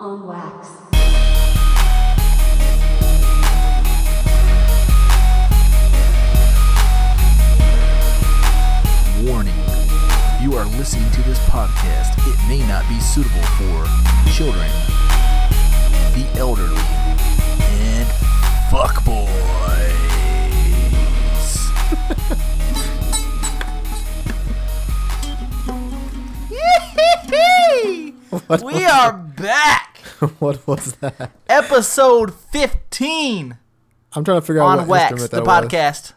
on wax. Warning. You are listening to this podcast, it may not be suitable for children, the elderly, and fuckboys. What we are back! what was that? Episode 15 I'm trying to figure out on what Wax, instrument the that was. podcast.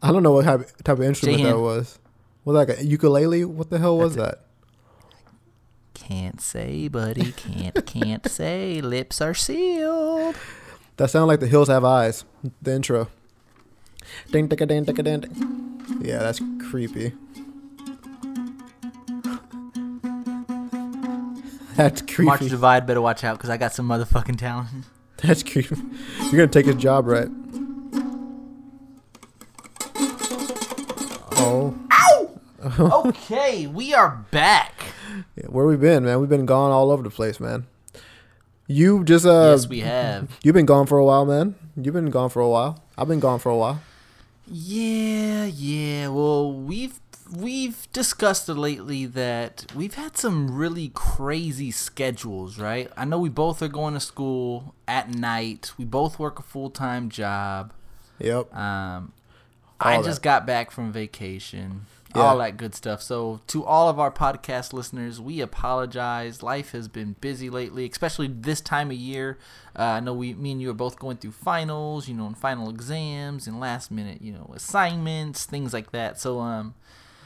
I don't know what type, type of instrument that was. Was that like a ukulele? What the hell was that? Can't say, buddy, can't, can't say. Lips are sealed. That sounded like the Hills Have Eyes. The intro. Ding, ding, ding, ding, ding, ding. Yeah, that's creepy. That's March. Divide better watch out because I got some motherfucking talent. That's creepy. You're gonna take his job, right? Oh, Ow! okay, we are back. yeah, where we been, man? We've been gone all over the place, man. You just uh, yes, we have. you've been gone for a while, man. You've been gone for a while. I've been gone for a while. Yeah, yeah. Well, we've we've discussed it lately that we've had some really crazy schedules, right? I know we both are going to school at night. We both work a full time job. Yep. Um, All I that. just got back from vacation. Yeah. All that good stuff. So, to all of our podcast listeners, we apologize. Life has been busy lately, especially this time of year. Uh, I know we, me and you are both going through finals, you know, and final exams and last minute, you know, assignments, things like that. So, um,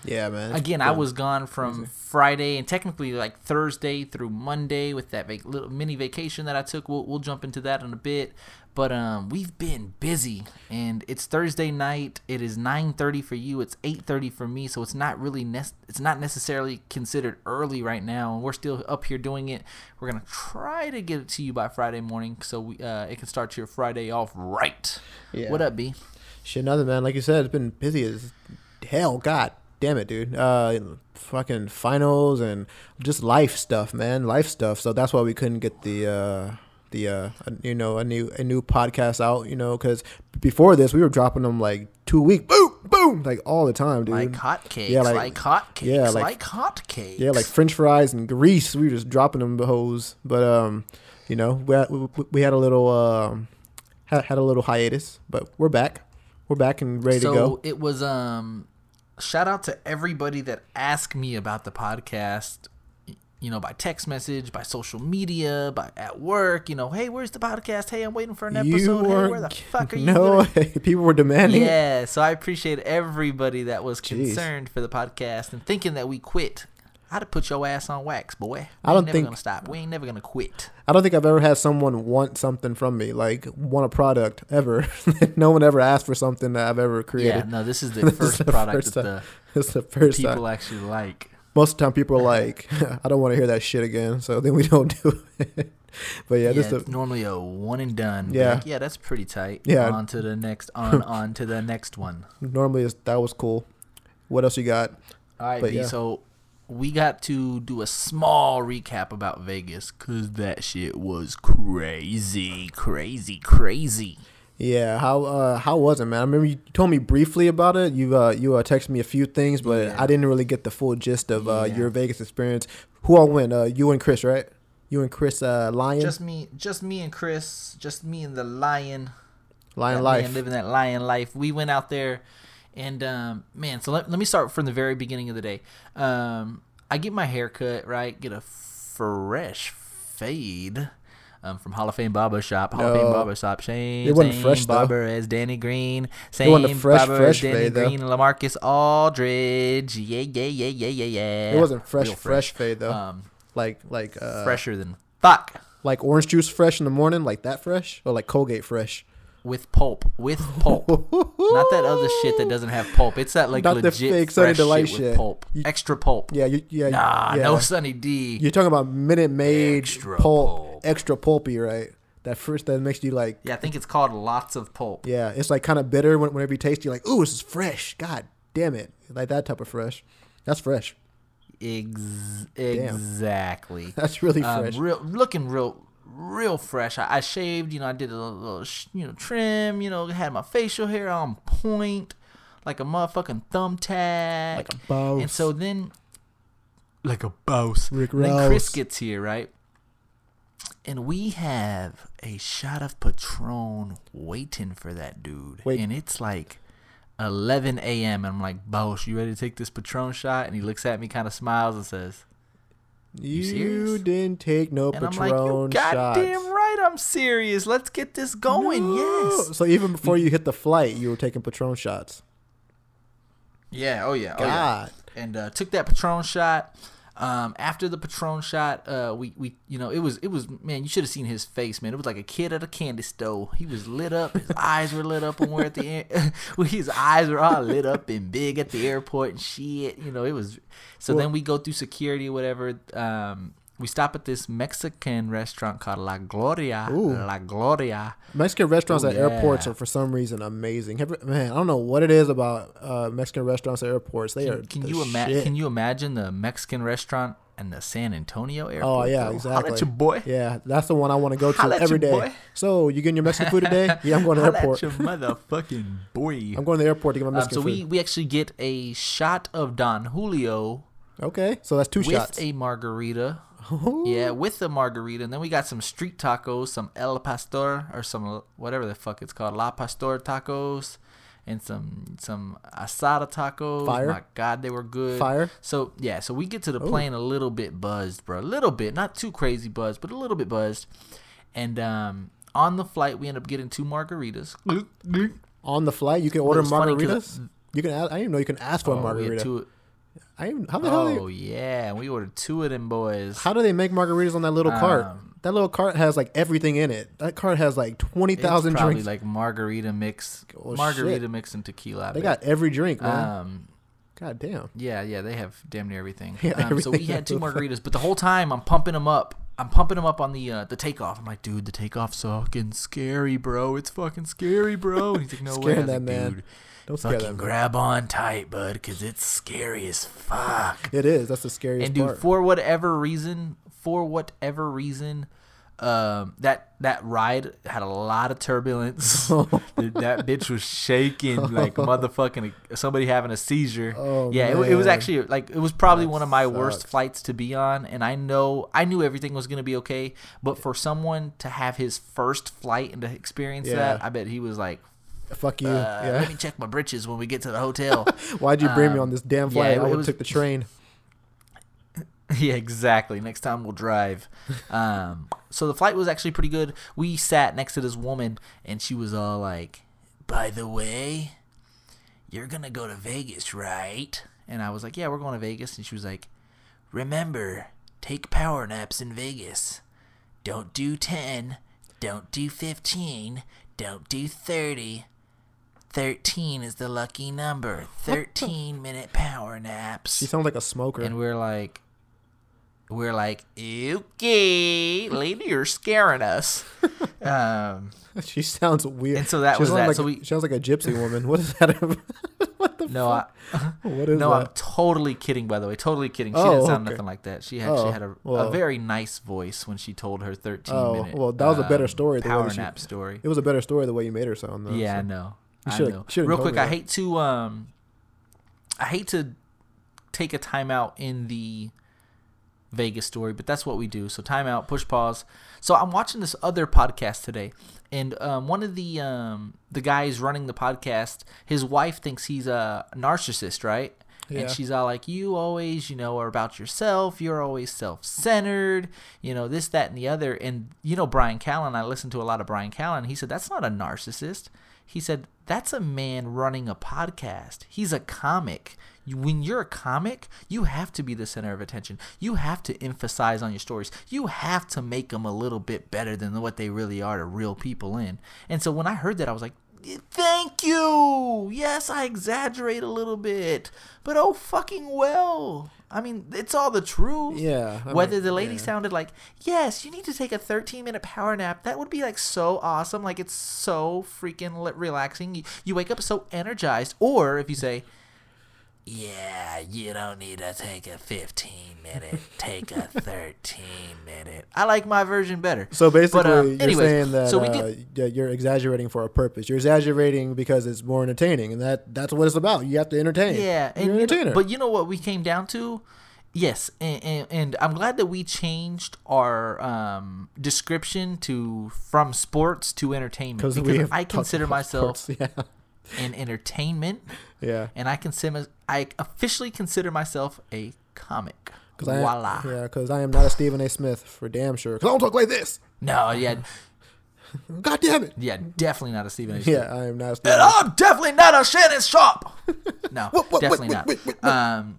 Yeah, man. Again, I was gone from Friday and technically like Thursday through Monday with that vac- little mini vacation that I took. We'll, we'll jump into that in a bit. But um, we've been busy, and it's Thursday night. It is 9:30 for you. It's 8:30 for me. So it's not really nec- it's not necessarily considered early right now, and we're still up here doing it. We're gonna try to get it to you by Friday morning, so we uh, it can start your Friday off right. Yeah. What up, B? Shit, nothing, man. Like you said, it's been busy as hell. God damn it, dude. Uh, fucking finals and just life stuff, man. Life stuff. So that's why we couldn't get the uh, the uh, you know, a new a new podcast out. You know, because before this, we were dropping them like two week, boom, boom, like all the time, dude. Like hotcakes, Yeah, like, like- hotcakes, yeah, like, like- hotcakes. Yeah, like French fries and grease. We were just dropping them hoes. But um, you know, we had, we, had a little um, had, had a little hiatus, but we're back. We're back and ready so to go. So it was um shout out to everybody that asked me about the podcast you know by text message by social media by at work you know hey where's the podcast hey i'm waiting for an episode hey, where the fuck are you No, gonna-" people were demanding. yeah so i appreciate everybody that was Jeez. concerned for the podcast and thinking that we quit i'd have put your ass on wax boy we I don't ain't never think- gonna stop we ain't never gonna quit I don't think I've ever had someone want something from me, like want a product ever. no one ever asked for something that I've ever created. yeah no this is the This is first the product first that time. the It's the first people time. actually like Most of the time, people are like, "I don't want to hear that shit again," so then we don't do it. but yeah, Yeah, this is normally a one and done. Yeah. like, yeah, that's pretty tight. Yeah. On to the next on on to the next one. normally is that was cool. What else you got? All right, But B, yeah. so we got to do a small recap about Vegas cuz that shit was crazy, crazy, crazy. Yeah, how uh how was it, man? I remember you told me briefly about it. You uh you uh texted me a few things, but Yeah. I didn't really get the full gist of uh Yeah. your Vegas experience. Who all went? Uh, you and Chris, right? You and Chris uh Lion Just me just me and Chris, just me and the lion. Lion that Life. Man living that lion life. We went out there, and um, man, so let, let me start from the very beginning of the day. Um, I get my hair cut, right? Get a fresh fade. Um, from Hall of Fame Barber Shop, Hall of Fame Barber Shop, same, It wasn't same fresh, though. barber as Danny Green, same It wasn't a fresh, barber fresh as Danny fade, though. Green, Lamarcus Aldridge, yeah, yeah, yeah, yeah, yeah, yeah. It wasn't fresh, Real fresh fade though. Um, like like uh fresher than fuck like orange juice fresh in the morning, like that fresh, or like Colgate fresh. With pulp, with pulp. Not that other shit that doesn't have pulp. It's that like Not the legit fake Sunny fresh Delight shit, shit. with pulp, You- extra pulp. Yeah, you yeah Nah, yeah. no Sunny D. You're talking about Minute Maid Extra pulp, pulp. extra pulpy, right? That first that makes you like yeah, I think it's called lots of pulp. yeah, it's like kind of bitter when, whenever you taste. it, You're like, ooh, this is fresh. God damn it, like that type of fresh. That's fresh. Ex- exactly. That's really Um, fresh. real, looking real, real fresh. I, I shaved, you know, I did a little, little sh- you know, trim, you know, had my facial hair on point, like a motherfucking thumbtack. Like a boss. And so then, like a boss. Rick And then Chris gets here, right? And we have a shot of Patron waiting for that dude. Wait. And it's like 11 a.m. And I'm like, boss, you ready to take this Patron shot? And he looks at me, kind of smiles, and says, You, serious? didn't take no and I'm Patron like, you shots. goddamn right, I'm serious. Let's get this going. No. Yes. So even before you hit the flight, you were taking Patron shots. Yeah. Oh yeah. Oh yeah. God. and uh, took that Patron shot. Um, after the Patron shot, uh, we, we you know it was it was man you should have seen his face man. It was like a kid at a candy store. He was lit up. His eyes were lit up when we're at the air his eyes were all lit up and big at the airport and shit you know it was so Well- then we go through security or whatever um, we stop at this Mexican restaurant called La Gloria Ooh. La Gloria Mexican restaurants Oh, at airports are for some reason amazing. Man, I don't know what it is about uh, Mexican restaurants at airports. They are. Can, can the you imagine? Can you imagine the Mexican restaurant and the San Antonio airport? Oh yeah, bro? exactly. Holla your boy. Yeah, that's the one I want to go to Holla every day. boy. So you getting your Mexican food today? Yeah, I'm going to the airport. your motherfucking boy. I'm going to the airport to get my Um, Mexican so we food. we actually get a shot of Don Julio Okay, so that's two with shots. a margarita. Yeah, with the margarita, and then we got some street tacos, some El Pastor or some whatever the fuck it's called, La Pastor tacos, and some some asada tacos. Fire. My God, they were good. Fire. So yeah, so we get to the Ooh. plane a little bit buzzed, bro. A little bit, not too crazy buzzed, but a little bit buzzed. And um, on the flight, we end up getting two margaritas. On the flight, you can order it's funny 'cause- margaritas. You can. Ask, I didn't even know you can ask for a Oh, we had margarita. I how the hell? oh They, yeah, we ordered two of them boys. how do they make margaritas on that little cart? Um, That little cart has like everything in it. That cart has like twenty thousand It's probably drinks. like margarita mix, Oh, margarita shit. mix and tequila. They got every drink, man. um, God damn. yeah, yeah, they have damn near everything. Yeah, um, so we had two margaritas, but the whole time I'm pumping them up. I'm pumping him up on the uh, the takeoff. I'm like, dude, the takeoff's fucking scary, bro. It's fucking scary, bro. And he's like, no way. I was that like, man. Dude, Don't scare fucking them. grab on tight, bud, because it's scary as fuck. It is. That's the scariest part. and dude, part. for whatever reason, for whatever reason, um, that that ride had a lot of turbulence. Dude, that bitch was shaking like motherfucking somebody having a seizure. Oh, yeah, it, it was actually like it was probably That one of my worst flights to be on, and I know I knew everything was gonna be okay, but for someone to have his first flight and to experience that, I bet he was like, Fuck you. uh, yeah. "Let me check my britches when we get to the hotel." Why'd you bring me um, on this damn flight? it- I would was- have took the train. Yeah, exactly. Next time we'll drive. Um, so the flight was actually pretty good. We sat next to this woman, and she was all like, "By the way, you're gonna go to Vegas, right?" And I was like, "Yeah, we're going to Vegas." And she was like, "Remember, take power naps in Vegas. Don't do ten. Don't do fifteen. Don't do thirty. 13 is the lucky number. 13 minute power naps." She sounds like a smoker. And we're like, we're like, okay, lady, you're scaring us. um, she sounds weird. And so that she was sounds that. Like, So we- she sounds like a gypsy woman. What is that? what the no, I, fuck? What is no, I'm totally kidding. By the way, totally kidding. She Oh, didn't sound okay. nothing like that. She had Oh, she had a, well. a very nice voice when she told her 13 Oh, minute. well, that was a better um, story the way Power that she- nap story. It was a better story the way you made her sound. Though, yeah, I know. I shoulda- know. Real quick, I hate to um, I hate to take a timeout in the Vegas story, but that's what we do. So timeout, push pause. So I'm watching this other podcast today, and um, one of the um, the guys running the podcast, his wife thinks he's a narcissist, right? Yeah. And she's all like, "You always, you know, are about yourself. You're always self-centered. You know, this, that, and the other." And you know, Brian Callen. I listen to a lot of Brian Callen. He said that's not a narcissist. He said that's a man running a podcast. He's a comic. When you're a comic, you have to be the center of attention. You have to emphasize on your stories. You have to make them a little bit better than what they really are to reel people in. And so when I heard that, I was like, Thank you. Yes, I exaggerate a little bit, but oh fucking well. I mean, it's all the truth. Yeah, I Whether mean, the lady yeah. sounded like, "Yes, you need to take a 13 minute power nap." That would be like so awesome. Like it's so freaking relaxing. You, you wake up so energized. Or if you say, yeah, you don't need to take a 15 minute, take a 13 minute. I like my version better. So basically, But, um, you're anyways, saying that so uh, yeah, you're exaggerating for a purpose. You're exaggerating because it's more entertaining, and that that's what it's about. You have to entertain. Yeah, and you're an you know- but you know what we came down to? Yes, and, and, and I'm glad that we changed our um, description to from sports to entertainment because because we have I consider myself sports. Yeah, an entertainment, yeah. and I consider I officially consider myself a comic. Because I Voila. yeah, because I am not a Stephen A. Smith for damn sure. Because I don't talk like this. No, yeah, God damn it. yeah, definitely not a Stephen A. Smith. Yeah, I am not a Stephen. And I'm definitely not a Shannon Sharpe. No, What, what, definitely wait, not. wait, Um,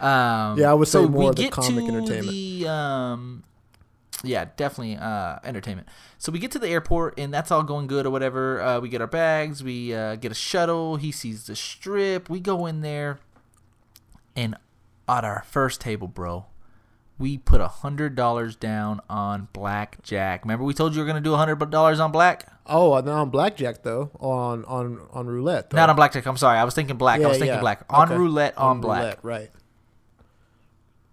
um, Yeah, I would say so more of the comic entertainment. The, um, yeah, definitely uh, entertainment. So we get to the airport, and that's all going good or whatever. Uh, we get our bags. We uh, get a shuttle. He sees the strip. We go in there, and at our first table, bro, we put a hundred dollars down on blackjack. Remember, we told you we were gonna do a hundred dollars on black. Oh, uh, not on blackjack though. On on on roulette. Though. Not on blackjack. I'm sorry. I was thinking black. I was thinking yeah. black. On Okay. roulette, on, black. roulette, right?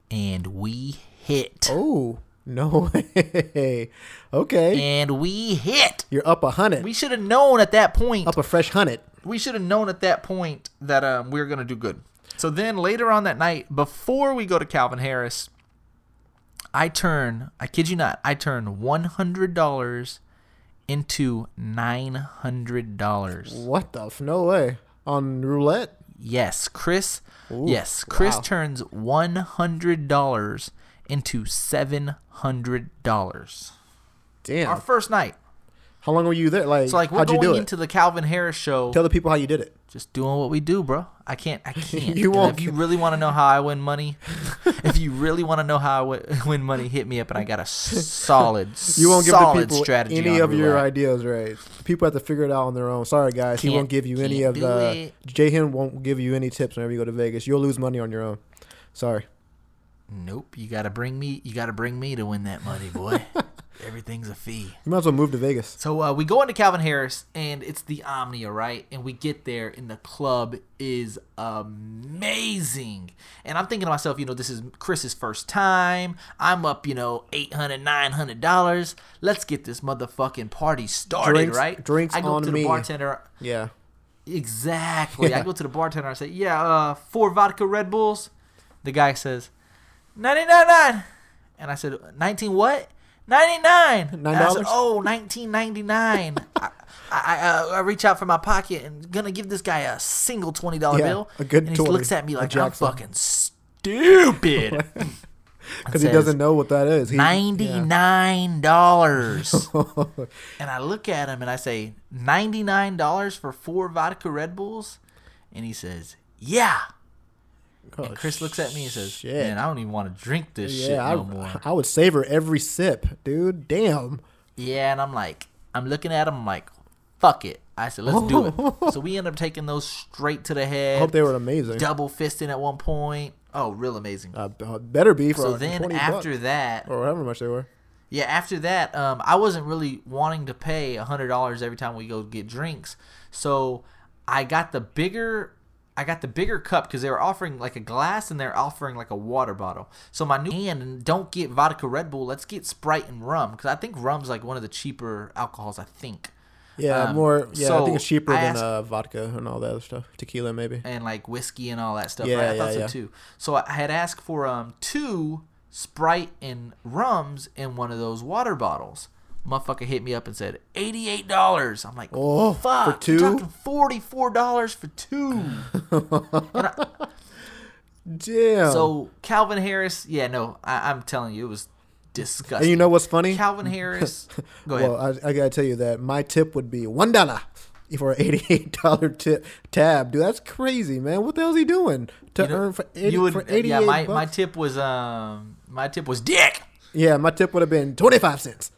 And we hit. Oh no way. okay, And we hit. you're up a hundred. We should have known at that point. up a fresh hundred. We should have known at that point that um, we were going to do good. So then later on that night, before we go to Calvin Harris, I turn, I kid you not, I turn $100 into $900. What the? F- no way. On roulette. Yes, Chris. Ooh, yes, Chris wow. turns one hundred dollars into seven hundred dollars. Damn. Our first night. How long were you there? Like, So like we're how'd you do going it? into the Calvin Harris show, Tell the people how you did it. just doing what we do, bro. I can't. I can't. You won't. If you really want to know how I win money, if you really want to know how I win money, hit me up, and I got a solid, You won't give the solid people strategy any of your roulette. ideas, right? People have to figure it out on their own. Sorry, guys. he Can't- won't give you any of the. Hin won't give you any tips whenever you go to Vegas. You'll lose money on your own. Sorry. Nope. You gotta bring me. You gotta bring me to win that money, boy. Everything's a fee. You might as well move to Vegas. So uh, we go into Calvin Harris, and it's the Omnia, right? And we get there, and the club is amazing. And I'm thinking to myself, you know, this is Chris's first time. I'm up, you know, $800, $900. Let's get this motherfucking party started, Drinks- right? drinks I go on to me. the bartender. Yeah. Exactly. Yeah. I go to the bartender. I say, "Yeah, uh, four vodka Red Bulls." The guy says, "Ninety nine nine," and I said, "19 what?" 99 Nine I said, oh 1999 I, I, uh, I reach out from my pocket and gonna give this guy a single $20 Yeah, bill. a good and 20, he looks at me like i'm fucking stupid. Because he doesn't know what that is. He, $99 and I look at him and I say, $99 for four vodka Red Bulls? And he says, Yeah. Oh, And Chris looks at me and says, shit. Man, I don't even want to drink this shit no I, more. I would savor every sip, dude. Damn. Yeah, and I'm like, I'm looking at him, I'm like, fuck it. I said, let's do it. So we end up taking those straight to the I head. hope they were amazing. double fisting at one point. Oh, real amazing. Uh, uh, better be for so then 20 after that, or however much they were. Yeah, after that, um, I wasn't really wanting to pay hundred dollars every time we go get drinks, so I got the bigger. I got the bigger cup because they were offering like a glass and they're offering like a water bottle. So my new and don't get vodka Red Bull. Let's get Sprite and rum because I think rum's like one of the cheaper alcohols. I think Yeah, Um, more. Yeah, I think it's cheaper than uh, vodka and all that other stuff. Tequila, maybe. and like whiskey and all that stuff. Yeah, right? I thought yeah, so yeah. too. So I had asked for um two Sprite and rums in one of those water bottles. Motherfucker hit me up and said eighty eight dollars. I'm like, Oh, fuck, for you're two? talking forty four dollars for two. I- Damn. so Calvin Harris, yeah, no, I, I'm telling you, it was disgusting. and you know what's funny? Calvin Harris. Go ahead. Well, I, I gotta tell you that my tip would be one dollar for an eighty-eight dollar tip tab, dude. That's crazy, man. What the hell's he doing to You know, earn for, 80, you would, for eighty-eight yeah. My, bucks? my tip was um my tip was dick. yeah, my tip would have been twenty-five cents.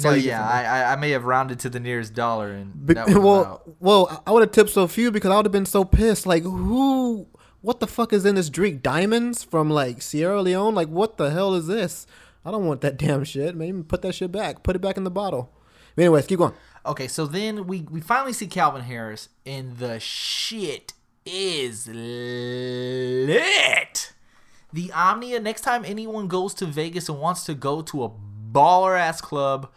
So Now yeah, I, I I may have rounded to the nearest dollar, and Be- that well, about. well, I would have tipped so few because I would have been so pissed. Like, who? What the fuck is in this drink? Diamonds from like Sierra Leone? Like, what the hell is this? I don't want that damn shit. Maybe put that shit back. Put it back in the bottle. But anyways, keep going. Okay, so then we we finally see Calvin Harris, and the shit is lit. The Omnia. Next time anyone goes to Vegas and wants to go to a baller ass club,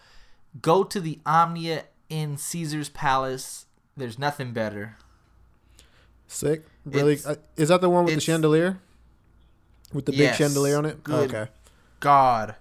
go to the Omnia in Caesar's Palace. There's nothing better. Sick. Really? Uh, is that the one with the chandelier? With the big chandelier on it? Good. Okay. God.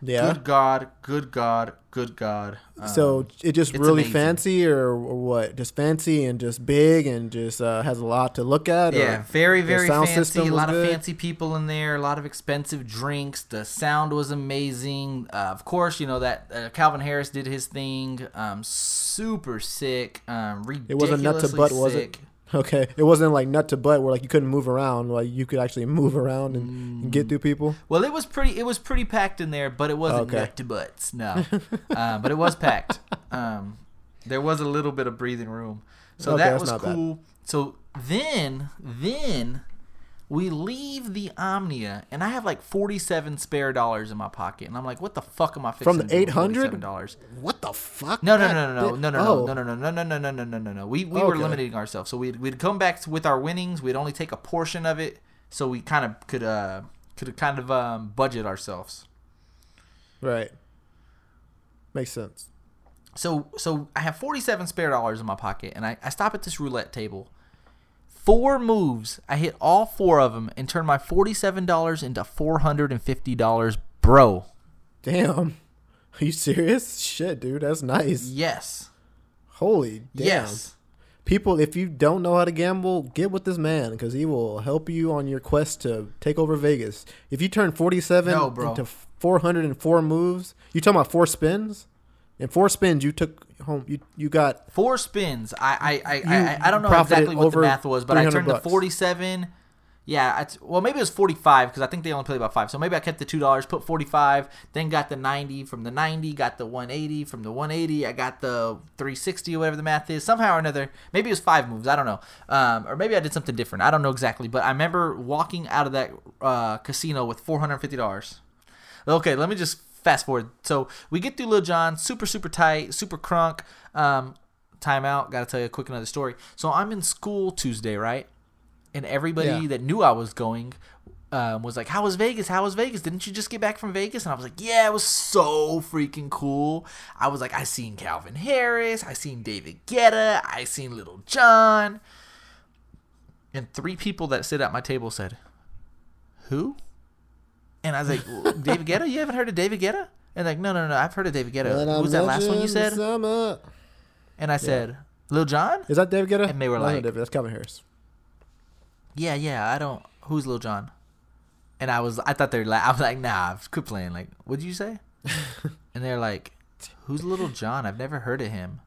Yeah. Good God. Good God. Good God. Um, so it just really amazing. fancy or, or what? Just fancy and just big and just uh, has a lot to look at? Yeah, or very, very fancy. A lot of good? fancy people in there. A lot of expensive drinks. The sound was amazing. Uh, of course, you know that uh, Calvin Harris did his thing. Um, super sick. Um, It wasn't nut to ridiculously butt, was it? Okay. It wasn't like nut to butt where like you couldn't move around. Like you could actually move around and, and Mm. get through people. Well, it was pretty. It was pretty packed in there, but it wasn't Okay. nut to butts. No, uh, but it was packed. Um, there was a little bit of breathing room, so Okay, that was not bad. cool. So then, then we leave the Omnia, and I have like forty-seven spare dollars in my pocket, and I'm like, "What the fuck am I fixing From the with 800? dollars?" What the fuck? No, no, no, no, no, no, no, oh. no, no, no, no, no, no, no, no, no, no, no. We we were Okay. limiting ourselves, so we'd we'd come back with our winnings. We'd only take a portion of it, so we kind of could uh could kind of um budget ourselves. Right. Makes sense. So so I have 47 spare dollars in my pocket and I, I stop at this roulette table. Four moves. I hit all four of them and turn my $47 into $450, bro. Damn. Are you serious? Shit, dude. That's nice. Yes. Holy damn. Yes. People, if you don't know how to gamble, get with this man because he will help you on your quest to take over Vegas. If you turn 47 No, into 404 moves, you talking about four spins? In four spins, you took home. You you got Four spins. I I I, I, I don't know exactly what the math was, but I 300 turned the bucks. 47. Yeah, I t- well maybe it was 45 because I think they only play about five. So maybe I kept the two dollars, put 45, then got the 90 from the 90, got the 180 from the 180. I got the 360 or whatever the math is. Somehow or another, maybe it was five moves. I don't know, um, or maybe I did something different. I don't know exactly, but I remember walking out of that uh, casino with 450 dollars. Okay, let me just fast forward. So we get through Lil Jon, super, super tight, super crunk. Um, timeout. Got to tell you a quick another story. So I'm in school Tuesday, right? And everybody Yeah. that knew I was going um, was like, "How was Vegas? How was Vegas? Didn't you just get back from Vegas?" And I was like, "Yeah, it was so freaking cool." I was like, "I seen Calvin Harris, I seen David Guetta, I seen Little John." And three people that sit at my table said, "Who?" And I was like, David Guetta? You haven't heard of David Guetta? And like, no, no, no, I've heard of David Guetta. Who was that last one you said? summer- uh, And I said, Lil Jon? Is that David Guetta? And they were No, no, like- David, that's Calvin Harris. Yeah, yeah, I don't. Who's Lil Jon? And I was, I thought they were like, I was like, nah, quit playing. Like, what did you say? and they're like, who's Little John? I've never heard of him.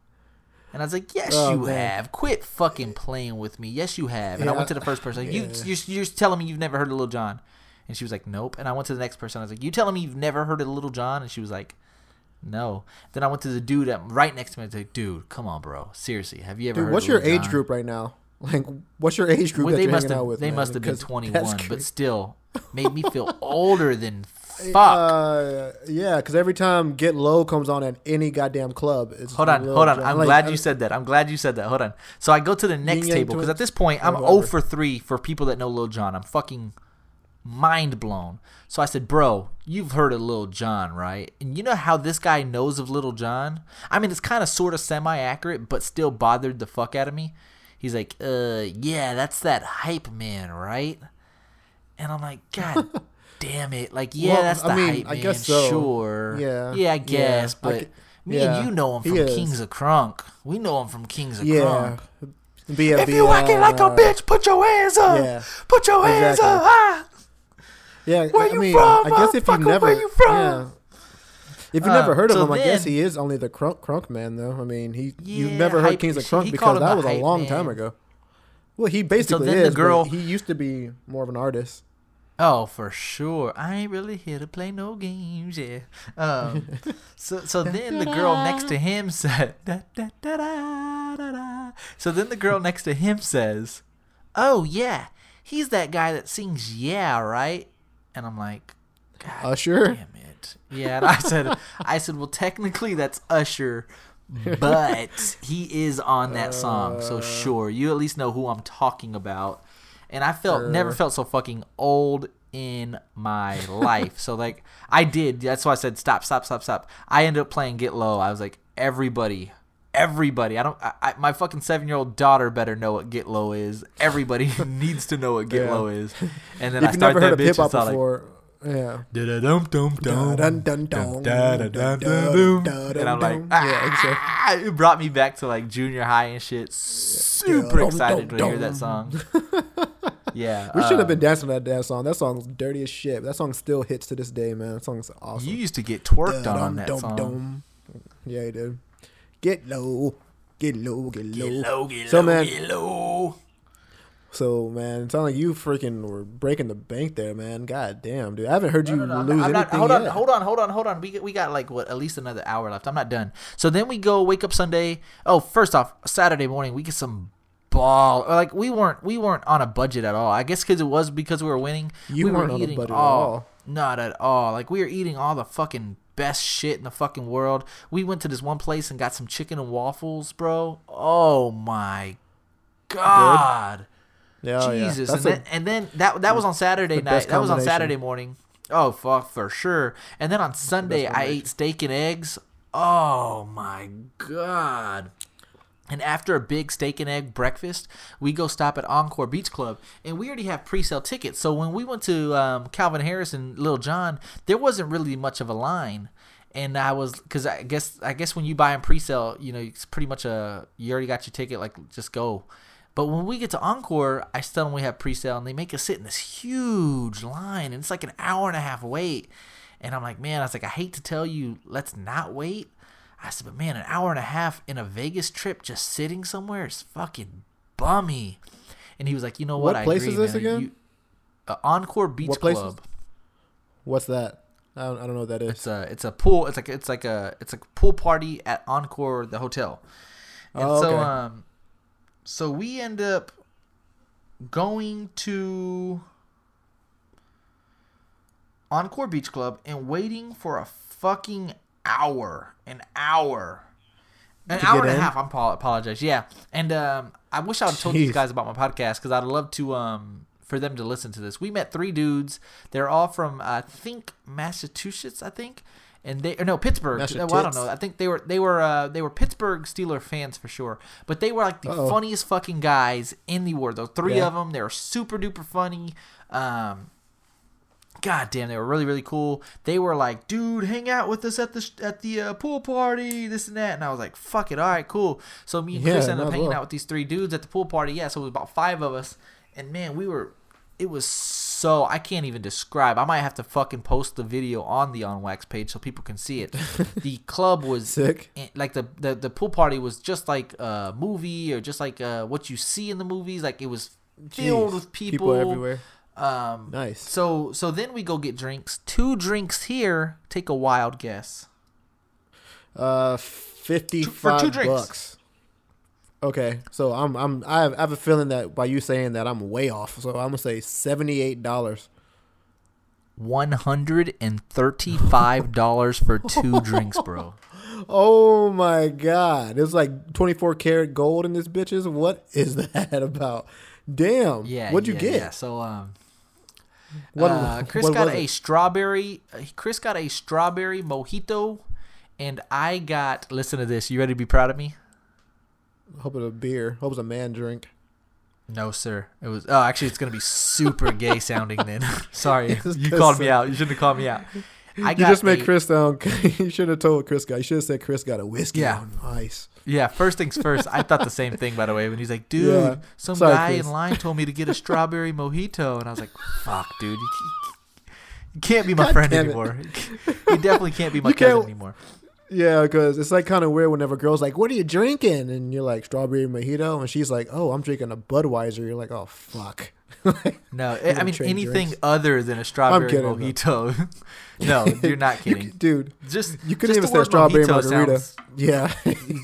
And I was like, yes, Oh, you man. have. Quit fucking playing with me. Yes, you have. And I went to the first person. Like, you, Yeah. you're, you're telling me you've never heard of Lil Jon. And she was like, nope. And I went to the next person. I was like, you telling me you've never heard of Little John? And she was like, no. Then I went to the dude that right next to me. I was like, dude, come on, bro. Seriously, have you ever Dude, heard what's your age John? group right now? Like, what's your age group Well, that they must have out with? they man? must have been 21, but still made me feel older than fuck. Uh, yeah, because every time Get Low comes on at any goddamn club, it's hold on, hold on. I'm like, glad I- you said that. I'm glad you said that. Hold on. So I go to the next table because at this point I'm Or 0 for 3 for people that know Lil Jon. I'm fucking mind blown. So I said, "Bro, you've heard of Little John, right? And you know how this guy knows of Little John? I mean, it's kind of sort of semi-accurate, but still bothered the fuck out of me." He's like, "Uh, yeah, that's that hype man, right?" And I'm like, "God damn it! Like, yeah, Well, that's the I mean, hype I man, guess so. sure, Yeah, yeah, I guess, I but." c- Me yeah, and you know him from. Kings of Crunk. We know him from Kings of Yeah. Crunk. Be If you acting like a uh, bitch, put your hands up. yeah. Put your hands up. Ah. Yeah, Where I you mean, from, I guess if you motherfucker? never, Where you from? yeah. If you Uh, never heard of so him, I guess he is only the crunk, crunk man, though. I mean, he you've never heard hype- Kings of Crunk called because that was a long man. time ago. Well, he basically then the is. but girl- he used to be more of an artist. Oh, for sure. I ain't really here to play no games, yeah. Um, so so then the girl next to him said, da, da, da, da, da, da. So then the girl next to him says, "Oh yeah, he's that guy that sings yeah, right?" And I'm like, God Usher? damn it. Yeah, and I said, I said, well, technically that's Usher, but he is on that song, so Uh. sure, you at least know who I'm talking about. And I felt never Uh. felt so fucking old in my life. So like I did. That's why I said stop, stop, stop, stop. I ended up playing Get Low. I was like everybody, everybody. I don't. I, I, my fucking seven year old daughter better know what Get Low is. Everybody needs to know what Get Yeah. Low is. And then if I start never that bitch. It's all like. before, yeah. Dum, dun, And I'm like, dun. Yeah, exactly. ah, it brought me back to like junior high and shit. Super excited to hear that song. Yeah, We should have been dancing to that dance song. That song's dirty as shit. That song still hits to this day, man. That song's awesome. You used to get twerked on, that song. Yeah, he did. Get low, get low, get low. Get low, get So, low, man- get low. So man, it sounds like you freaking were breaking the bank there, man. God damn, dude. I haven't heard you No, no, no, lose I'm not- anything hold on, yet. hold on, hold on, hold on. We got, we got like what at least another hour left. I'm not done. So then we go wake up Sunday. Oh, first off, Saturday morning we get some ball. or, Like we weren't we weren't on a budget at all. I guess because it was because we were winning. You we weren't were on a eating budget at all, all. Not at all. Like we were eating all the fucking best shit in the fucking world. We went to this one place and got some chicken and waffles, bro. Oh my god. Yeah, oh, yeah. Jesus, That's and a- then and then that that was on Saturday night. That was on. Saturday morning. Oh fuck for sure. And then on Sunday I ate steak and eggs. Oh my god. And after a big steak and egg breakfast, we go stop at Encore Beach Club, and we already have pre-sale tickets. So when we went to um, Calvin Harris and Lil Jon, there wasn't really much of a line. And I was, cause I guess, I guess when you buy in pre-sale, you know, it's pretty much a, you already got your ticket, like just go. But when we get to Encore, I still only have pre-sale, and they make us sit in this huge line, and it's like an hour and a half wait. And I'm like, man, I was like, I hate to tell you, let's not wait. I said, but man, an hour and a half in a Vegas trip just sitting somewhere is fucking bummy. And he was like, you know what? What I place agree, is this man. again? You- uh, Encore Beach What place is- Club. What's that? I don't, I don't know what that is. It's a it's a pool. It's like it's like a it's a pool party at Encore the hotel. And Oh, so okay. um, so we end up going to Encore Beach Club and waiting for a fucking hour, an hour, an hour and a half. I apo- apologize. Yeah, and um, I wish I would told these guys about my podcast because I'd love to um for them to listen to this. We met three dudes. They're all from I think Massachusetts. I think. And they or no Pittsburgh. Well, I don't know. I think they were they were uh, they were Pittsburgh Steeler fans for sure. But they were like the Uh-oh. funniest fucking guys in the world. Those three Yeah. of them, they were super duper funny. Um, God damn, they were really really cool. They were like, dude, hang out with us at the at the uh, pool party, this and that. And I was like, fuck it, all right, cool. So me and Yeah, Chris ended up hanging well. out with these three dudes at the pool party. Yeah, so it was about five of us, and man, we were. It was so I can't even describe. I might have to fucking post the video on the On Wax page so people can see it. the club was Sick. like the, the the pool party was just like a movie or just like uh, what you see in the movies. Like it was filled Jeez. with People everywhere. Um, Nice. So so then we go get drinks. Two drinks here. Take a wild guess. Uh, fifty-five two drinks. bucks. Okay, so I'm I'm I have, I have a feeling that by you saying that I'm way off. So I'm gonna say seventy-eight dollars. One hundred and thirty-five dollars for two drinks, bro. Oh my god, it's like twenty-four karat gold in this bitches. What is that about? Damn. Yeah. What'd you yeah, get? Yeah. So um, What, uh, Chris what got was a it? strawberry. uh, Chris got a strawberry mojito, and I got. Listen to this. You ready to be proud of me? Hope it's a beer. Hope it's a man drink. No, sir. It was. Oh, actually, it's gonna be super gay sounding. Then, sorry, you called me out. You shouldn't have called me out. I You just made a- Chris sound. you should have told Chris got. You should have said Chris got a whiskey Yeah. on ice. Yeah, first things first. I thought the same thing, by the way, when he's like, "Dude, Yeah. some Sorry, guy Chris. in line told me to get a strawberry mojito," and I was like, "Fuck, dude, you, can't be my God friend anymore. You definitely can't be my You cousin anymore." Yeah, because it's like kind of weird whenever a girl's like, "What are you drinking?" and you're like, "Strawberry mojito," and she's like, "Oh, I'm drinking a Budweiser." You're like, "Oh, fuck." No, eh, I- I mean anything drinks? other than a strawberry kidding, mojito. no, you're not kidding. c- dude. Just You couldn't just even say strawberry mojito margarita. sounds- yeah,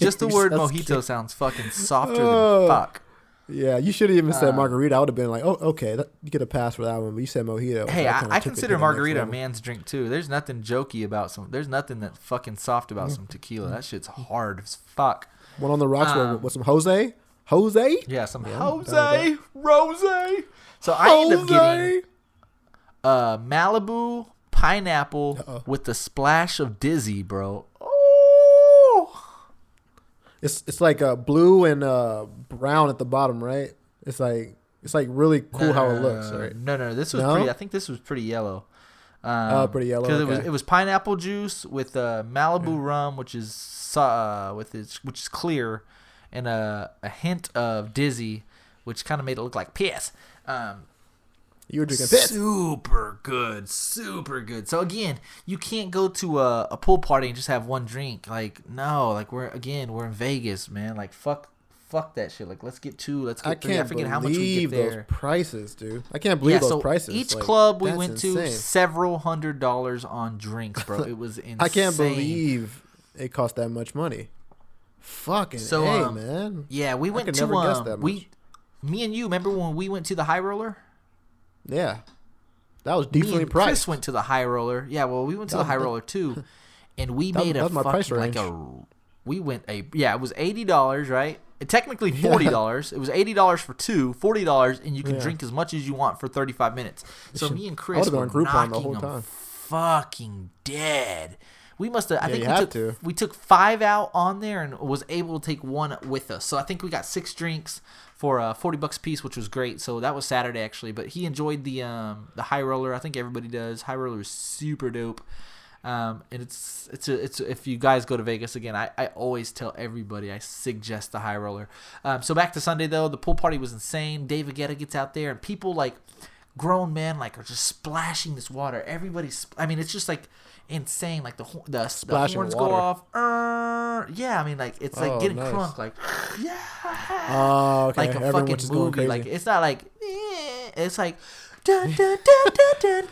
just the word mojito cute. sounds fucking softer Oh. than fuck. Yeah, you should have even said Um, margarita. I would have been like, oh, okay, that, you get a pass for that one. But you said mojito. Hey, I, I to consider margarita a man's drink too. There's nothing jokey about some. There's nothing that fucking soft about some tequila. That shit's hard as fuck. One on the rocks Um, with, with some Jose. Jose. Yeah, some Yeah, I'm down with Jose, Rose. So I end up getting Jose. uh, Malibu pineapple Uh-oh. with the splash of Dizzy, bro. It's it's like uh, blue and uh, brown at the bottom, right? It's like it's like really cool how it looks, No, right? No, no, this was No? pretty. I think this was pretty yellow. Um, Oh, pretty yellow, Because it was it was pineapple juice with uh, Malibu rum, which is uh, with its which is clear, and a a hint of Dizzy, which kind of made it look like piss. Um, You were drinking. Super good, super good. So again, you can't go to a, a pool party and just have one drink. Like no, like we're again we're in Vegas, man. Like fuck, fuck that shit. Like let's get two, let's get I three. I can't forget how much we believe get those prices, dude. I can't believe yeah, those so prices. each Like, club we went to several hundred dollars on drinks, bro. It was insane. I can't believe it cost that much money. Fucking So, hey, um, man. Yeah, we went to um, we, me and you. Remember when we went to the High Roller? Yeah, that was decently and Chris went to the High Roller. Yeah, well, we went to That- the High Roller too, and we that- made that a was my price fucking like a. We went a yeah, it was eighty dollars, right? It, technically forty dollars. It was eighty dollars for two, forty dollars, and you can Yeah. drink as much as you want for thirty five minutes. So me and Chris were Groupon the knocking whole them time. fucking dead. We must have. I Yeah, think we took to. we took five out on there and was able to take one with us. So I think we got six drinks for uh, forty bucks a piece, which was great. So that was Saturday actually. But he enjoyed the um, the high roller. I think everybody does. High roller is super dope. Um, and it's it's a, it's if you guys go to Vegas again, I, I always tell everybody I suggest the high roller. Um, so back to Sunday though, the pool party was insane. David Guetta gets out there and people like grown men like are just splashing this water. Everybody's I mean it's just like insane. Like the ho- the, the horns go off. Uh, yeah, I mean like it's like Oh, getting nice. crunk like yeah. Oh, okay. Like a Everyone fucking movie. Like it's not like eh, it's like dun, dun, dun,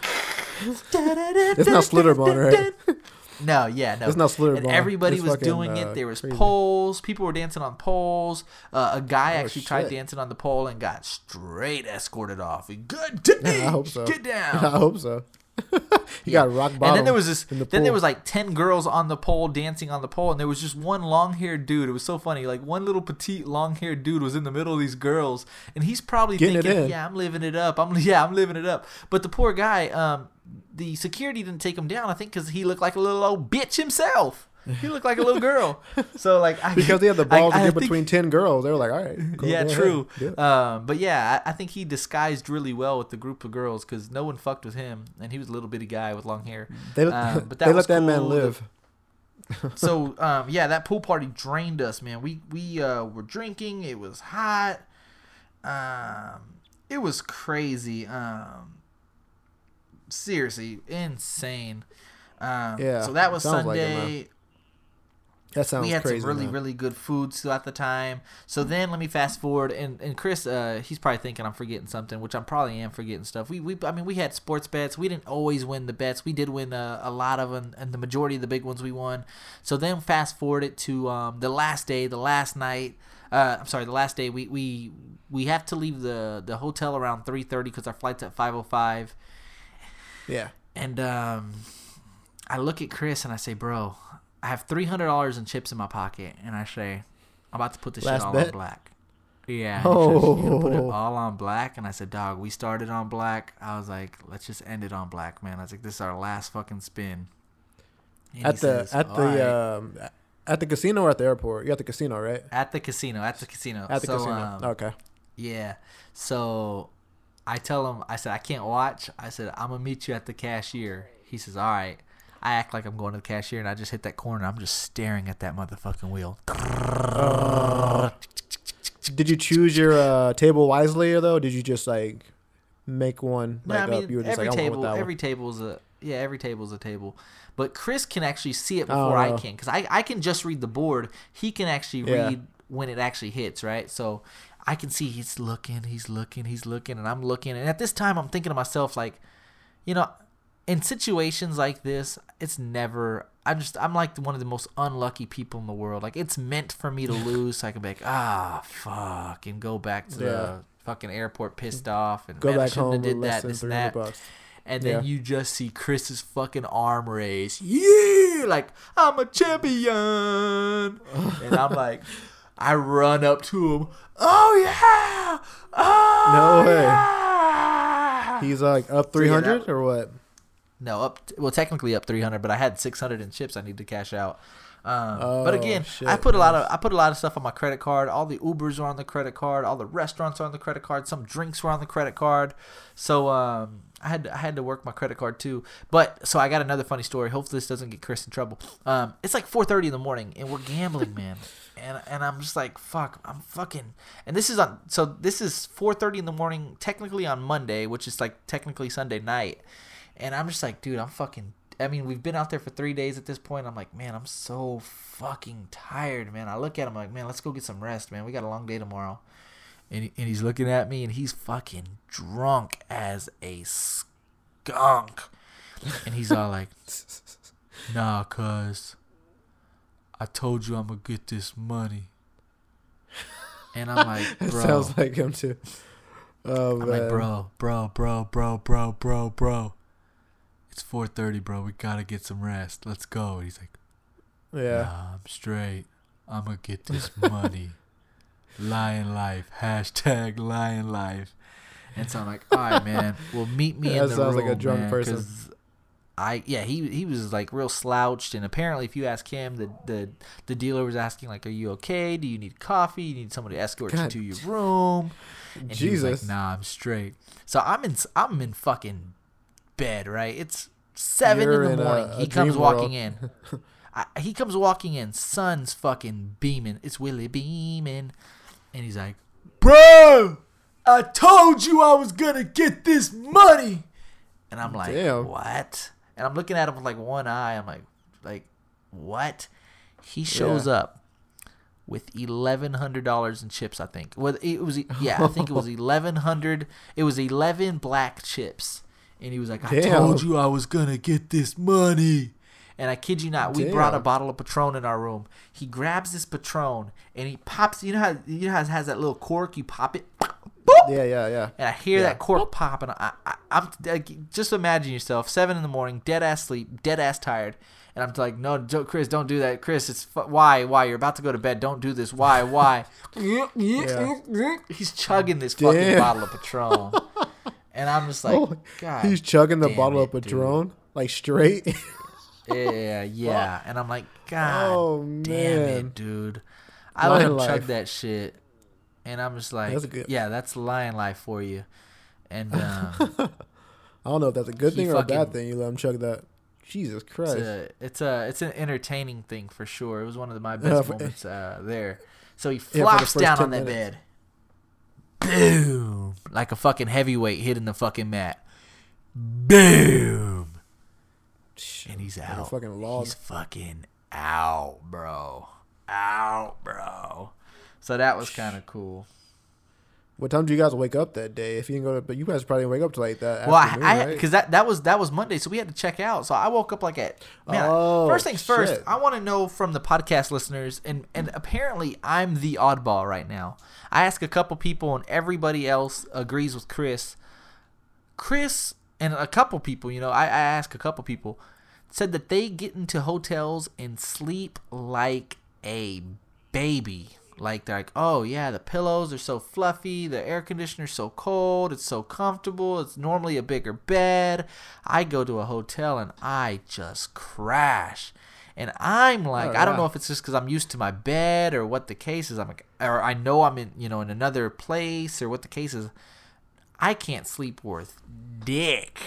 It's not Slitterbone, right? No, yeah, no. It's not Slitterbone. And everybody It's was fucking, doing uh, it. There was crazy. poles. People were dancing on poles. Uh, a guy Oh, actually tried dancing on the pole and got straight escorted off. Good day. I hope so. Get down. I hope so. he Yeah. got rock bottom. And then there was this. the Then there was like ten girls on the pole dancing on the pole, and there was just one long-haired dude. It was so funny. Like one little petite long-haired dude was in the middle of these girls, and he's probably Getting thinking, "Yeah, I'm living it up. I'm yeah, I'm living it up." But the poor guy, um, the security didn't take him down. I think because he looked like a little old bitch himself. He looked like a little girl. So like, I, because they had the balls I to get between ten girls. They were like, all right, go- yeah, true. It. Um, but yeah, I, I think he disguised really well with the group of girls because no one fucked with him, and he was a little bitty guy with long hair. They, um, but that they let that man live. so um, yeah, that pool party drained us, man. We we uh, were drinking. It was hot. Um, it was crazy. Um, seriously, insane. Um, Yeah, So that was sounds like it, Sunday. That sounds we had crazy. some really man. really good foods throughout the time. So then let me fast forward and and Chris, uh, he's probably thinking I'm forgetting something, which I'm probably am forgetting stuff. We we I mean we had sports bets. We didn't always win the bets. We did win a, a lot of them, and the majority of the big ones we won. So then fast forward it to um, the last day, the last night. Uh, I'm sorry, the last day. We we we have to leave the the hotel around 3:30 because our flight's at 5:05. Yeah. And um, I look at Chris and I say, "Bro, I have three hundred dollars in chips in my pocket," and I say, "I'm about to put this Last shit all bet? on black." Yeah. he says, "You put it Oh. all on black, and I said, "Dog, we started on black." I was like, "Let's just end it on black, man." I was like, "This is our last fucking spin." And At the says, at the right." um at the casino or at the airport. You're at the casino, right? at the casino, at the casino, At the So, casino. um, okay. Yeah. So I tell him, I said, I can't watch. I said, I'm going to meet you at the cashier. He says, all right. I act like I'm going to the cashier and I just hit that corner. I'm just staring at that motherfucking wheel. Did you choose your uh, table wisely though? Did you just like make one No, I mean, up? You were just every like, I table, every one. table's a, yeah, every table's a table. But Chris can actually see it Oh, before I can. Because I, I can just read the board. He can actually Yeah. read when it actually hits, right? So I can see he's looking, he's looking, he's looking, and I'm looking. And at this time, I'm thinking to myself, like, you know, in situations like this, it's never. I just I'm like one of the most unlucky people in the world. Like it's meant for me to lose, so I can be like, ah, fuck, and go back to Yeah. the fucking airport pissed off and Go man, back home have did that, this and that. bucks. And then Yeah. you just see Chris's fucking arm raise. Yeah, like I'm a champion. and I'm like, I run up to him. Oh yeah. Oh No way. yeah!" He's like up 300 yeah, that- or what? No, up t- well technically up 300, but I had 600 in chips I need to cash out. Um, Oh, but again, shit, I put a lot of. I put a lot of stuff on my credit card. All the Ubers are on the credit card. All the restaurants are on the credit card. Some drinks were on the credit card. So um, I had I had to work my credit card too. But so I got another funny story. Hopefully this doesn't get Chris in trouble. Um, it's like 4:30 in the morning and we're gambling, man. And and I'm just like fuck. I'm fucking. And this is on. So this is 4:30 in the morning, technically on Monday, which is like technically Sunday night. And I'm just like, dude, I'm fucking. I mean, we've been out there for three days at this point. I'm like, man, I'm so fucking tired, man. I look at him like, man, let's go get some rest, man. We got a long day tomorrow. And, he, and he's looking at me and he's fucking drunk as a skunk. And he's all like, nah, cuz I told you I'm going to get this money. And I'm like, That bro. sounds like him too. Oh I'm man, like, bro, bro, bro, bro, bro, bro, bro. It's 4:30, bro. We gotta get some rest. Let's go. And he's like, Yeah. Nah, I'm straight. I'm gonna get this money. lion life. Hashtag lion life. And so I'm like, all right, man. Well, meet me That in the sounds room, like a drunk man, person. I yeah he he was like real slouched and apparently if you ask him the the the dealer was asking like are you okay do you need coffee you need somebody to escort God. you to your room and Jesus. like, "Nah, I'm straight." So I'm in, I'm in fucking bed, right? It's 7 You're in the a- morning. a he comes walking world. in. I, he comes walking in. Sun's fucking beaming. It's Willie beaming, and he's like, "Bro, I told you I was gonna get this money." And I'm like, Damn. "What?" And I'm looking at him with like one eye. I'm like, "Like, what?" He shows up with eleven hundred dollars in chips. I think. Well, it was yeah. I think it was eleven hundred. It was eleven black chips, and he was like, "I Damn. told you I was gonna get this money." And I kid you not, we brought a bottle of Patron in our room. He grabs this Patron and he pops. You know how you know how it has that little cork? You pop it, boop, Yeah, yeah, yeah. and I hear Yeah. that cork pop, and I, I, I'm like, just imagine yourself seven in the morning, dead ass sleep, dead ass tired, and I'm like, no, Jo- Chris, don't do that, Chris. It's fu- why, why you're about to go to bed. Don't do this. Why, why? He's chugging this fucking Damn. bottle of Patron, and I'm just like, Oh, God, He's chugging the bottle of dude. Patron like straight. Yeah, yeah, and I'm like, God, Oh, damn man. it, dude. I let Lion him chug that shit, and I'm just like, That's yeah, that's lion life for you, and. Um, I don't know if that's a good thing or a bad thing. You let him chug that. Jesus Christ. It's a, it's a it's an entertaining thing for sure. It was one of the, my best moments uh, there. So he flops first down 10 on that minutes. bed. Boom! Like a fucking heavyweight hitting the fucking mat. Boom! And he's Like out. fucking log. He's fucking out, bro. Out, bro. So that was kind of cool. What time do you guys wake up that day? If you didn't go to, but you guys probably didn't wake up till like that. Well, I right? because that that was that was Monday, so we had to check out. So I woke up like at man. Oh, first things first, shit. I want to know from the podcast listeners, and and apparently I'm the oddball right now. I ask a couple people, and everybody else agrees with Chris. Chris and a couple people, you know, I, I asked a couple people, said that they get into hotels and sleep like a baby. Like they're like, oh yeah, the pillows are so fluffy, the air conditioner's so cold, it's so comfortable, it's normally a bigger bed. I go to a hotel and I just crash. And I'm oh, like, Oh, I don't yeah. know if it's just because I'm used to my bed or what the case is. I'm like, or I know I'm in, you know, in another place or what the case is. I can't sleep worth dick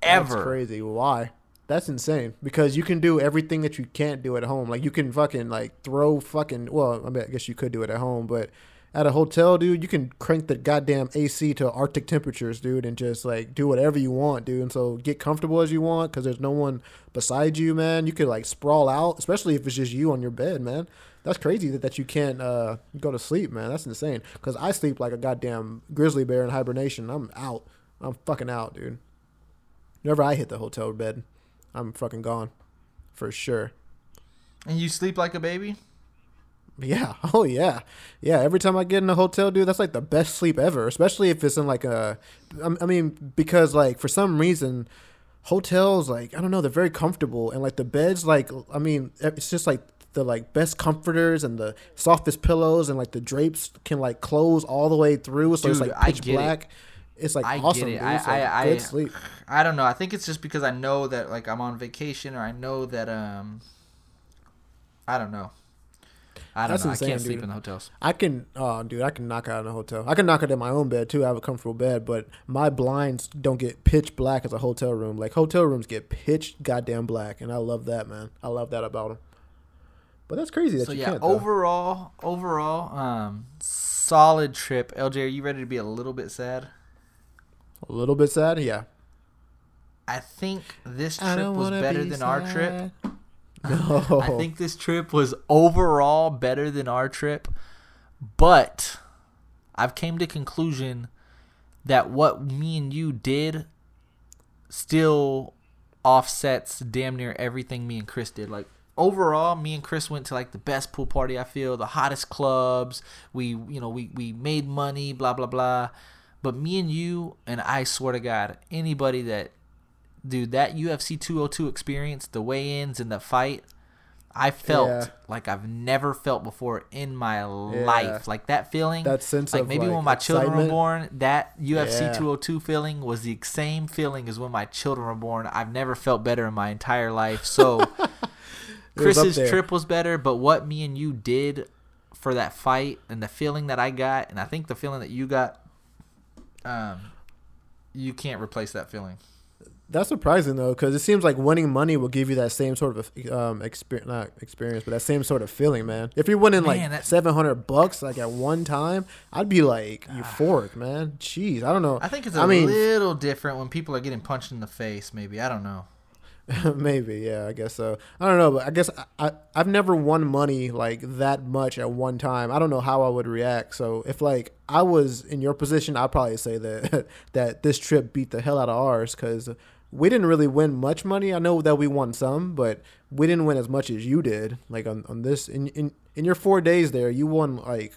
ever. That's crazy. Why? That's insane. Because you can do everything that you can't do at home. Like you can fucking like throw fucking. Well, I mean, I guess you could do it at home, but at a hotel, dude, you can crank the goddamn AC to Arctic temperatures, dude, and just like do whatever you want, dude. And so get comfortable as you want because there's no one beside you, man. You could like sprawl out, especially if it's just you on your bed, man. That's crazy that, that you can't uh, go to sleep, man. That's insane. Because I sleep like a goddamn grizzly bear in hibernation. I'm out. I'm fucking out, dude. Whenever I hit the hotel bed, I'm fucking gone, for sure. And you sleep like a baby. Yeah. Oh yeah. Yeah. Every time I get in a hotel, dude, that's like the best sleep ever. Especially if it's in like a, I mean, because like for some reason, hotels like I don't know, they're very comfortable and like the beds, like I mean, it's just like the like best comforters and the softest pillows and like the drapes can like close all the way through, so it's Dude, like I pitch get it. It's like I get awesome, it. I- like, I- good I- sleep. I don't know. I think it's just because I know that like I'm on vacation or I know that um I don't know. I don't That's know. insane, I can't sleep in the hotels. I can, oh, dude, I can knock out in a hotel. I can knock it in my own bed too. I have a comfortable bed, but my blinds don't get pitch black as a hotel room. Like hotel rooms get pitch goddamn black, and I love that, man. I love that about them. But that's crazy that So you yeah, can't. though. overall, overall, um, solid trip. LJ, are you ready to be a little bit sad? A little bit sad, yeah. I think this trip was better be than our trip. No, I think this trip was overall better than our trip, but I've came to conclusion that what me and you did still offsets damn near everything me and Chris did. Like overall, me and Chris went to like the best pool party I feel, the hottest clubs. We you know we we made money, blah blah blah. But me and you and I swear to God, anybody that dude that UFC 202 experience, the weigh-ins and the fight, I felt Yeah. like I've never felt before in my life. Like that feeling. That sense like of, maybe like, when my children were born, that UFC Yeah. 202 feeling was the same feeling as when my children were born. I've never felt better in my entire life. So Chris's there. trip was better, but what me and you did for that fight and the feeling that I got, and I think the feeling that you got, um, you can't replace that feeling. That's surprising though, because it seems like winning money will give you that same sort of um experience, not experience, but that same sort of feeling, man. If you're winning Man, like seven hundred bucks like at one time, I'd be like euphoric, man. Jeez, I don't know. I think it's a I mean, a little different when people are getting punched in the face. Maybe I don't know. maybe, yeah, I guess so. I don't know, but I guess I, I I've never won money like that much at one time. I don't know how I would react. So if like I was in your position, I'd probably say that that this trip beat the hell out of ours because we didn't really win much money. I know that we won some, but we didn't win as much as you did. Like on, on this in, in in your four days there, you won like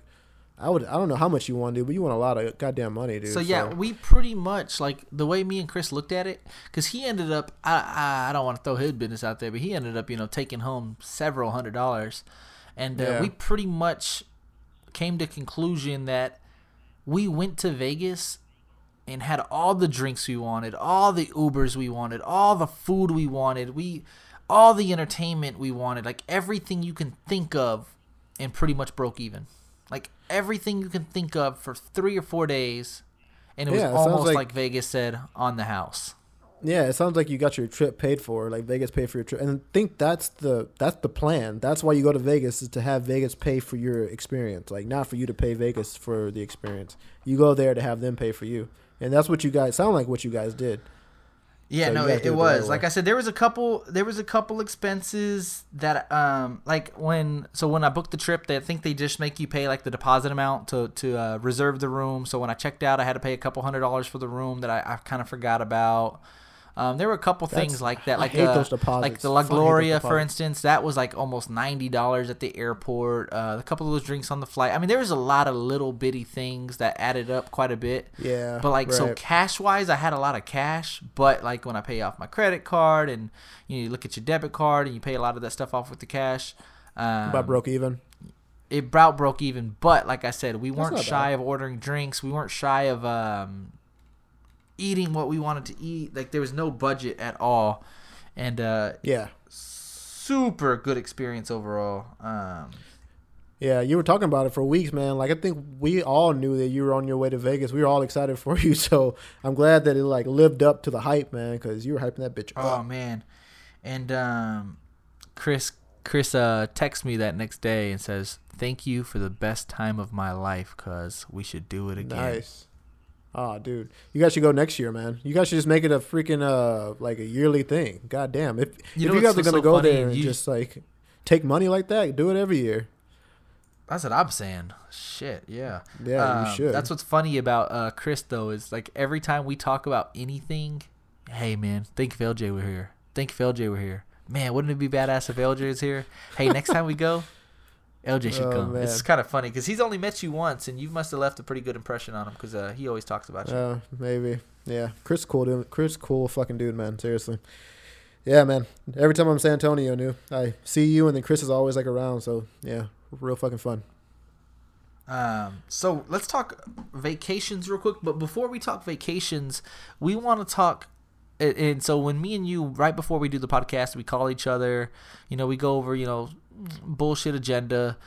I would I don't know how much you won, dude, but you want a lot of goddamn money, dude. So yeah, we pretty much like the way me and Chris looked at it, because he ended up. I, I I don't want to throw his business out there, but he ended up you know taking home several hundred dollars, and uh, Yeah. we pretty much came to conclusion that we went to Vegas and had all the drinks we wanted, all the Ubers we wanted, all the food we wanted, we all the entertainment we wanted, like everything you can think of, and pretty much broke even. Like everything you can think of for three or four days, and it was it almost like- like, Vegas said on the house. Yeah, it sounds like you got your trip paid for, like Vegas paid for your trip, and I think that's the that's the plan. That's why you go to Vegas is to have Vegas pay for your experience, like not for you to pay Vegas for the experience. You go there to have them pay for you, and that's what you guys sound like. What you guys did. Yeah, So no, it, it it the right was. Like. I said, there was a couple. There was a couple expenses that, um, like when so when I booked the trip, they I think they just make you pay like the deposit amount to to uh, reserve the room. So when I checked out, I had to pay a couple hundred dollars for the room that I, I kind of forgot about. Um, there were a couple That's- things like that, like uh, those deposits. like the La Fucking hate those Gloria, for instance. That was like almost ninety dollars at the airport. Uh, a couple of those drinks on the flight. I mean, there was a lot of little bitty things that added up quite a bit. Yeah, But like so cash wise, I had a lot of cash. But like when I pay off my credit card and you, know, you look at your debit card and you pay a lot of that stuff off with the cash. Um, about broke even. it about broke even. But like I said, we weren't not shy bad. of ordering drinks. We weren't shy of um, eating what we wanted to eat. Like there was no budget at all, and uh, Yeah, super good experience overall. Um, yeah. You were talking about it for weeks, man. Like I think we all knew that you were on your way to Vegas. We were all excited for you, so I'm glad that it like lived up to the hype, man. Because you were hyping that bitch Oh up. man, and um, Chris Chris uh texts me that next day and says, "Thank you for the best time of my life, cause we should do it again." Nice. Oh, dude, you guys should go next year, man. You guys should just make it a freaking uh like a yearly thing. God damn, if You if you guys are gonna so go there and You- just like take money like that, do it every year. That's what I'm saying. Shit, yeah. Yeah, you Um, should. That's what's funny about uh, Chris though is like every time we talk about anything, Hey man, thank if LJ were here. Thank if LJ were here. Man, wouldn't it be badass if LJ is here? Hey, next time we go, LJ should Oh, come. man. It's kind of funny because he's only met you once, and you must have left a pretty good impression on him because uh, he always talks about you. Uh, maybe. Yeah. Chris cool dude. Chris cool fucking dude, man. Seriously. Yeah, man. Every time I'm in San Antonio, new I see you, and then Chris is always like around. So yeah, real fucking fun. Um, so let's talk vacations real quick. But before we talk vacations, we want to talk. And so when me and you, right before we do the podcast, we call each other. You know, we go over you know bullshit agenda,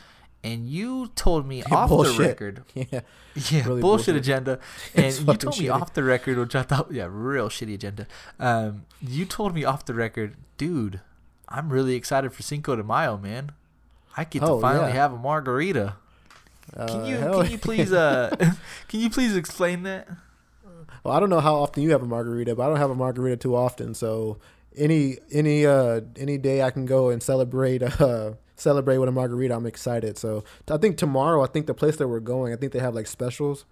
and you told me off the record. Yeah. Yeah, Really bullshit, bullshit. agenda. And you told me off the record, which I thought, yeah, real shitty agenda. Um, you told me off the record, dude, I'm really excited for Cinco de Mayo, man. I get to Oh, finally yeah. have a margarita. Can Uh, you can you please uh can you please explain that? Well, I don't know how often you have a margarita, but I don't have a margarita too often. So any any uh any day I can go and celebrate uh celebrate with a margarita, I'm excited. So I think tomorrow, I think the place that we're going, I think they have like specials.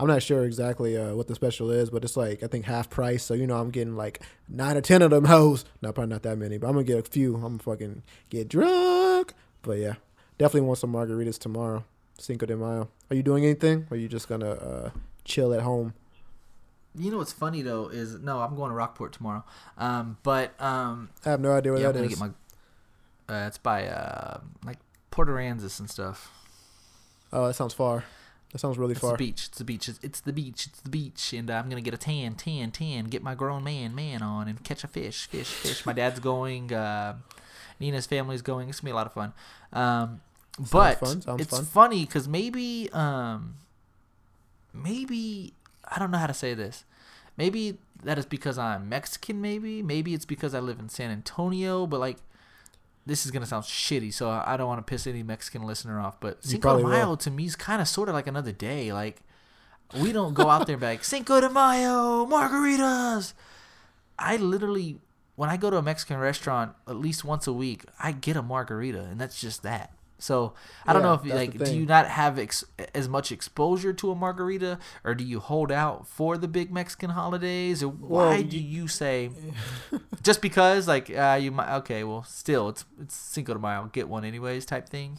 I'm not sure exactly uh, what the special is, but it's like I think half price. So you know, I'm getting like nine or ten of them hoes. No, probably not that many, but I'm gonna get a few. I'm gonna fucking get drunk. But yeah, definitely want some margaritas tomorrow, Cinco de Mayo. Are you doing anything? Or are you just gonna uh, chill at home? You know what's funny though is no, I'm going to Rockport tomorrow. Um, but um, I have no idea where yeah, I'm is. my. Uh, it's by uh like Port Aransas and stuff. Oh, that sounds far. That sounds really It's far. the beach. It's the beach. It's, it's the beach. It's the beach. And uh, I'm gonna get a tan, tan, tan. Get my grown man, man on, and catch a fish, fish, fish. My dad's going. Uh, Nina's family's going. It's gonna be a lot of fun. Um, but fun, it's fun. funny because maybe, um, maybe I don't know how to say this. Maybe that is because I'm Mexican. Maybe, maybe it's because I live in San Antonio. But like, this is gonna sound shitty, so I don't want to piss any Mexican listener off. But Cinco de Mayo will. to me is kind of sort of like another day. Like, we don't go out there and be like Cinco de Mayo margaritas. I literally, when I go to a Mexican restaurant at least once a week, I get a margarita, and that's just that. So I don't Yeah, know if like do you not have ex- as much exposure to a margarita, or do you hold out for the big Mexican holidays, or Well, why do you say just because like uh, you might okay well still it's it's Cinco de Mayo get one anyways type thing.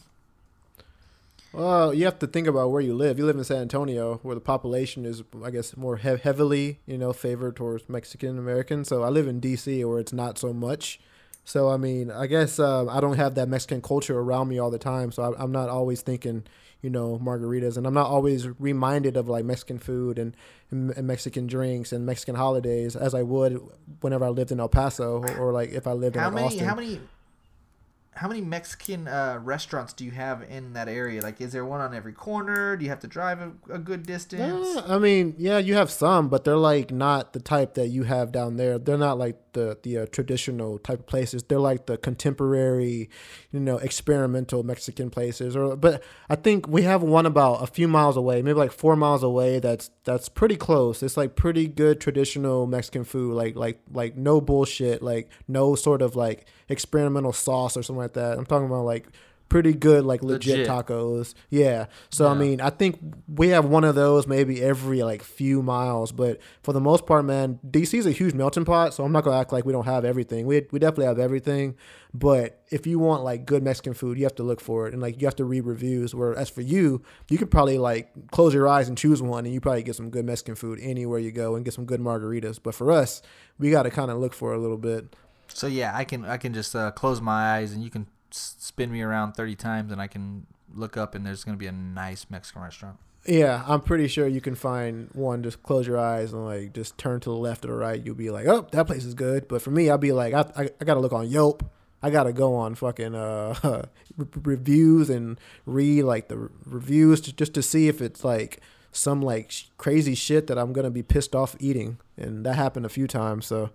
Well, you have to think about where you live. You live in San Antonio, where the population is, I guess, more he- heavily, you know, favored towards Mexican Americans. So I live in D.C., where it's not so much. So I mean, I guess uh, I don't have that Mexican culture around me all the time. So I, I'm not always thinking, you know, margaritas, and I'm not always reminded of like Mexican food and, and, and Mexican drinks and Mexican holidays as I would whenever I lived in El Paso or, or like if I lived in How like, many Austin. how many how many Mexican uh, restaurants do you have in that area? Like, is there one on every corner? Do you have to drive a, a good distance? Yeah, I mean, yeah, you have some, but they're like not the type that you have down there. They're not like the the uh, traditional type of places. They're like the contemporary, you know, experimental Mexican places. Or, but I think we have one about a few miles away, maybe like four miles away. That's that's pretty close. It's like pretty good traditional Mexican food, like like like no bullshit, like no sort of like experimental sauce or something like that. I'm talking about like pretty good like legit, Legit. tacos. Yeah. So I mean, I think we have one of those maybe every like few miles, but for the most part, man, DC is a huge melting pot. So I'm not gonna act like we don't have everything. We we definitely have everything, but if you want like good Mexican food, you have to look for it, and like you have to read reviews. Where as for you, you could probably like close your eyes and choose one, and you probably get some good Mexican food anywhere you go, and get some good margaritas. But for us, we got to kind of look for it a little bit. So yeah, I can I can just uh, close my eyes and you can spin me around thirty times and I can look up and there's gonna be a nice Mexican restaurant. Yeah, I'm pretty sure you can find one. Just close your eyes and like just turn to the left or the right. You'll be like, oh, that place is good. But for me, I'll be like, I, I, I gotta look on Yelp. I gotta go on fucking uh, re- reviews and read like the re- reviews to, just to see if it's like some like sh- crazy shit that I'm gonna be pissed off eating. And that happened a few times. So,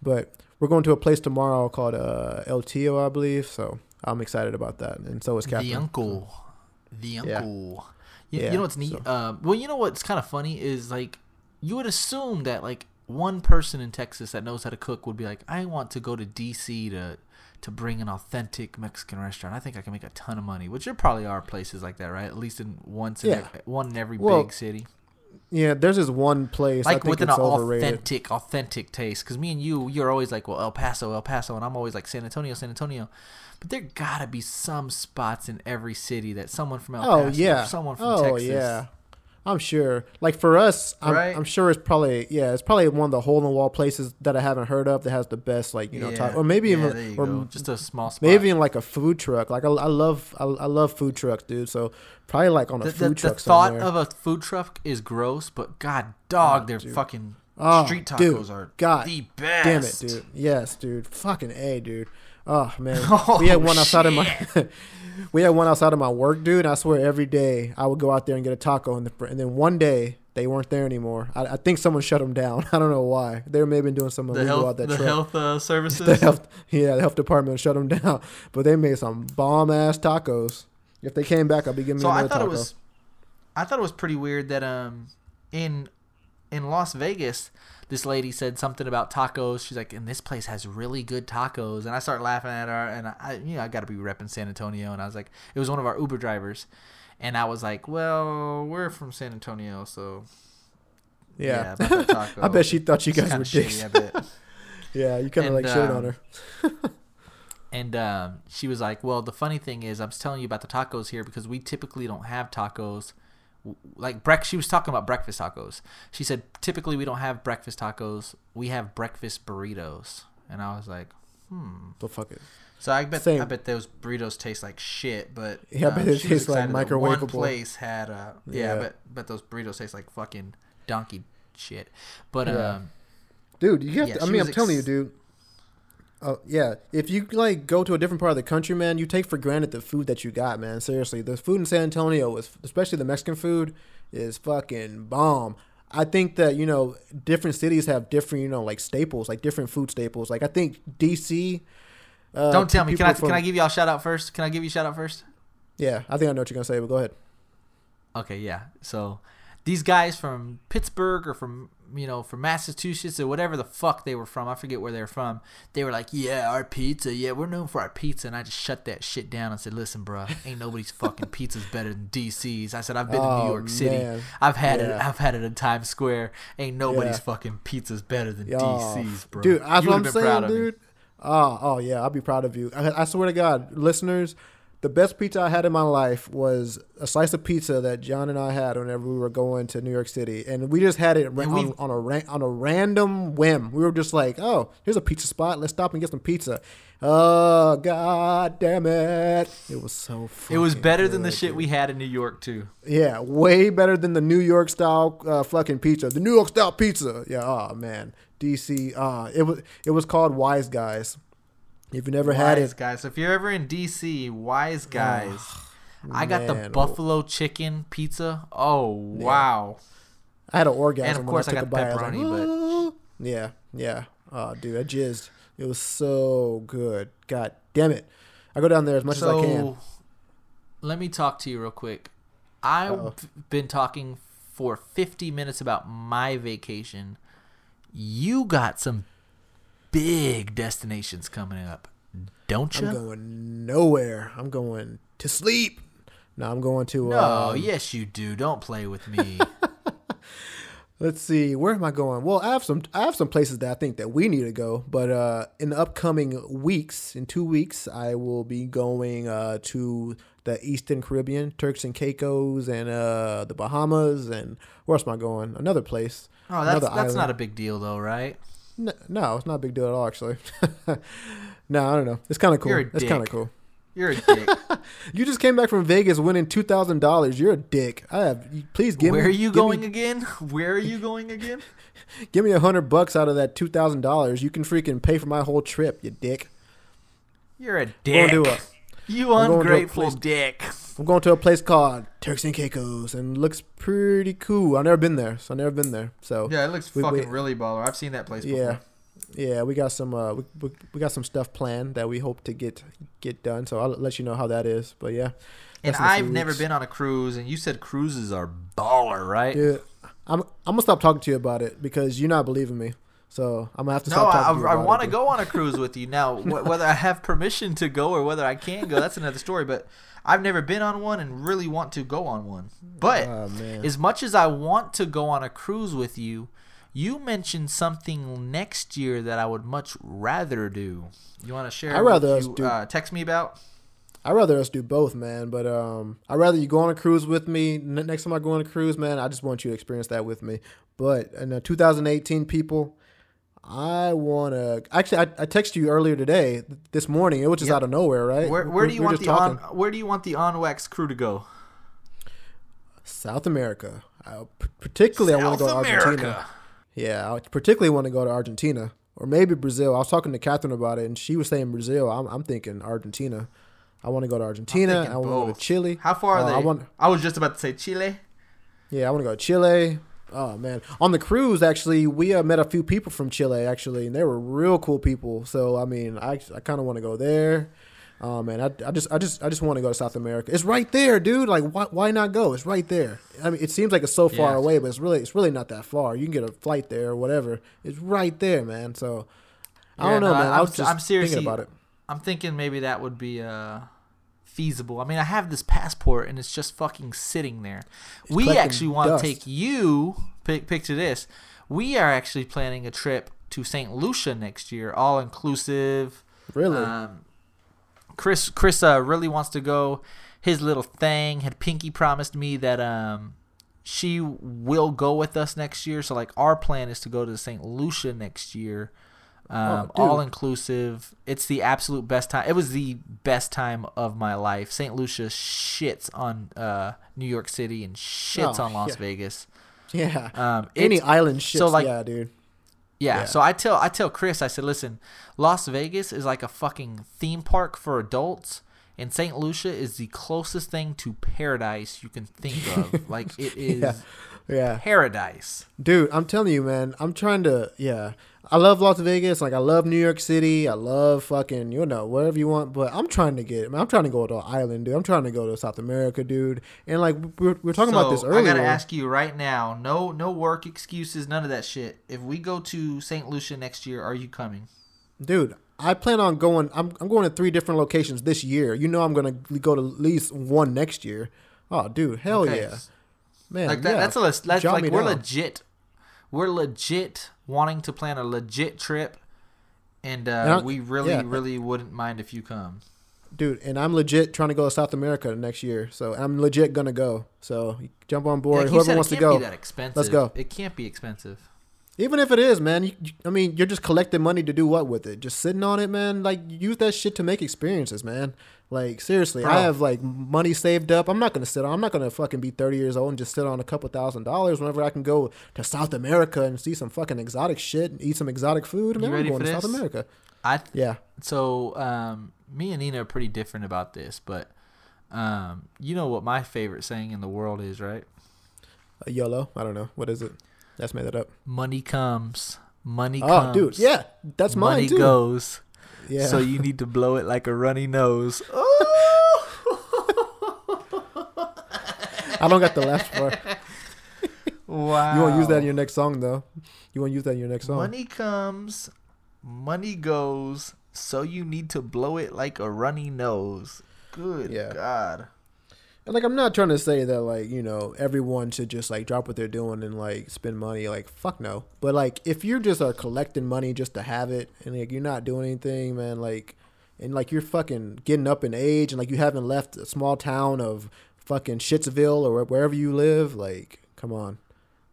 but we're going to a place tomorrow called uh, El Tio, I believe. So I'm excited about that, and so is Catherine. The uncle, the Yeah. uncle. You, Yeah, you know what's neat? so- Uh, well, you know what's kind of funny is like you would assume that like one person in Texas that knows how to cook would be like, I want to go to DC to to bring an authentic Mexican restaurant. I think I can make a ton of money. Which there probably are places like that, right? At least in once in Yeah. ev- one in every Well, big city. Yeah, there's this one place I like think with an overrated. authentic, authentic taste. Because me and you, you're always like, well, El Paso, El Paso, and I'm always like San Antonio, San Antonio. But there gotta be some spots in every city that someone from El Oh Paso, yeah. or someone from oh Texas. yeah. I'm sure. Like for us, I'm, Right? I'm sure it's probably yeah, it's probably one of the hole in the wall places that I haven't heard of that has the best like you know, yeah. or maybe yeah, even or go. just a small spot. maybe even like a food truck. Like I, I love I, I love food trucks, dude. So probably like on a the, food the, the thought somewhere. of a food truck is gross, but god dog, ah, Oh, their dude. fucking Oh, street tacos dude, are God the best. Damn it, dude. Yes, dude. Fucking a, dude. Ah, oh man, Oh, we had one outside of my. we had one outside of my work, dude. And I swear, every day I would go out there and get a taco, and, the, and then one day they weren't there anymore. I, I think someone shut them down. I don't know why. They may have been doing something The illegal health, out that the truck. health uh, services. the health, yeah, the health department shut them down. But they made some bomb ass tacos. If they came back, I'll be giving so me I thought taco. it was, I thought it was pretty weird that um, in, in Las Vegas, this lady said something about tacos. She's like, "And this place has really good tacos." And I started laughing at her, and I, you know, I got to be repping San Antonio, and I was like, it was one of our Uber drivers, and I was like, "Well, we're from San Antonio, so yeah. about taco, I bet she thought you guys were shitty, dicks. I. Yeah, you kind of like shit um, on her. And um, she was like, "Well, the funny thing is, I'm just telling you about the tacos here because we typically don't have tacos. Like brec- she was talking about breakfast tacos. She said typically we don't have breakfast tacos. We have breakfast burritos." And I was like, "Hmm." So fuck it. So I bet I bet those burritos taste like shit. But Yeah, I uh, bet it tastes like that One place had uh, yeah, Yeah. but but those burritos taste like fucking donkey shit. But Yeah. um, dude you have Yeah, to, i mean i'm telling you dude uh, yeah if you like go to a different part of the country man you take for granted the food that you got man seriously the food in san antonio is especially the mexican food is fucking bomb i think that you know different cities have different you know like staples like different food staples like i think dc uh, don't tell me. Can I people can I give y'all a shout out first? Can I give you a shout out first? yeah i think i know what you're gonna say but go ahead Okay, yeah. So these guys from Pittsburgh or from you know from Massachusetts or whatever the fuck they were from, I forget where they were from. They were like, "Yeah, our pizza. Yeah, we're known for our pizza." And I just shut that shit down and said, "Listen, bro, ain't nobody's fucking pizza's better than DC's." I said, "I've been to Oh, New York City. man. I've had it. I've had it in Times Square. Ain't nobody's Yeah. fucking pizza's better than Yeah. DC's, bro." Dude, that's You what I'm would've been proud saying, of me. dude. Oh, oh yeah, I'll be proud of you. I, I swear to God, listeners, the best pizza I had in my life was a slice of pizza that John and I had whenever we were going to New York City, and we just had it on, we've- on a on a random whim. We were just like, oh, here's a pizza spot. Let's stop and get some pizza. Oh God damn it! It was so. It was better than the good, shit we had in New York too. Yeah, way better than the New York style uh, fucking pizza. The New York style pizza. Yeah, oh man, DC. Uh, it was it was called Wise Guys. If you never had Wise it, guys. So if you're ever in DC, Wise Guys. I got the oh. buffalo chicken pizza. Oh wow! I had an orgasm. And of when course I took got a bite. I like, pepperoni, but- yeah, yeah. Oh, dude, I jizzed. It was so good. God damn it! I go down there as much as I can. Let me talk to you real quick. I've Uh-oh. been talking for 50 minutes about my vacation. You got some big destinations coming up, don't you? I'm going nowhere. I'm going to sleep. No, I'm going to. No, um, yes you do. Don't play with me. Let's see, where am I going? Well, I have some I have some places that I think that we need to go, but uh, in the upcoming weeks, in two weeks, I will be going uh, to the Eastern Caribbean, Turks and Caicos, and uh, the Bahamas, and where else am I going? Another place. Oh, that's that's not a big deal though, right? No, no, it's not a big deal at all, actually. no, I don't know. It's kind of cool. You're a It's kind of cool. You're a dick. You just came back from Vegas winning two thousand dollars. You're a dick. I have. Please give me. Where me. are you give me- going again? Where are you going again? Give me a hundred bucks out of that two thousand dollars. You can freaking pay for my whole trip, you dick. You're a dick. a. You I'm going to a ungrateful dick. I'm going to a place called Turks and Caicos, and it looks pretty cool. I've never been there, so I've never been there. So Yeah, it looks We- fucking we- really baller. I've seen that place before. yeah, yeah, we got some. Uh, we, we, we got some stuff planned that we hope to get get done. So I'll let you know how that is. But yeah, And That's in a few I've never weeks. been on a cruise, and you said cruises are baller, right? yeah, I'm I'm gonna stop talking to you about it because you're not believing me. So I'm gonna have to No, stop I, talking to you I about want to go on a cruise with you. Now, wh- whether I have permission to go or whether I can go, that's another story. But I've never been on one and really want to go on one. But Oh, as much as I want to go on a cruise with you, you mentioned something next year that I would much rather do. You want to share? I'd rather us you, do- uh, text me about. I'd rather us do both, man. But um, I'd rather you go on a cruise with me. Next time I go on a cruise, man, I just want you to experience that with me. But in uh, 2018, people, I want to. Actually, I, I texted you earlier today, this morning. It was just Yep. out of nowhere, right? Where, where do you want the on? Where do you want the on wax crew to go? South America. I, particularly, I want to go to Argentina. Yeah, I particularly want to go to Argentina or maybe Brazil. I was talking to Catherine about it, and she was saying Brazil. I'm, I'm thinking Argentina. I want to go to Argentina. I want to go to Chile. How far Uh, are they? I want. I was just about to say Chile. Yeah, I want to go to Chile. Oh man, on the cruise actually, we uh, met a few people from Chile actually, and they were real cool people. So I mean, I I kind of want to go there. Um, and I, I just I just I just want to go to South America. It's right there, dude. Like why why not go? It's right there. I mean, it seems like it's so far Yeah. away, but it's really it's really not that far. You can get a flight there or whatever. It's right there, man. So I Yeah, don't know, no, man. I I'm was just I'm seriously- thinking about it. I'm thinking maybe that would be uh, feasible. I mean, I have this passport and it's just fucking sitting there. we actually want dust. to take you. Pic- picture this: we are actually planning a trip to St. Lucia next year, all inclusive. Really? Um, Chris Chris uh, really wants to go. His little thing had Pinky promised me that um she will go with us next year. So like our plan is to go to St. Lucia next year. Um, Oh, all inclusive. It's the absolute best time. It was the best time of my life. St. Lucia shits on uh, New York City and shits Oh, on Las yeah. Vegas. yeah. Um, Any island shits, so, like- yeah, dude. yeah, Yeah. So I tell I tell Chris, I said, listen, Las Vegas is like a fucking theme park for adults, and St. Lucia is the closest thing to paradise you can think of. like it is Yeah. Yeah. paradise. Dude, I'm telling you, man. I'm trying to. Yeah, I love Las Vegas. Like I love New York City. I love fucking you know wherever you want. But I'm trying to get. I'm trying to go to an island, dude. I'm trying to go to South America, dude. And like we're, we were talking about this earlier. I gotta ask you right now, no no work excuses, none of that shit. If we go to St. Lucia next year, are you coming? dude. I plan on going. I'm I'm going to three different locations this year. You know I'm gonna go to at least one next year. Oh, dude, hell Okay. yeah, man. Like that, yeah. that's a that's Jot like we're down. legit. We're legit wanting to plan a legit trip, and, uh, And we really yeah. really wouldn't mind if you come. dude. And I'm legit trying to go to South America next year. So I'm legit gonna go. So jump on board. You Whoever wants it to can't go. Be that expensive. Let's go. It can't be expensive. Even if it is, man, you- I mean, you're just collecting money to do what with it? Just sitting on it, man. Like use that shit to make experiences, man. Like seriously, Bro. I have like money saved up. I'm not gonna sit on. I'm not gonna fucking be 30 years old and just sit on a couple thousand dollars whenever I can go to South America and see some fucking exotic shit and eat some exotic food. Man, ready I'm going for to South this? America. I Yeah, so um, me and Nina are pretty different about this, but um, you know what my favorite saying in the world is, right? a YOLO. I don't know what is it. That's made that up. Money comes, money Oh, comes. dude, yeah, that's mine money too. goes. Yeah. So you need to blow it like a runny nose. I don't got the last part. Wow. You won't use that in your next song though. You won't use that in your next song. Money comes, money goes. So you need to blow it like a runny nose. Good Yeah. God. And like I'm not trying to say that like, you know, everyone should just like drop what they're doing and like spend money. Like fuck no. But like if you're just are collecting money just to have it and like you're not doing anything, man, like and like you're fucking getting up in age and like you haven't left a small town of fucking Shitsville or wherever you live, like come on.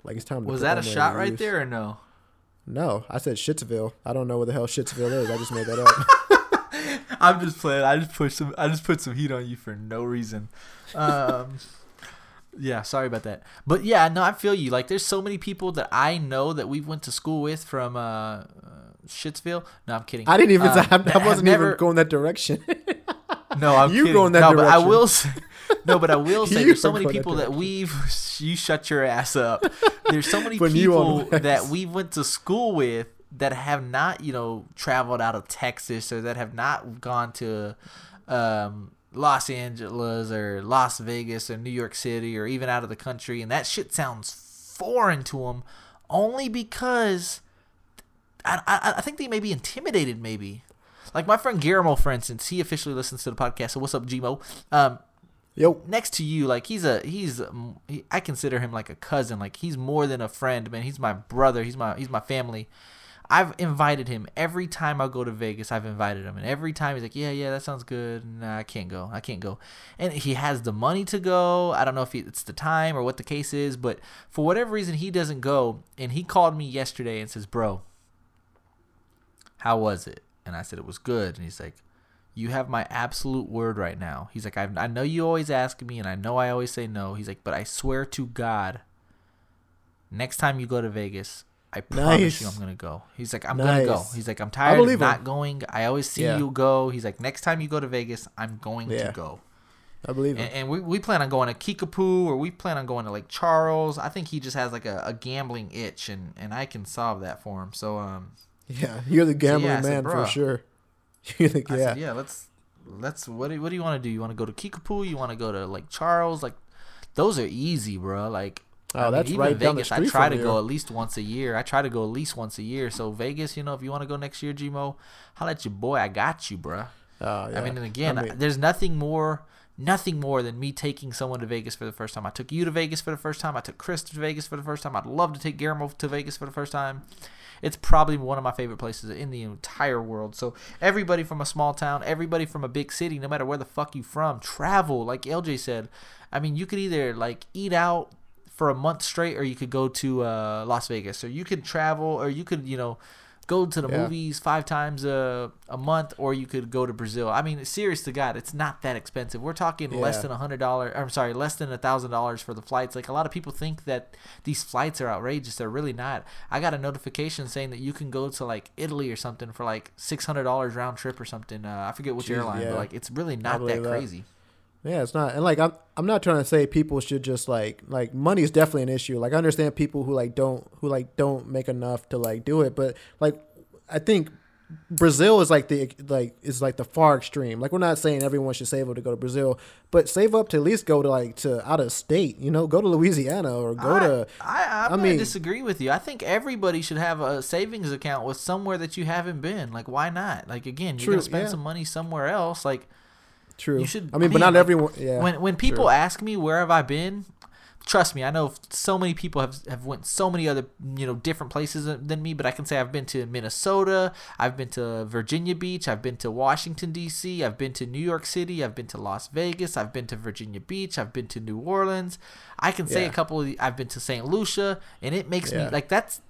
Like it's time to Was that a shot right use. there or no? No, I said Shitsville. I don't know where the hell Shitsville is. I just made that up. I'm just playing. I just put some. I just put some heat on you for no reason. Um, yeah, sorry about that. But yeah, no, I feel you. Like, there's so many people that I know that we went to school with from uh, uh Shitsville. No, I'm kidding. I didn't even Um, I, I wasn't never- even going that direction. No, I'm You kidding. go in that no, but I will say, no, but I will say there's so many people that direction. we've you shut your ass up. There's so many Putting you on people that we went to school with that have not, you know, traveled out of Texas or that have not gone to um, Los Angeles or Las Vegas or New York City or even out of the country, and that shit sounds foreign to them only because I, I I think they may be intimidated. Maybe like my friend Guillermo, for instance, he officially listens to the podcast. So what's up, Gmo? Um, Yo, next to you, like he's a he's he, I consider him like a cousin. Like he's more than a friend, man. He's my brother. He's my he's my family. I've invited him every time I go to Vegas. I've invited him, and every time he's like, "Yeah, yeah, that sounds good." Nah, I can't go. I can't go. And he has the money to go. I don't know if he, it's the time or what the case is, but for whatever reason, he doesn't go. And he called me yesterday and says, "Bro, how was it?" And I said it was good. And he's like, "You have my absolute word right now." He's like, I, "I know you always ask me, and I know I always say no." He's like, "But I swear to God, next time you go to Vegas." I promise Nice. you I'm gonna go. He's like, I'm gonna go. He's like, I'm tired of believe him. not going. I always see Yeah. you go. He's like, next time you go to Vegas, I'm going Yeah. to go. I believe And, it. and we, we plan on going to Kickapoo or we plan on going to Lake Charles. I think he just has like a, a gambling itch and, and I can solve that for him. So um Yeah, you're the gambling I said, man for sure. You're the, yeah. said, yeah, let's let's what do, what do you want to do? You want to go to Kickapoo? You want to go to Lake Charles? Like those are easy, bro. Like Oh, I that's even right down the Vegas, I try to go at least once a year. I try to go at least once a year. So Vegas, you know, if you want to go next year, Gmo, holla at your boy. I got you, bruh. Oh, yeah. I mean, and again, I mean- there's nothing more, nothing more than me taking someone to Vegas for the first time. I took you to Vegas for the first time. I took Chris to Vegas for the first time. I'd love to take Guillermo to Vegas for the first time. It's probably one of my favorite places in the entire world. So everybody from a small town, everybody from a big city, no matter where the fuck you from, travel. Like LJ said, I mean, you could either like eat out for a month straight, or you could go to uh, Las Vegas, or you could travel, or you could you know go to the Yeah. movies five times a, a month, or you could go to Brazil. I mean, serious to God, it's not that expensive. We're talking less than a hundred dollars. I'm sorry, less than a thousand dollars for the flights. Like a lot of people think that these flights are outrageous. They're really not. I got a notification saying that you can go to like Italy or something for like six hundred dollars round trip or something. Uh, I forget which Jeez, airline, yeah. but like it's really not that that. crazy. Yeah, it's not, and like I'm, I'm not trying to say people should just like, like money is definitely an issue. Like I understand people who like don't, who like don't make enough to like do it, but like I think Brazil is like the like is like the far extreme. Like we're not saying everyone should save up to go to Brazil, but save up to at least go to like to out of state. You know, go to Louisiana or go I, to. I, I'm I mean- disagree with you. I think everybody should have a savings account with somewhere that you haven't been. Like, why not? Like, again, you're True, gonna spend yeah. some money somewhere else. Like, True. you should- I mean, but not everyone. Yeah. when when people true. ask me where have I been, trust me, I know so many people have have went so many other you know different places than me. But I can say I've been to Minnesota, I've been to Virginia Beach, I've been to Washington D.C., I've been to New York City, I've been to Las Vegas, I've been to Virginia Beach, I've been to New Orleans. I can say Yeah. a couple. Of the, I've been to St. Lucia, and it makes me like that's.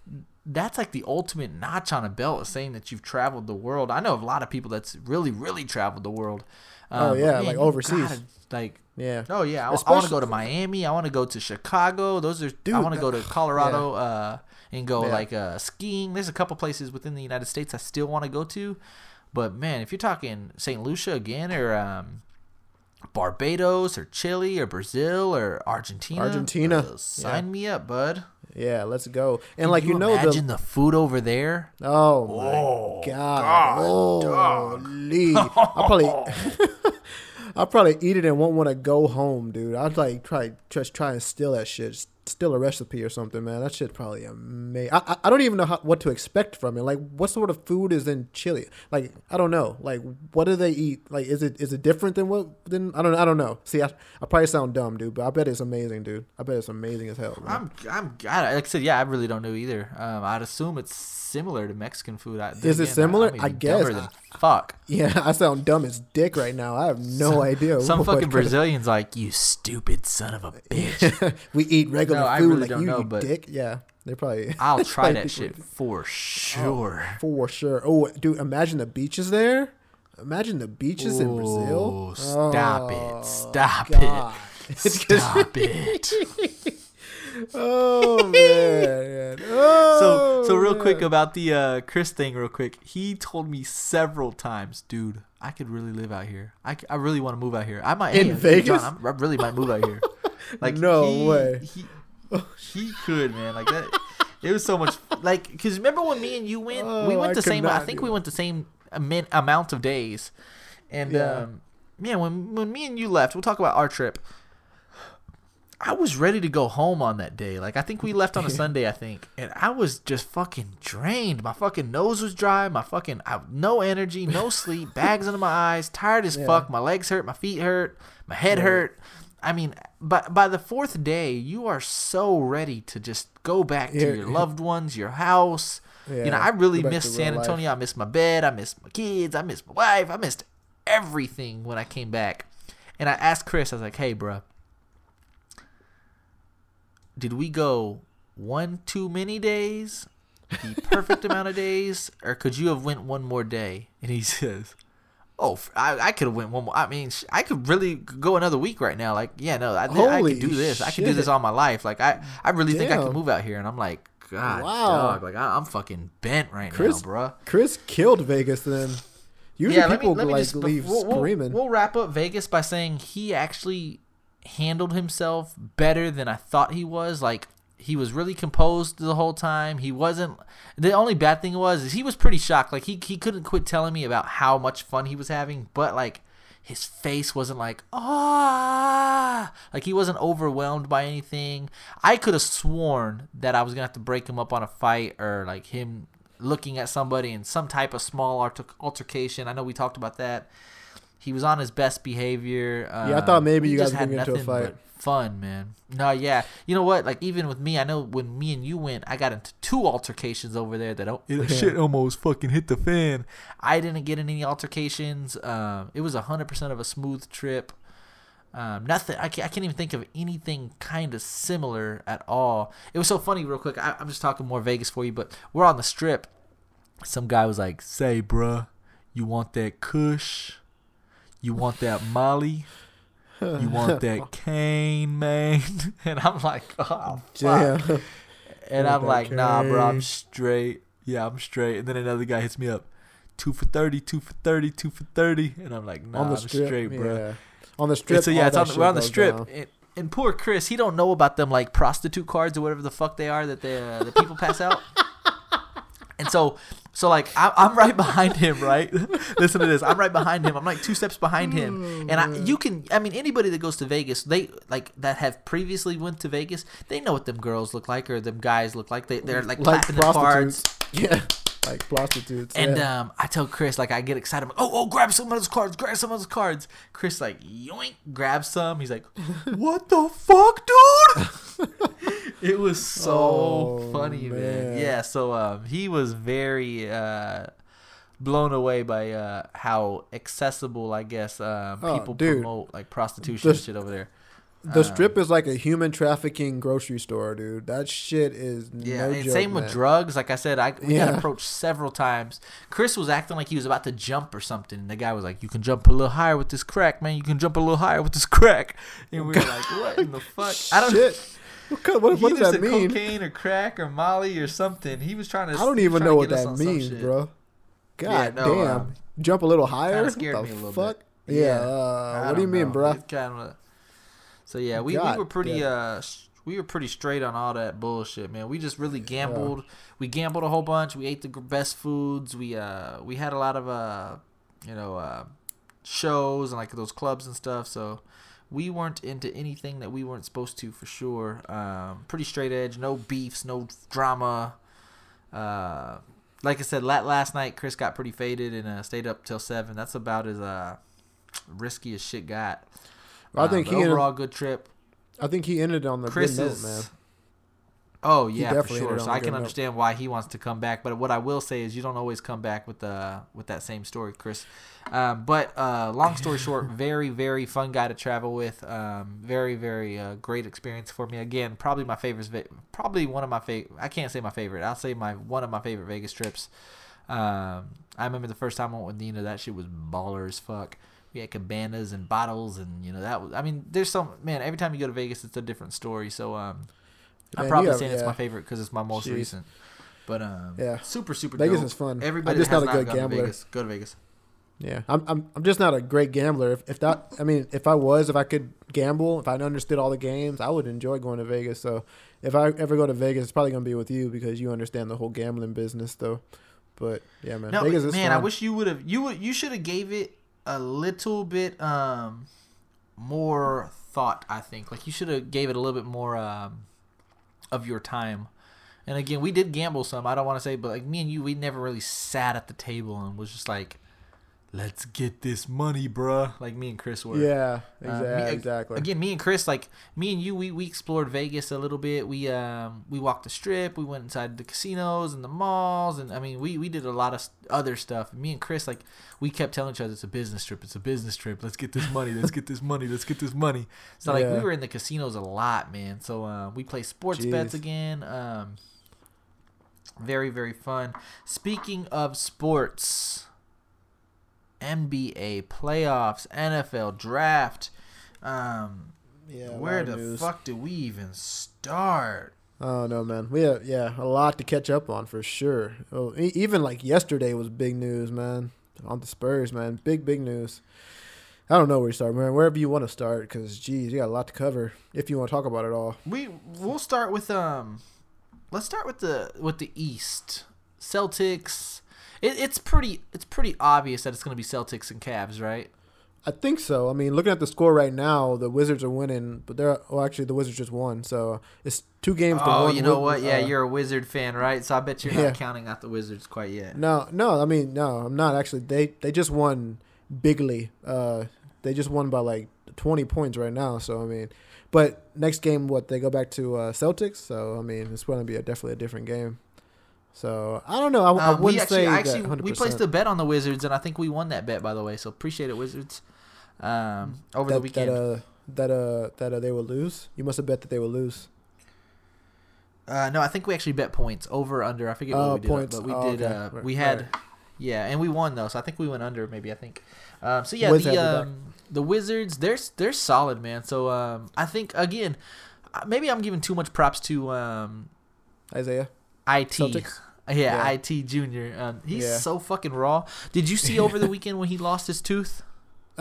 That's like the ultimate notch on a belt, is saying that you've traveled the world. I know a lot of people that's really, really traveled the world. Oh, Um, yeah, but like overseas. gotta, like yeah. Oh yeah, I, I want to go to Miami. I want to go to Chicago. Those are. Dude, I want to go to Colorado uh, and go Yeah. like uh, skiing. There's a couple places within the United States I still want to go to, but man, if you're talking St. Lucia again or um, Barbados or Chile or Brazil or Argentina, Argentina, uh, sign me up, bud. Yeah, let's go. And Can like you, know imagine the the food over there. Oh my Oh, god! God, Holy! I'll probably, I'll probably eat it and won't want to go home, dude. I'd like try just try and steal that shit, steal a recipe or something, man. That shit's probably amazing. I, I, I don't even know how, what to expect from it. Like, what sort of food is in Chile? Like, I don't know. Like, what do they eat? Like, is it is it different than what? Then I don't I don't know. See, I, I probably sound dumb, dude, but I bet it's amazing, dude. I bet it's amazing as hell. Man. I'm, I'm, I, like I said, yeah, I really don't know either. Um, I'd assume it's similar to Mexican food. I, Is it similar? may I guess. fuck. yeah, I sound dumb as dick right now. I have no idea. Some fucking Brazilians like you, stupid son of a bitch. we eat regular No, I really like don't you, know, you but- dick. Yeah, they probably. I'll try that shit for sure. for sure. Oh, dude, imagine the beaches there. Imagine the beaches in Brazil. Ooh, stop Oh, it! Stop God. it! Stop it! Oh man. Oh, so so real quick about the uh, Chris thing, real quick. He told me several times, dude, I could really live out here. I, I really want to move out here. I might In hey, Vegas? John, I'm- I really might move out here. Like No he- way. He, he could, man. Like that. It was so much like because remember when me and you went? we Oh, went I the same. I think we went the same amount of days, and Yeah. um, man, when when me and you left, we'll talk about our trip. I was ready to go home on that day. Like I think we left on a Sunday, I think, and I was just fucking drained. My fucking nose was dry. My fucking I, no energy, no sleep, bags under my eyes, tired as Yeah. fuck. My legs hurt, my feet hurt, my head Right. hurt. I mean, but by the fourth day, you are so ready to just go back to Yeah. your loved ones, your house. you know, I really miss San real life. Antonio. I miss my bed. I miss my kids. I miss my wife. I missed everything when I came back. And I asked Chris, I was like, hey, bruh, did we go one too many days, the perfect amount of days, or could you have went one more day? And he says, oh, I, I could have went one more. I mean, sh- I could really go another week right now. Like, yeah, no, I, I could do this. I could do this all my life. Like, I, I really think I Damn. move out here. And I'm like, God, Wow. dog. Like, I, I'm fucking bent right Chris- now, bro. Chris killed Vegas then. Usually me- people me like just- leave we'll, we'll- screaming. We'll, wrap up Vegas by saying he actually handled himself better than I thought he was. Like he was really composed the whole time. He wasn't. The only bad thing was is he was pretty shocked. Like he he couldn't quit telling me about how much fun he was having, but like. His face wasn't like ah, like he wasn't overwhelmed by anything. I could have sworn that I was gonna have to break him up on a fight or like him looking at somebody in some type of small alter- altercation. I know we talked about that. He was on his best behavior. Yeah, I Um, thought maybe you guys had were gonna get into a fight. Fun, man. No, yeah. You know what? Like even with me, I know when me and you went, I got into two altercations over there that al- Yeah. shit almost fucking hit the fan. I didn't get in any altercations. Um, it was hundred percent of a smooth trip. Um, nothing. I can't, I can't even think of anything kind of similar at all. It was so funny, real quick. I, I'm just talking more Vegas for you, but we're on the strip. Some guy was like, "Say, bruh, you want that Kush? You want that Molly? You want that cane, man?" And I'm like, "Oh, fuck." Damn. And I'm like, "Nah, bro, I'm straight. Yeah, I'm straight." And then another guy hits me up, two for thirty, two for thirty, two for thirty, and I'm like, "Nah, on the I'm strip, straight, bro." yeah. On the And strip. so yeah, it's on the, we're on the strip, and, and poor Chris, he don't know about them like prostitute cards or whatever the fuck they are that the uh, the people pass out. And so, so like I, I'm right behind him, right? Listen to this. I'm right behind him. I'm like two steps behind him, and I, you can. I mean, anybody that goes to Vegas, they like that have previously went to Vegas. They know what them girls look like or them guys look like. They they're like, like clapping the cards. Yeah, like prostitutes. And yeah. um, I tell Chris like I get excited. I'm like, oh, oh, grab some of those cards. Grab some of those cards. Chris like yoink, grabs some. He's like, what the fuck, dude? It was so Oh, funny, man. man. Yeah. So um, he was very uh blown away by uh how accessible I guess um Oh, people dude. promote like prostitution The- shit over there. the um, strip is like a human trafficking grocery store, dude. That shit is Yeah, no and joke, same with drugs. Like I said, I we got approached several times. Chris was acting like he was about to jump or something. And the guy was like, "You can jump a little higher with this crack, man. You can jump a little higher with this crack." And we were like, "What in the fuck?" I don't. Shit. What, what, he what does either that said mean? Cocaine or crack or Molly or something. He was trying to. I don't even trying know what that means, bro. God Yeah, no, damn. um, Jump a little higher? scared the me a little fuck? bit. Yeah. Yeah. uh, what do you don't mean, bro? Kinda- So yeah, we, we were pretty damn. uh we were pretty straight on all that bullshit, man. We just really gambled. We gambled a whole bunch. We ate the best foods. We uh we had a lot of uh you know uh shows and like those clubs and stuff. So we weren't into anything that we weren't supposed to for sure. Um, pretty straight edge. No beefs. No drama. Uh, like I said, la- last night Chris got pretty faded and uh, stayed up till seven. That's about as uh risky as shit got. I think Uh, he but ended- overall good trip. I think he ended on the Chris good note, man. Oh yeah, for sure. So I a I good can understand why he wants to come back. But what I will say is, you don't always come back with the with that same story, Chris. Um, but uh, long story short, very very fun guy to travel with. Um, very very uh, great experience for me. Again, probably my favorite. Probably one of my favorite. I can't say my favorite. I'll say my one of my favorite Vegas trips. Um, I remember the first time I went with Nina. That shit was baller as fuck. We had cabanas and bottles, and you know that was. I mean, there's some man. Every time you go to Vegas, it's a different story. So um, I'm Man, probably have- saying it's my favorite because it's my most Jeez. recent. But um, Yeah. super super. Vegas dope. is fun. Everybody I'm just not a good gambler. Vegas, go to Vegas. Yeah, I'm, I'm I'm just not a great gambler. If, if that, I mean, if I was, if I could gamble, if I understood all the games, I would enjoy going to Vegas. So if I ever go to Vegas, it's probably gonna be with you because you understand the whole gambling business, though. But yeah, man, No, Vegas is man, fun. I wish you would have. You would. You should have gave it a little bit um more thought. I think like you should have gave it a little bit more um, of your time. And again, we did gamble some. I don't want to say, but like me and you, we never really sat at the table and was just like, "Let's get this money, bruh." Like me and Chris were. Yeah, Uh, exactly. me- exactly. Again, me and Chris, like me and you, we, we explored Vegas a little bit. We um we walked the strip. We went inside the casinos and the malls, and I mean we, we did a lot of other stuff. Me and Chris, like we kept telling each other, "It's a business trip. It's a business trip. Let's get this money. Let's get this money. Let's get this money." So like we were in the casinos a lot, man. So uh, we play sports bets again. Um, very very fun. Speaking of sports. NBA playoffs, NFL draft. Um, yeah. where the news. fuck do we even start? Oh no, man. We have yeah a lot to catch up on for sure. Oh, e- even like yesterday was big news, man. On the Spurs, man. Big big news. I don't know where you start, man. Wherever you want to start, because geez, you got a lot to cover. If you want to talk about it all. We we'll start with um, let's start with the with the East Celtics. It, it's pretty it's pretty obvious that it's gonna be Celtics and Cavs, right? I think so. I mean, looking at the score right now, the Wizards are winning, but they're well, actually the Wizards just won, so it's two games to Oh, one. you know what? Yeah, uh, you're a Wizard fan, right? So I bet you're Yeah. not counting out the Wizards quite yet. No, no. I mean, no. I'm not actually. They they just won bigly. Uh, they just won by like 20 points right now. So I mean, but next game, what they go back to uh, Celtics. So I mean, it's going to be a, definitely a different game. So I don't know. I, I Um, wouldn't we actually, say I that actually 100. we placed a bet on the Wizards, and I think we won that bet, by the way. So appreciate it, Wizards. Um, over that, the weekend. that uh that uh that uh, they will lose. You must have bet that they will lose. Uh, no, I think we actually bet points over under. I forget Oh, what we did, points. but we Oh, did. okay. Uh, Right, we had, right. yeah, and we won though. So I think we went under. Maybe I think. Um, so yeah, Wiz the had your back. um, the Wizards, they're they're solid, man. So um, I think again, uh, maybe I'm giving too much props to um, Isaiah. It. Celtics? Yeah, Yeah. it Junior. Um, he's Yeah. so fucking raw. Did you see over the weekend when he lost his tooth?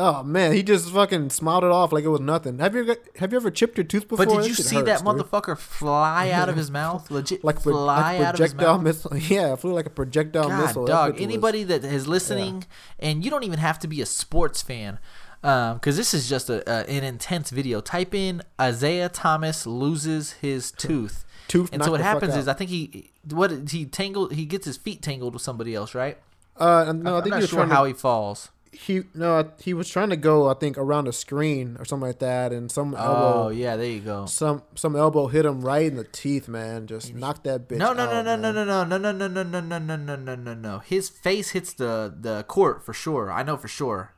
Oh man, he just fucking smiled it off like it was nothing. Have you ever, have you ever chipped your tooth before? But did you see hurts, that dude. motherfucker fly out of his mouth? Legit, like, pro- fly like out of his mouth. missile? Yeah, it flew like a projectile God, missile. That dog. bitch was- Anybody that is listening, and you don't even have to be a sports fan, because this is just a, a an intense video. Type in Isaiah Thomas loses his tooth, tooth and so what happens is I think he what he tangled he gets his feet tangled with somebody else, right? Uh, no, I I'm think not he was sure how to, he falls. he no, he was trying to go. I think around a screen or something like that, and some Oh elbow, yeah, there you go. some some elbow hit him right in the teeth, man. Just knocked that bitch. No, no, no, out, no, no, man. no, no, no, no, no, no, no, no, no, no, no, no. His face hits the the court for sure. I know for sure.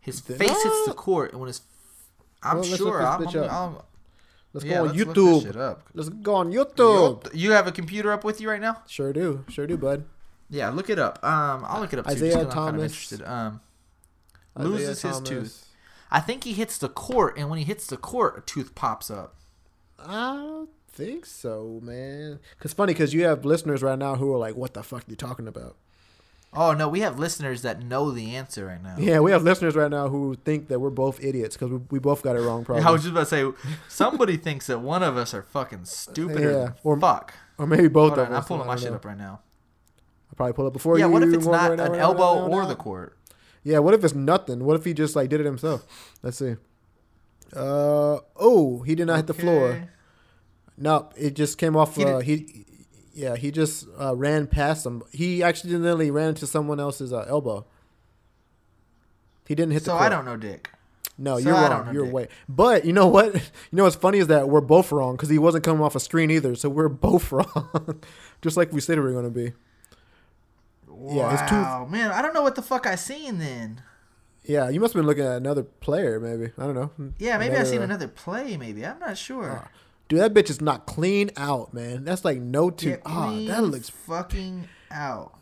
His The- face hits the court, and when his, I'm Well, sure. I'm, I'm. I'm, Let's yeah, go on let's YouTube. Let's go on YouTube. You have a computer up with you right now? Sure do, sure do, bud. Yeah, look it up. Um, I'll look it up too. Isaiah I'm kind of Thomas. interested. Um, Isaiah loses his Thomas. tooth. I think he hits the court, and when he hits the court, a tooth pops up. I don't think so, man. Cause funny, cause you have listeners right now who are like, "What the fuck are you talking about?" Oh no, we have listeners that know the answer right now. Yeah, we have listeners right now who think that we're both idiots because we, we both got it wrong. Probably, I was just about to say, somebody thinks that one of us are fucking stupider Yeah, than or- fuck. or maybe both Hold of on, us. I'm pulling my shit know. up right now. I'll probably pull up before yeah, you. what if it's not right an right elbow now, or now. the court? Yeah, what if it's nothing? What if he just like did it himself? Let's see. Uh oh, he did not hit the floor. Okay. No, it just came off. He uh, he, yeah, he just uh, ran past him. He accidentally ran into someone else's uh, elbow. He didn't hit the. So. I don't know, Dick. No, so you're wrong. You're Dick. way. But you know what? You know what's funny is that we're both wrong because he wasn't coming off a screen either. So we're both wrong, just like we said we were going to be. Yeah, his Wow, man, I don't know what the fuck I seen then. Yeah, you must have been looking at another player, maybe. I don't know. Yeah, maybe I seen uh, another play. Maybe I'm not sure. Ah, Dude, that bitch is not clean out, man. That's like no two. Ah, me that looks. fucking out.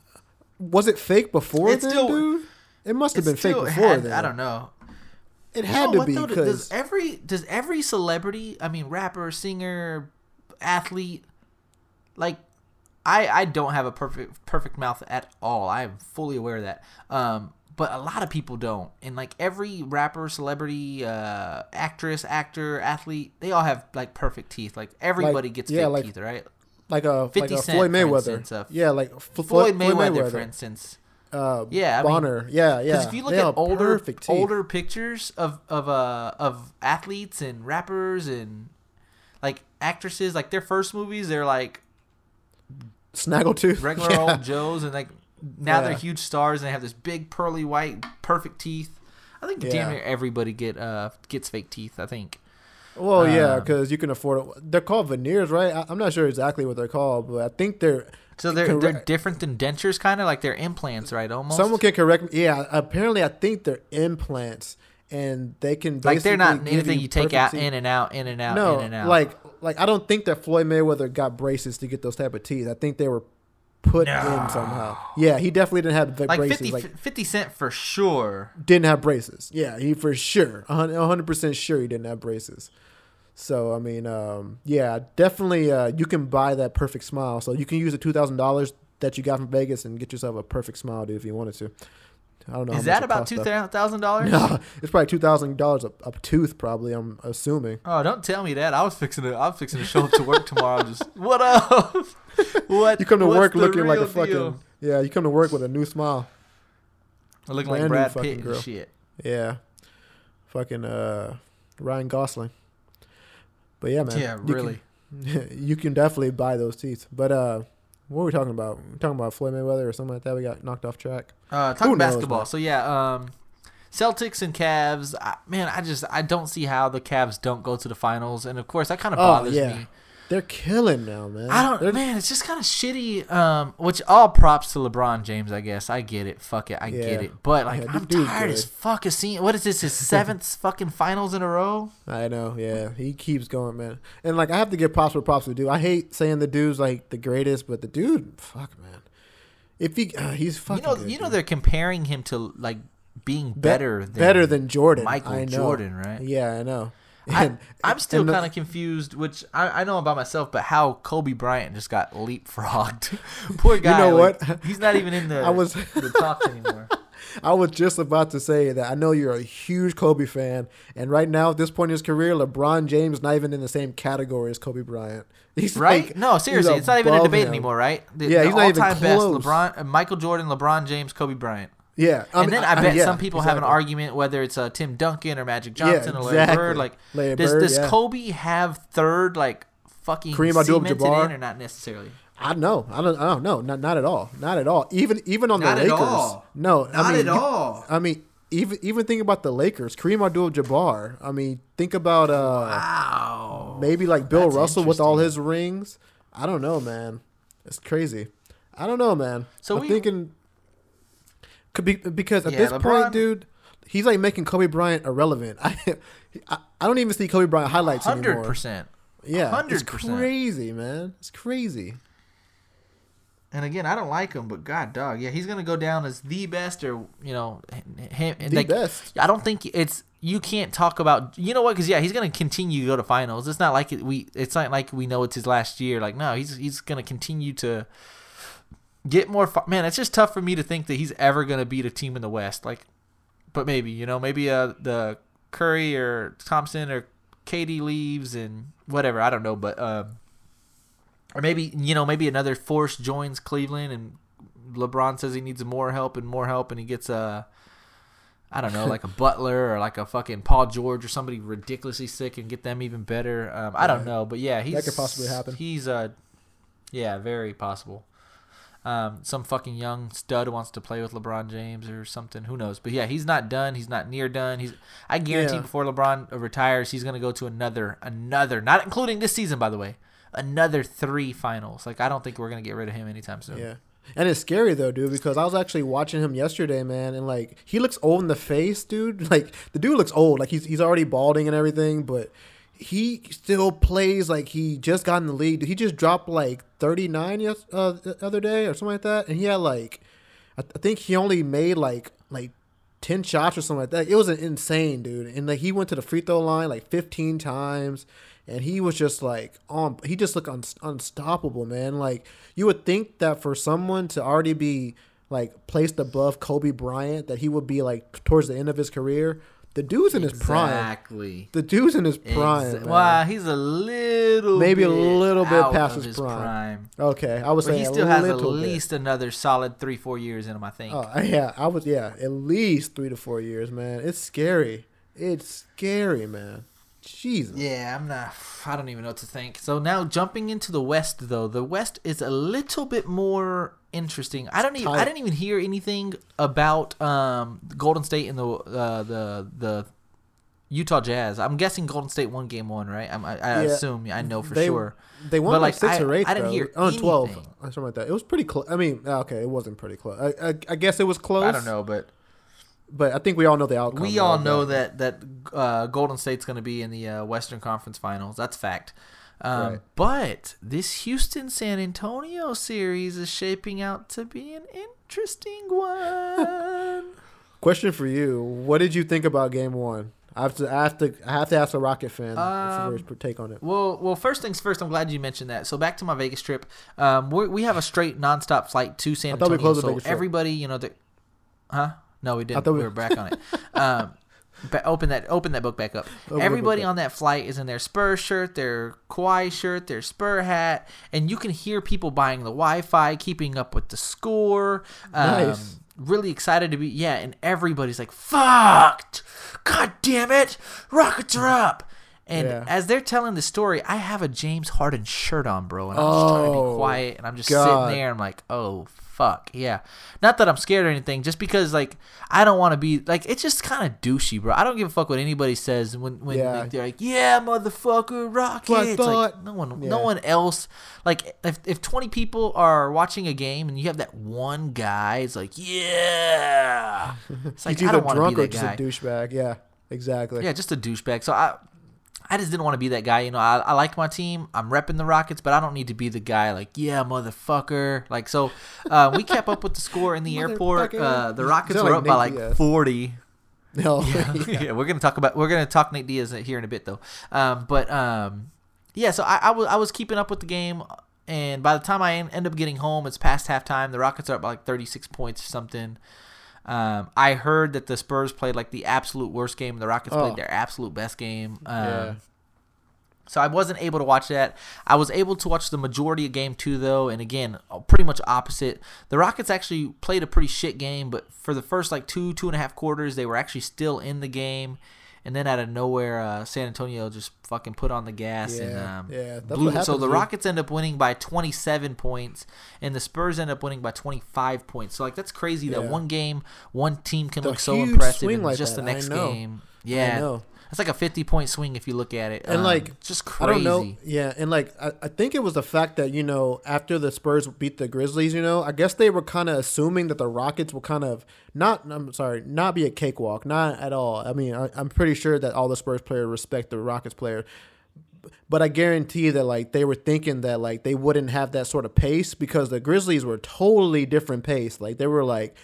Was it fake before It's then, still- dude? It must have been fake before had- then. I don't know. It You had know to be because does every does every celebrity, I mean, rapper, singer, athlete, like, I I don't have a perfect perfect mouth at all. I am fully aware of that. Um, but a lot of people don't, and like every rapper, celebrity, uh, actress, actor, athlete, they all have like perfect teeth. Like everybody gets yeah, fake like teeth, right? like a 50 like a Cent, Floyd Mayweather. instance, uh, yeah, like F- Floyd Mayweather, for instance. uh, Yeah, I mean- Bonner. yeah, yeah. Because if you look They at older older pictures of of uh of athletes and rappers and like actresses, like their first movies, they're like Snaggletooth, regular yeah. old Joes, and like now they're huge stars and they have this big pearly white perfect teeth. I think Yeah. damn near everybody get uh gets fake teeth. I think. Well, yeah, Um, because you can afford it. They're called veneers, right? I, I'm not sure exactly what they're called, but I think they're. So they're they're different than dentures, kind of like they're implants, right? Almost. Someone can correct me. Yeah, apparently I think they're implants, and they can like they're not anything you, take out teeth. in and out, in and out, no, in and out. like like I don't think that Floyd Mayweather got braces to get those type of teeth. I think they were put in somehow. Yeah, he definitely didn't have the like braces. 50, like 50 cent for sure. didn't have braces. Yeah, he for sure, a hundred percent sure he didn't have braces. So I mean, um, yeah, definitely, uh, you can buy that perfect smile. So you can use the two thousand dollars that you got from Vegas and get yourself a perfect smile, dude, if you wanted to. I don't know. Is that about two thousand dollars? No, it's probably two thousand dollars a, a tooth, probably. I'm assuming. Oh, don't tell me that. I was fixing to. I was fixing to show up to work tomorrow. Just what up? what? You come to work looking like a fucking deal? yeah. You come to work with a new smile. looking brand like Brad Pitt and girl. shit. Yeah, fucking uh, Ryan Gosling. But yeah, man. Yeah, you can- really. you can definitely buy those teeth. But uh, what were we talking about? we talking about Floyd Mayweather or something like that. We got knocked off track. Uh, talking knows, basketball. man? So yeah, um, Celtics and Cavs. I, man, I just I don't see how the Cavs don't go to the finals, and of course that kind of Oh, bothers yeah. me. They're killing now, man. I don't, They're- man. It's just kind of shitty. Um, which all props to LeBron James, I guess. I get it. Fuck it, I Yeah. get it. But like, Yeah, I'm tired as fuck of seeing. What is this? His seventh fucking finals in a row. I know. Yeah, he keeps going, man. And like, I have to give props for props to the dude. I hate saying the dude's like the greatest, but the dude, fuck, man. If he, uh, he's fucking. you know, good, you know, dude. they're comparing him to like being Be- better, than better than Jordan. Michael I know. Jordan, right? Yeah, I know. I, And- I'm still kind of confused, which I, I know about myself, but how Kobe Bryant just got leapfrogged. Poor guy. You know like, what? He's not even in the I was- the talks anymore. I was just about to say that I know you're a huge Kobe fan, and right now at this point in his career, LeBron James is not even in the same category as Kobe Bryant. He's Right? like- no, seriously, it's not even a debate him. anymore, right? The, Yeah, the he's not even all-time best. LeBron, uh, Michael Jordan, LeBron James, Kobe Bryant. Yeah, I and mean, then I, bet yeah, some people have an argument whether it's uh, Tim Duncan or Magic Yeah, Johnson or Larry. Bird. Like, Larry does, Bird, does yeah. Kobe have third like fucking Kareem Abdul-Jabbar? in or not necessarily? I know. I don't. I don't know. Not not at all. Not at all. Even even on the Lakers. Not the at Lakers. all. No, I mean, you- all. I mean, even even think about the Lakers. Kareem Abdul-Jabbar. I mean, think about uh Wow. maybe like Bill That's Russell with all his rings. I don't know, man. It's crazy. I don't know, man. So I'm we- thinking be because at Yeah, this LeBron- point, dude, he's like making Kobe Bryant irrelevant. I, I I don't even see Kobe Bryant highlights Hundred anymore. percent. Yeah, it's 100%. crazy, man. It's crazy. And again, I don't like him, but God, dog, yeah, he's gonna go down as the best, or you know, him. The like, best. I don't think it's you can't talk about. You know what? Because yeah, he's gonna continue to go to finals. It's not like it, we. It's not like we know it's his last year. Like no, he's he's gonna continue to get more. Man, it's just tough for me to think that he's ever gonna beat a team in the West. Like, but maybe you know, maybe uh the Curry or Thompson or KD leaves and whatever. I don't know, but um, or maybe you know, maybe another force joins Cleveland and LeBron says he needs more help and more help, and he gets a. I don't know, like a Butler or like a fucking Paul George or somebody ridiculously sick and get them even better. Um, I don't know, but yeah, he's could possibly happen. He's uh, yeah, very possible. Um, some fucking young stud wants to play with LeBron James or something. Who knows? But yeah, he's not done. He's not near done. He's. I guarantee Yeah. before LeBron retires, he's gonna go to another, another, not including this season, by the way, another three finals. Like I don't think we're gonna get rid of him anytime soon. Yeah. And it's scary though, dude, because I was actually watching him yesterday, man, and like he looks old in the face, dude. Like the dude looks old, like he's he's already balding and everything, but he still plays like he just got in the league. He just dropped like 39 yes, uh, the other day or something like that, and he had like I, I think he only made like like 10 shots or something like that. It was insane, dude. And like he went to the free throw line like 15 times and he was just like on he just looked un, unstoppable, man. Like you would think that for someone to already be like placed above Kobe Bryant that he would be like towards the end of his career. The dude's in his prime. Exactly. The dude's in his prime. Exa-. Well, he's a little Maybe a little bit past his his prime. Okay, I was But saying he still has at little bit. least another solid three, four years in him, I think. Oh yeah, I was yeah, at least three to four years, man. It's scary. It's scary, man. Jesus. Yeah, I'm not. I don't even know what to think. So now jumping into the West, though, the West is a little bit more interesting. I don't even. I didn't even hear anything about um, Golden State and the uh, the the Utah Jazz. I'm guessing Golden State won Game One, right? I'm, I, I Yeah. assume. I know for they, sure. They won But, like, six I- or eight. I didn't hear oh, 12 or something like that. It was pretty close. I mean, okay, it wasn't pretty close. I, I, I guess it was close. I don't know, but but I think we all know the outcome. we all know that that uh, Golden State's going to be in the uh, Western Conference Finals. That's fact. Um, Right. But this Houston San Antonio series is shaping out to be an interesting one. Question for you: What did you think about Game One? I have to, I have to, I have to ask a Rocket fan Um, for his take on it. well, well, first things first. I'm glad you mentioned that. So back to my Vegas trip. Um, we we have a straight nonstop flight to San I thought we Antonio. so Vegas trip. everybody, you know, the, huh? No, we didn't. we, we- were back on it. Um, ba- open that open that book back up. Open Everybody on that flight is in their Spurs shirt, their Kawhi shirt, their Spur hat, and you can hear people buying the Wi-Fi, keeping up with the score. Um, Nice. Really excited to be yeah, and everybody's like, "Fucked! God damn it! Rockets are up!" And Yeah. as they're telling the story, I have a James Harden shirt on, bro, and I'm just trying to Oh, be quiet, and I'm just God. sitting there. I'm like, "Oh fuck, yeah." Not that I'm scared or anything, just because like I don't want to be like it's just kind of douchey, bro. I don't give a fuck what anybody says when when Yeah. like, they're like, "Yeah, motherfucker, Rockets." Like, no one, Yeah. no one else. Like if if 20 people are watching a game and you have that one guy, it's like, "Yeah." It's like I either don't want to be or that just guy. a douchebag. Yeah, exactly. Yeah, just a douchebag. So I, I just didn't want to be that guy. You know, I, I like my team. I'm repping the Rockets, but I don't need to be the guy like, yeah, motherfucker. Like so, uh, we kept up with the score in the airport. Uh, the Rockets were like up by like Diaz. 40. No, yeah. we're gonna talk about we're gonna talk Nate Diaz here in a bit though. Um, but um, yeah, so I, I was I was keeping up with the game, and by the time I end up getting home, it's past halftime. The Rockets are up by like 36 points or something. Um, I heard that the Spurs played like the absolute worst game. The Rockets Oh. played their absolute best game. Um, Yeah. So I wasn't able to watch that. I was able to watch the majority of game two though, and again, pretty much opposite. The Rockets actually played a pretty shit game, but for the first like two, two and a half quarters, they were actually still in the game. And then out of nowhere, uh, San Antonio just fucking put on the gas and um, yeah, blew- what so happens, the dude. Rockets end up winning by 27 points, and the Spurs end up winning by 25 points. So like that's crazy that one game, one team can The look so impressive, and like just that, the next game, yeah, it's like a 50 point swing if you look at it. And, Um, like, just I crazy. don't know. Yeah, and like I, I think it was the fact that you know after the Spurs beat the Grizzlies, you know, I guess they were kind of assuming that the Rockets will kind of not. I'm sorry, not be a cakewalk, not at all. I mean, I, I'm pretty sure that all the Spurs players respect the Rockets player, but I guarantee that like they were thinking that like they wouldn't have that sort of pace because the Grizzlies were totally different pace. Like they were like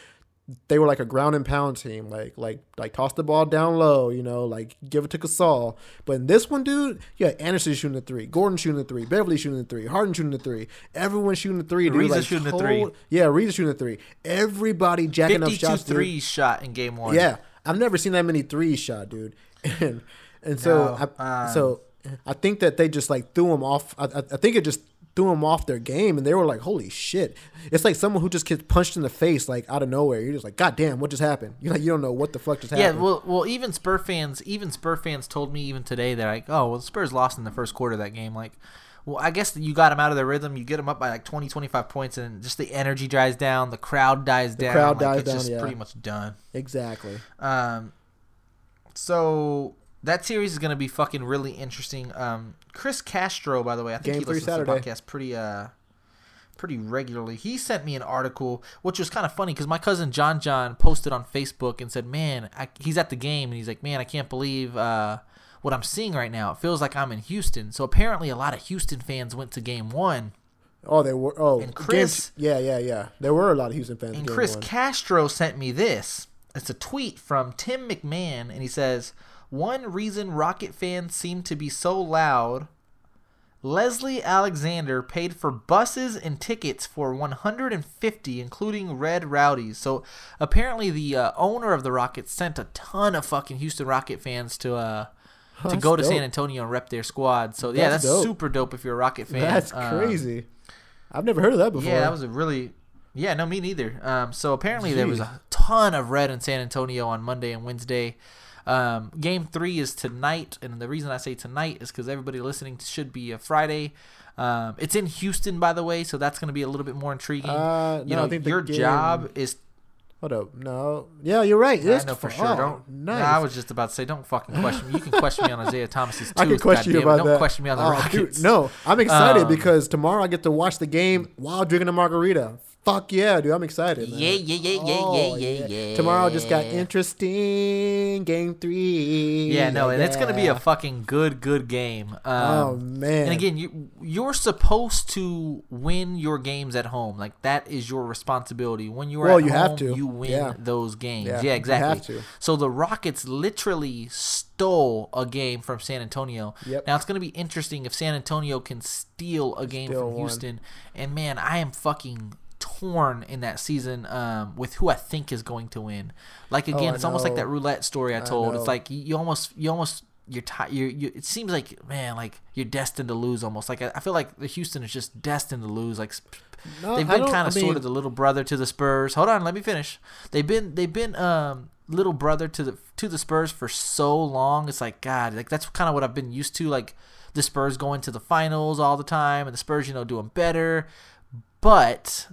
they were like a ground and pound team, like like like toss the ball down low, you know, like give it to Gasol. But in this one, dude, yeah, Anderson shooting the three, Gordon shooting the three, Beverley shooting the three, Harden shooting the three, everyone shooting the three, dude. Like, shooting the three. Yeah, Reza shooting the three. Everybody jacking up 52 shots, dude. shot in game one. Yeah, I've never seen that many threes shot, dude. And and so No, I, um, so I think that they just like threw them off. I, I I think it just threw them off their game, and they were like, "Holy shit!" It's like someone who just gets punched in the face like out of nowhere. You're just like, "God damn, what just happened?" You like you don't know what the fuck just Yeah, happened. well, well, even Spur fans, even Spur fans told me even today that like, oh, well, the Spurs lost in the first quarter of that game. Like, well, I guess you got them out of their rhythm. You get them up by like 20, 25 points, and just the energy dies down. The crowd dies down. crowd like, dies it's down, just yeah. pretty much done. exactly. Um, so that series is gonna be fucking really interesting. Um, Chris Castro, by the way, I think Game he listens to the podcast pretty uh pretty regularly. He sent me an article, which was kind of funny because my cousin John John posted on Facebook and said, "Man, I, he's at the game and he's like, man, I can't believe uh, what I'm seeing right now. It feels like I'm in Houston." So apparently, a lot of Houston fans went to Game One, Oh, they were. Oh, And game- Chris- yeah, yeah, yeah. There were a lot of Houston fans. and Chris one. Castro sent me this. It's a tweet from Tim McMahon, and he says, "One reason Rocket fans seem to be so loud." Leslie Alexander paid for buses and tickets for 150, including Red Rowdies. So apparently, the uh, owner of the Rockets sent a ton of fucking Houston Rocket fans to uh, to That's go to dope. San Antonio and rep their squad. So yeah, That's that's dope. super dope if you're a Rocket fan. That's Um, crazy. I've never heard of that before. yeah, that was a really. Yeah, no, me neither. Um, so apparently there was a ton of red in San Antonio on Monday and Wednesday. Um, game three is tonight, and the reason I say tonight is because everybody listening should be a Friday. Um, it's in Houston, by the way, so that's going to be a little bit more intriguing. Uh, you no, I know, your game- job is. Hold up. No. Yeah, you're right. I know for sure. oh, don't. Nice. Nah, I was just about to say, don't fucking question me. You can question me on Isaiah Thomas's tooth. I can question you about don't that. question me on the Oh, Rockets. Dude, no, I'm excited Um, because tomorrow I get to watch the game while drinking a margarita. Fuck yeah, dude! I'm excited. Man. Yeah, yeah, yeah, yeah, Oh, yeah, yeah. Tomorrow just got interesting. Game three. Yeah, no, and it's gonna be a fucking good, good game. Um, oh man. And again, you you're supposed to win your games at home. Like that is your responsibility. When you're Well, at you have to. you win Yeah. those games. Yeah, Yeah, you exactly. have to. So the Rockets literally stole a game from San Antonio. Yep. Now it's going to be interesting if San Antonio can steal a game Steal from one. Houston. And man, I am fucking torn in that season um, with who I think is going to win. Like again, Oh, I it's almost like that roulette story I I told. know. It's like you, almost you almost you're tired. You, you, it seems like man, like you're destined to lose almost. Like I, I feel like the Houston is just destined to lose. Like No, they've been kind of I sort of the little brother to the Spurs. Hold on, let me finish. They've been they've been um little brother to the to the Spurs for so long. It's like God, like that's kind of what I've been used to. Like the Spurs going to the finals all the time, and the Spurs, you know, doing better. But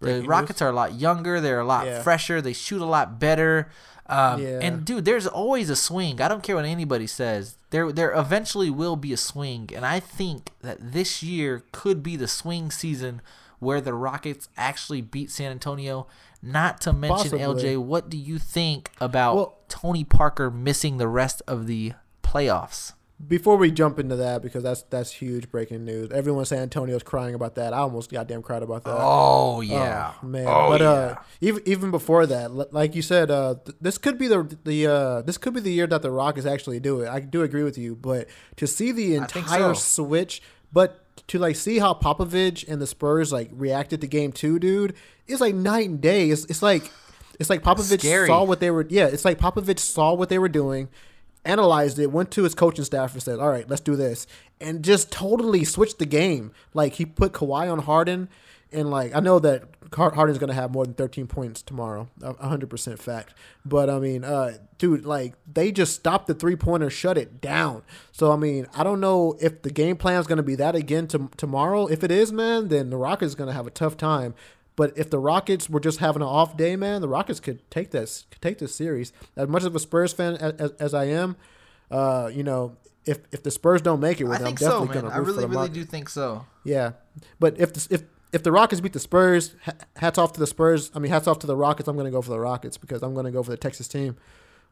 the news. Rockets are a lot younger. They're a lot Yeah. fresher. They shoot a lot better. Um, Yeah. And dude, there's always a swing. I don't care what anybody says. There, there eventually will be a swing, and I think that this year could be the swing season where the Rockets actually beat San Antonio. Not to mention Possibly. LJ. What do you think about Well- Tony Parker missing the rest of the playoffs? Before we jump into that, because that's that's huge breaking news. Everyone in San Antonio's crying about that. I almost goddamn cried about that. Oh Oh, man. but uh, even even before that, like you said, uh, th- this could be the the uh, this could be the year that the Rockets actually do it. I do agree with you, but to see the entire so. switch, but to like see how Popovich and the Spurs like reacted to Game Two, dude, it's like night and day. It's it's like it's like Popovich saw what they were. Yeah, it's like Popovich saw what they were doing. Analyzed it, went to his coaching staff and said, "All right, let's do this," and just totally switched the game. Like he put Kawhi on Harden, and like I know that Har- Harden's gonna have more than 13 points tomorrow, a hundred percent fact. But I mean, uh, dude, like they just stopped the three pointer, shut it down. So I mean, I don't know if the game plan is gonna be that again to- tomorrow. If it is, man, then the Rockets gonna have a tough time. But if the Rockets were just having an off day, man, the Rockets could take this could take this series. As much of a Spurs fan as, as, as I am, uh, you know, if if the Spurs don't make it, well, I then I'm think so, definitely man. I really, really do think so. Yeah, but if the, if if the Rockets beat the Spurs, hats off to the Spurs. I mean, hats off to the Rockets. I'm gonna go for the Rockets because I'm gonna go for the Texas team.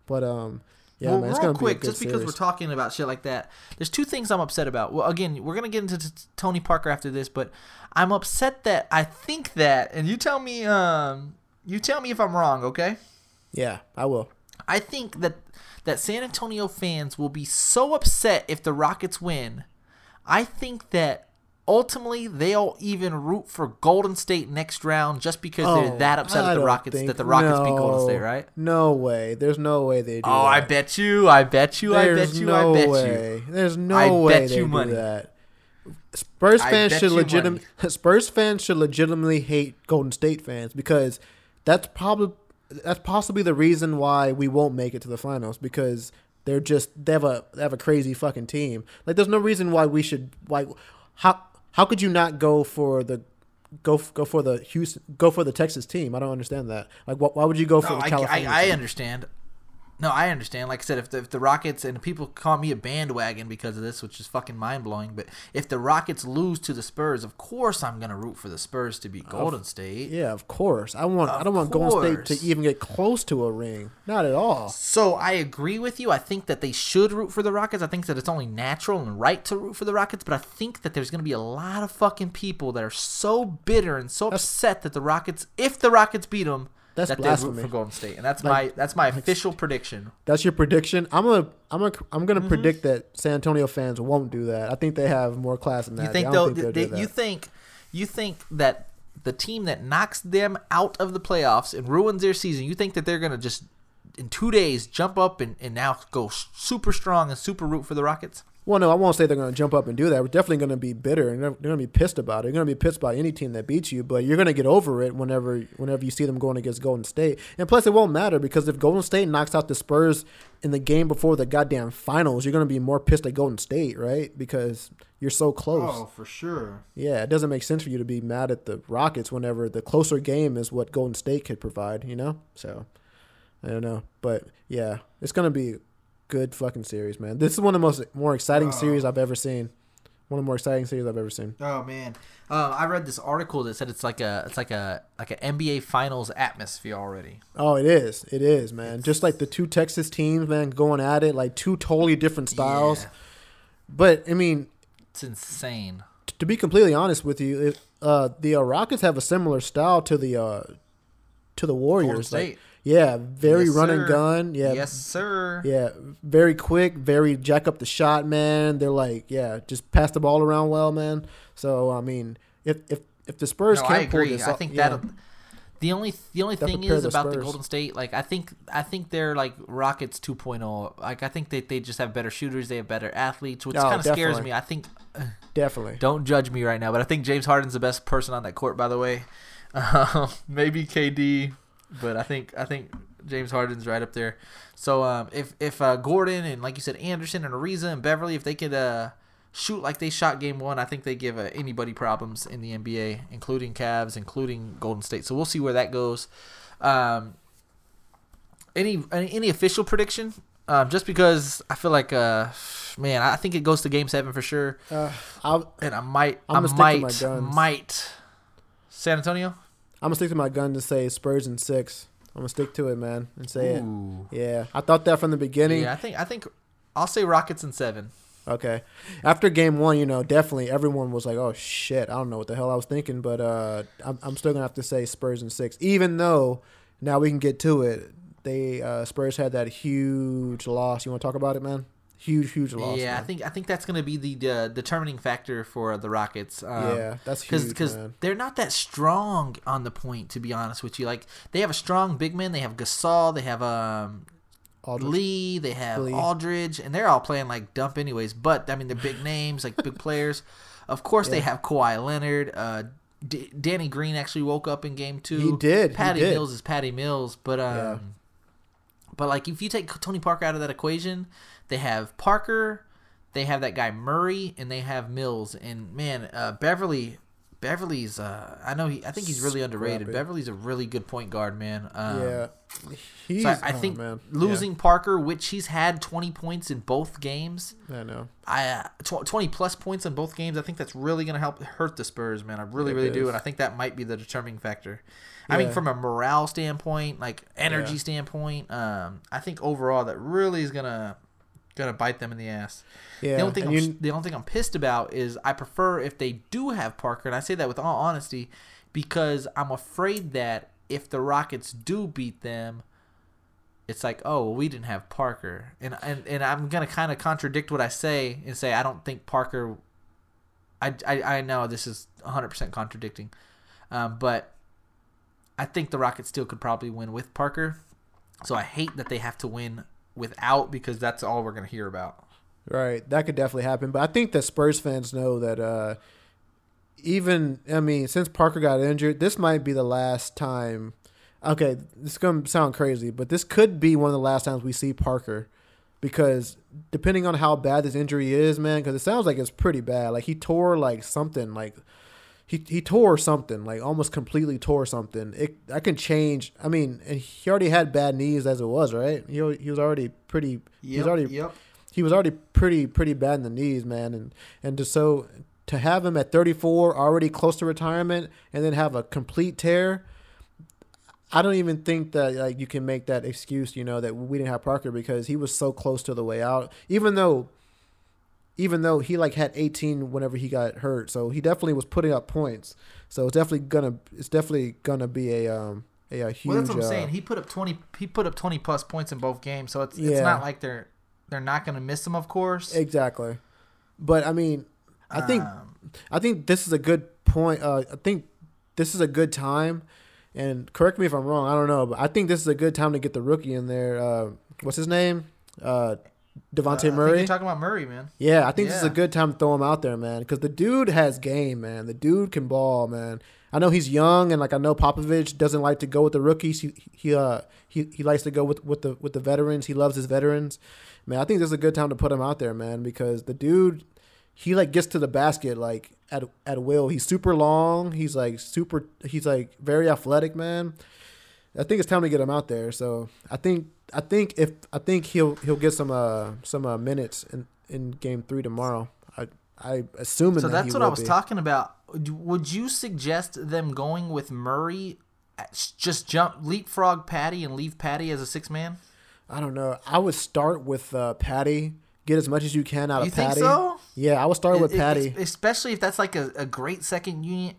But um, yeah, well, man, it's real quick, be just because series. we're talking about shit like that, there's two things I'm upset about. Well, again, we're gonna get into t- Tony Parker after this, but I'm upset that I think that, and you tell me, um, you tell me if I'm wrong, okay? yeah, I will. I think that that San Antonio fans will be so upset if the Rockets win. I think that ultimately they'll even root for Golden State next round just because they're Oh, that upset I at the Rockets think- that the Rockets beat Golden State, right? No way. There's no way they do. Oh, that. I bet you, I bet you, I There's bet you, no I bet you. way. There's no I way bet they you do money. that. Spurs fans should you legitim- Spurs fans should legitimately hate Golden State fans because that's probably that's possibly the reason why we won't make it to the finals because they're just they have a they have a crazy fucking team. Like there's no reason why we should why how how could you not go for the go go for the Houston go for the Texas team? I don't understand that. Like wh- why would you go for No, the I, California? I, I team? understand. No, I understand. Like I said, if the, if the Rockets and people call me a bandwagon because of this, which is fucking mind blowing, but if the Rockets lose to the Spurs, of course I'm gonna root for the Spurs to beat Golden State. Yeah, of course. I want. I don't want Golden State to even get close to a ring. Not at all. So I agree with you. I think that they should root for the Rockets. I think that it's only natural and right to root for the Rockets, but I think that there's going to be a lot of fucking people that are so bitter and so upset that the Rockets, if the Rockets beat them, That's that they blasphemy. for Golden State, and that's Like- my that's my official prediction. That's your prediction. I'm gonna I'm gonna I'm gonna Mhm. predict that San Antonio fans won't do that. I think they have more class than that. You think I they'll? think they- they'll do you that. think you think that the team that knocks them out of the playoffs and ruins their season, you think that they're gonna just in two days jump up and, and now go super strong and super root for the Rockets? Well, no, I won't say they're going to jump up and do that. We're definitely going to be bitter and they're, going to be pissed about it. They're going to be pissed by any team that beats you, but you're going to get over it whenever whenever you see them going against Golden State. And plus, it won't matter because if Golden State knocks out the Spurs in the game before the goddamn finals, you're going to be more pissed at Golden State, right? Because you're so close. Oh, for sure. Yeah, it doesn't make sense for you to be mad at the Rockets whenever the closer game is what Golden State could provide, you know? So, I don't know. But yeah, it's going to be good fucking series, man. This is one of the most more exciting Oh. series I've ever seen. One of the more exciting series I've ever seen. Oh man, uh, I read this article that said it's like a it's like a like an NBA Finals atmosphere already. Oh, it is. It is, man. Just like the two Texas teams, man, going at it, like two totally different styles. Yeah, But, I mean, it's insane. t- to be completely honest with you, it, uh, the uh, Rockets have a similar style to the uh, to the Golden Warriors. Like, State. Yeah, very Yes, run sir. and gun. Yeah, yes, sir. Yeah, very quick, very jack up the shot, man. They're like, yeah, just pass the ball around well, man. So I mean, if if if the Spurs no, can I pull this, I think yeah, that the only the only thing is the about the Golden State, like I think I think they're like Rockets 2.0. Like I think that they just have better shooters, they have better athletes, which Oh, kind of scares me. I think definitely. don't judge me right now, but I think James Harden's the best person on that court. By the way, um, maybe KD, but I think I think James Harden's right up there. So um, if if uh, Gordon and like you said Anderson and Ariza and Beverley, if they could uh, shoot like they shot Game One, I think they give uh, anybody problems in the NBA, including Cavs, including Golden State. So we'll see where that goes. Um, any any, any official prediction? Um, just because I feel like, uh, man, I think it goes to Game Seven for sure Uh, I'll, and I might, I'm I gonna stick to my might, might. San Antonio. I'm gonna stick to my gun to say Spurs in six. I'm gonna stick to it, man, and say Ooh. it. Yeah, I thought that from the beginning. Yeah, I think I think I'll say Rockets in seven. Okay. After game one, you know, definitely everyone was like, "Oh shit!" I don't know what the hell I was thinking, but uh, I'm, I'm still gonna have to say Spurs in six, even though now we can get to it. They uh, Spurs had that huge loss. You want to talk about it, man? Huge, huge loss. yeah, I think I think that's going to be the uh, determining factor for the Rockets. Um, yeah, that's huge, because they're not that strong on the point. To be honest with you, like they have a strong big man. They have Gasol. They have um Aldridge. Lee. They have Lee. Aldridge, and they're all playing like dump anyways. But I mean, they're big names, like big players. Of course, they have Kawhi Leonard. Uh, D- Danny Green actually woke up in game two. He did, he Patty did. Mills is Patty Mills, but um, Yeah. but like if you take Tony Parker out of that equation, they have Parker, they have that guy Murray, and they have Mills. And man, uh, Beverley, Beverley's. Uh, I know he. I think he's really underrated. Scrappy. Beverley's a really good point guard, man. Um, yeah, he's. So I, I oh, think man. losing Parker, which he's had 20 points in both games, I know. I uh, tw- 20 plus points in both games. I think that's really going to help hurt the Spurs, man. I really, It really do, and I think that might be the determining factor. I mean, from a morale standpoint, like energy Yeah. standpoint, um, I think overall that really is gonna gonna bite them in the ass. Yeah, The only thing I'm, you- the only thing I'm pissed about is I prefer if they do have Parker, and I say that with all honesty, because I'm afraid that if the Rockets do beat them, it's like, oh, well, we didn't have Parker, and and, and I'm gonna kind of contradict what I say and say I don't think Parker. I, I, I know this is 100% contradicting, um, but I think the Rockets still could probably win with Parker. So I hate that they have to win without because that's all we're gonna hear about. Right, that could definitely happen. But I think that Spurs fans know that uh, even I mean, since Parker got injured, this might be the last time. Okay, this is gonna sound crazy, but this could be one of the last times we see Parker, because depending on how bad this injury is, man, because it sounds like it's pretty bad. Like he tore like something, like he he tore something, like almost completely tore something. It that can change. I mean, and he already had bad knees as it was, right? He he was already pretty. he was already yep. he was already pretty pretty bad in the knees, man, and and just so to have him at 34, already close to retirement, and then have a complete tear. I don't even think that like you can make that excuse, you know, that we didn't have Parker because he was so close to the way out. Even though, even though he like had 18 whenever he got hurt, so he definitely was putting up points. So it's definitely gonna it's definitely gonna be a um a, a huge. Well, that's what I'm uh, saying. He put up twenty. He put up twenty plus points in both games, so it's it's not like they're they're not going to miss him. Of course. Exactly. But I mean, I think Um, I think this is a good point. Uh, I think this is a good time, and correct me if I'm wrong. I don't know, but I think this is a good time to get the rookie in there. Uh, what's his name? Uh, uh, I Dejounte think Murray. You're talking about Murray, man. Yeah, I think this is a good time to throw him out there, man, because the dude has game, man. The dude can ball, man. I know he's young, and like I know Popovich doesn't like to go with the rookies. He he uh he, he likes to go with, with the with the veterans. He loves his veterans. Man, I think this is a good time to put him out there, man, because the dude he like gets to the basket like at at will. He's super long. He's like super. He's like very athletic, man. I think it's time to get him out there. So I think I think if I think he'll he'll get some uh some uh, minutes in in game three tomorrow. I I assuming So that that's what I was be. talking about. Would you suggest them going with Murray? Just jump leapfrog Patty and leave Patty as a six man. I don't know. I would start with uh, Patty. Get as much as you can out You of think Patty. so? Yeah, I would start with It- it- Patty. especially if that's like a, a great second unit,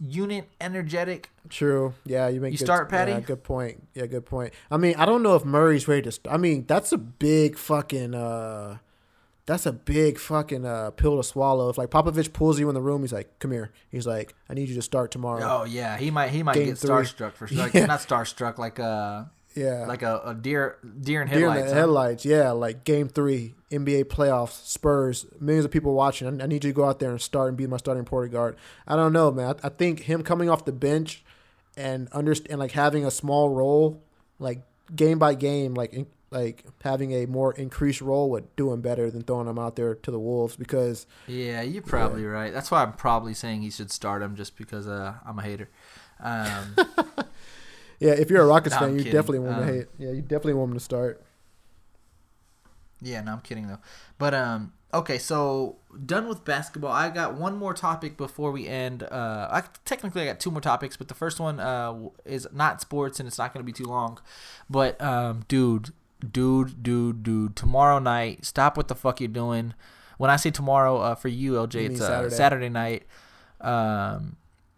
unit energetic. True. Yeah, you make. You good, start Patty? Yeah, good point. Yeah, good point. I mean, I don't know if Murray's ready to. St- I mean, that's a big fucking. uh That's a big fucking uh, pill to swallow. If like Popovich pulls you in the room, he's like, "Come here." He's like, "I need you to start tomorrow." Oh yeah, he might he might Game get three. starstruck for sure. Like, Yeah. Not starstruck, like a yeah, like a, a deer deer in Deer in headlights. huh? headlights. Yeah, like game three, NBA playoffs, Spurs, millions of people watching. I, I need you to go out there and start and be my starting point guard. I don't know, man. I, I think him coming off the bench and understand like having a small role, like game by game, like in, like having a more increased role would do him better than throwing him out there to the wolves because Yeah, you're probably right. That's why I'm probably saying he should start him just because uh, I'm a hater. Um, yeah, if you're a Rockets No, fan, you kidding. definitely want Um, to hate. Yeah, you definitely want him to start. Yeah, no, I'm kidding though. But um, okay, so done with basketball. I got one more topic before we end. Uh, I technically I got two more topics, but the first one uh is not sports and it's not going to be too long. But um, dude, dude, dude, dude, tomorrow night, stop what the fuck you're doing. When I say tomorrow, uh, for you, LJ, You it's uh, Saturday. Saturday night. Um,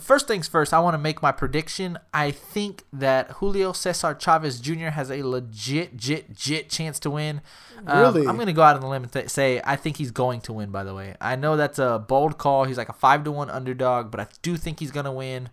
First things first, I want to make my prediction. I think that Julio Cesar Chavez Jr. has a legit, jit, jit chance to win. Um, Really? I'm going to go out on the limb and th- say I think he's going to win. By the way, I know that's a bold call. He's like a five to one underdog, but I do think he's going to win.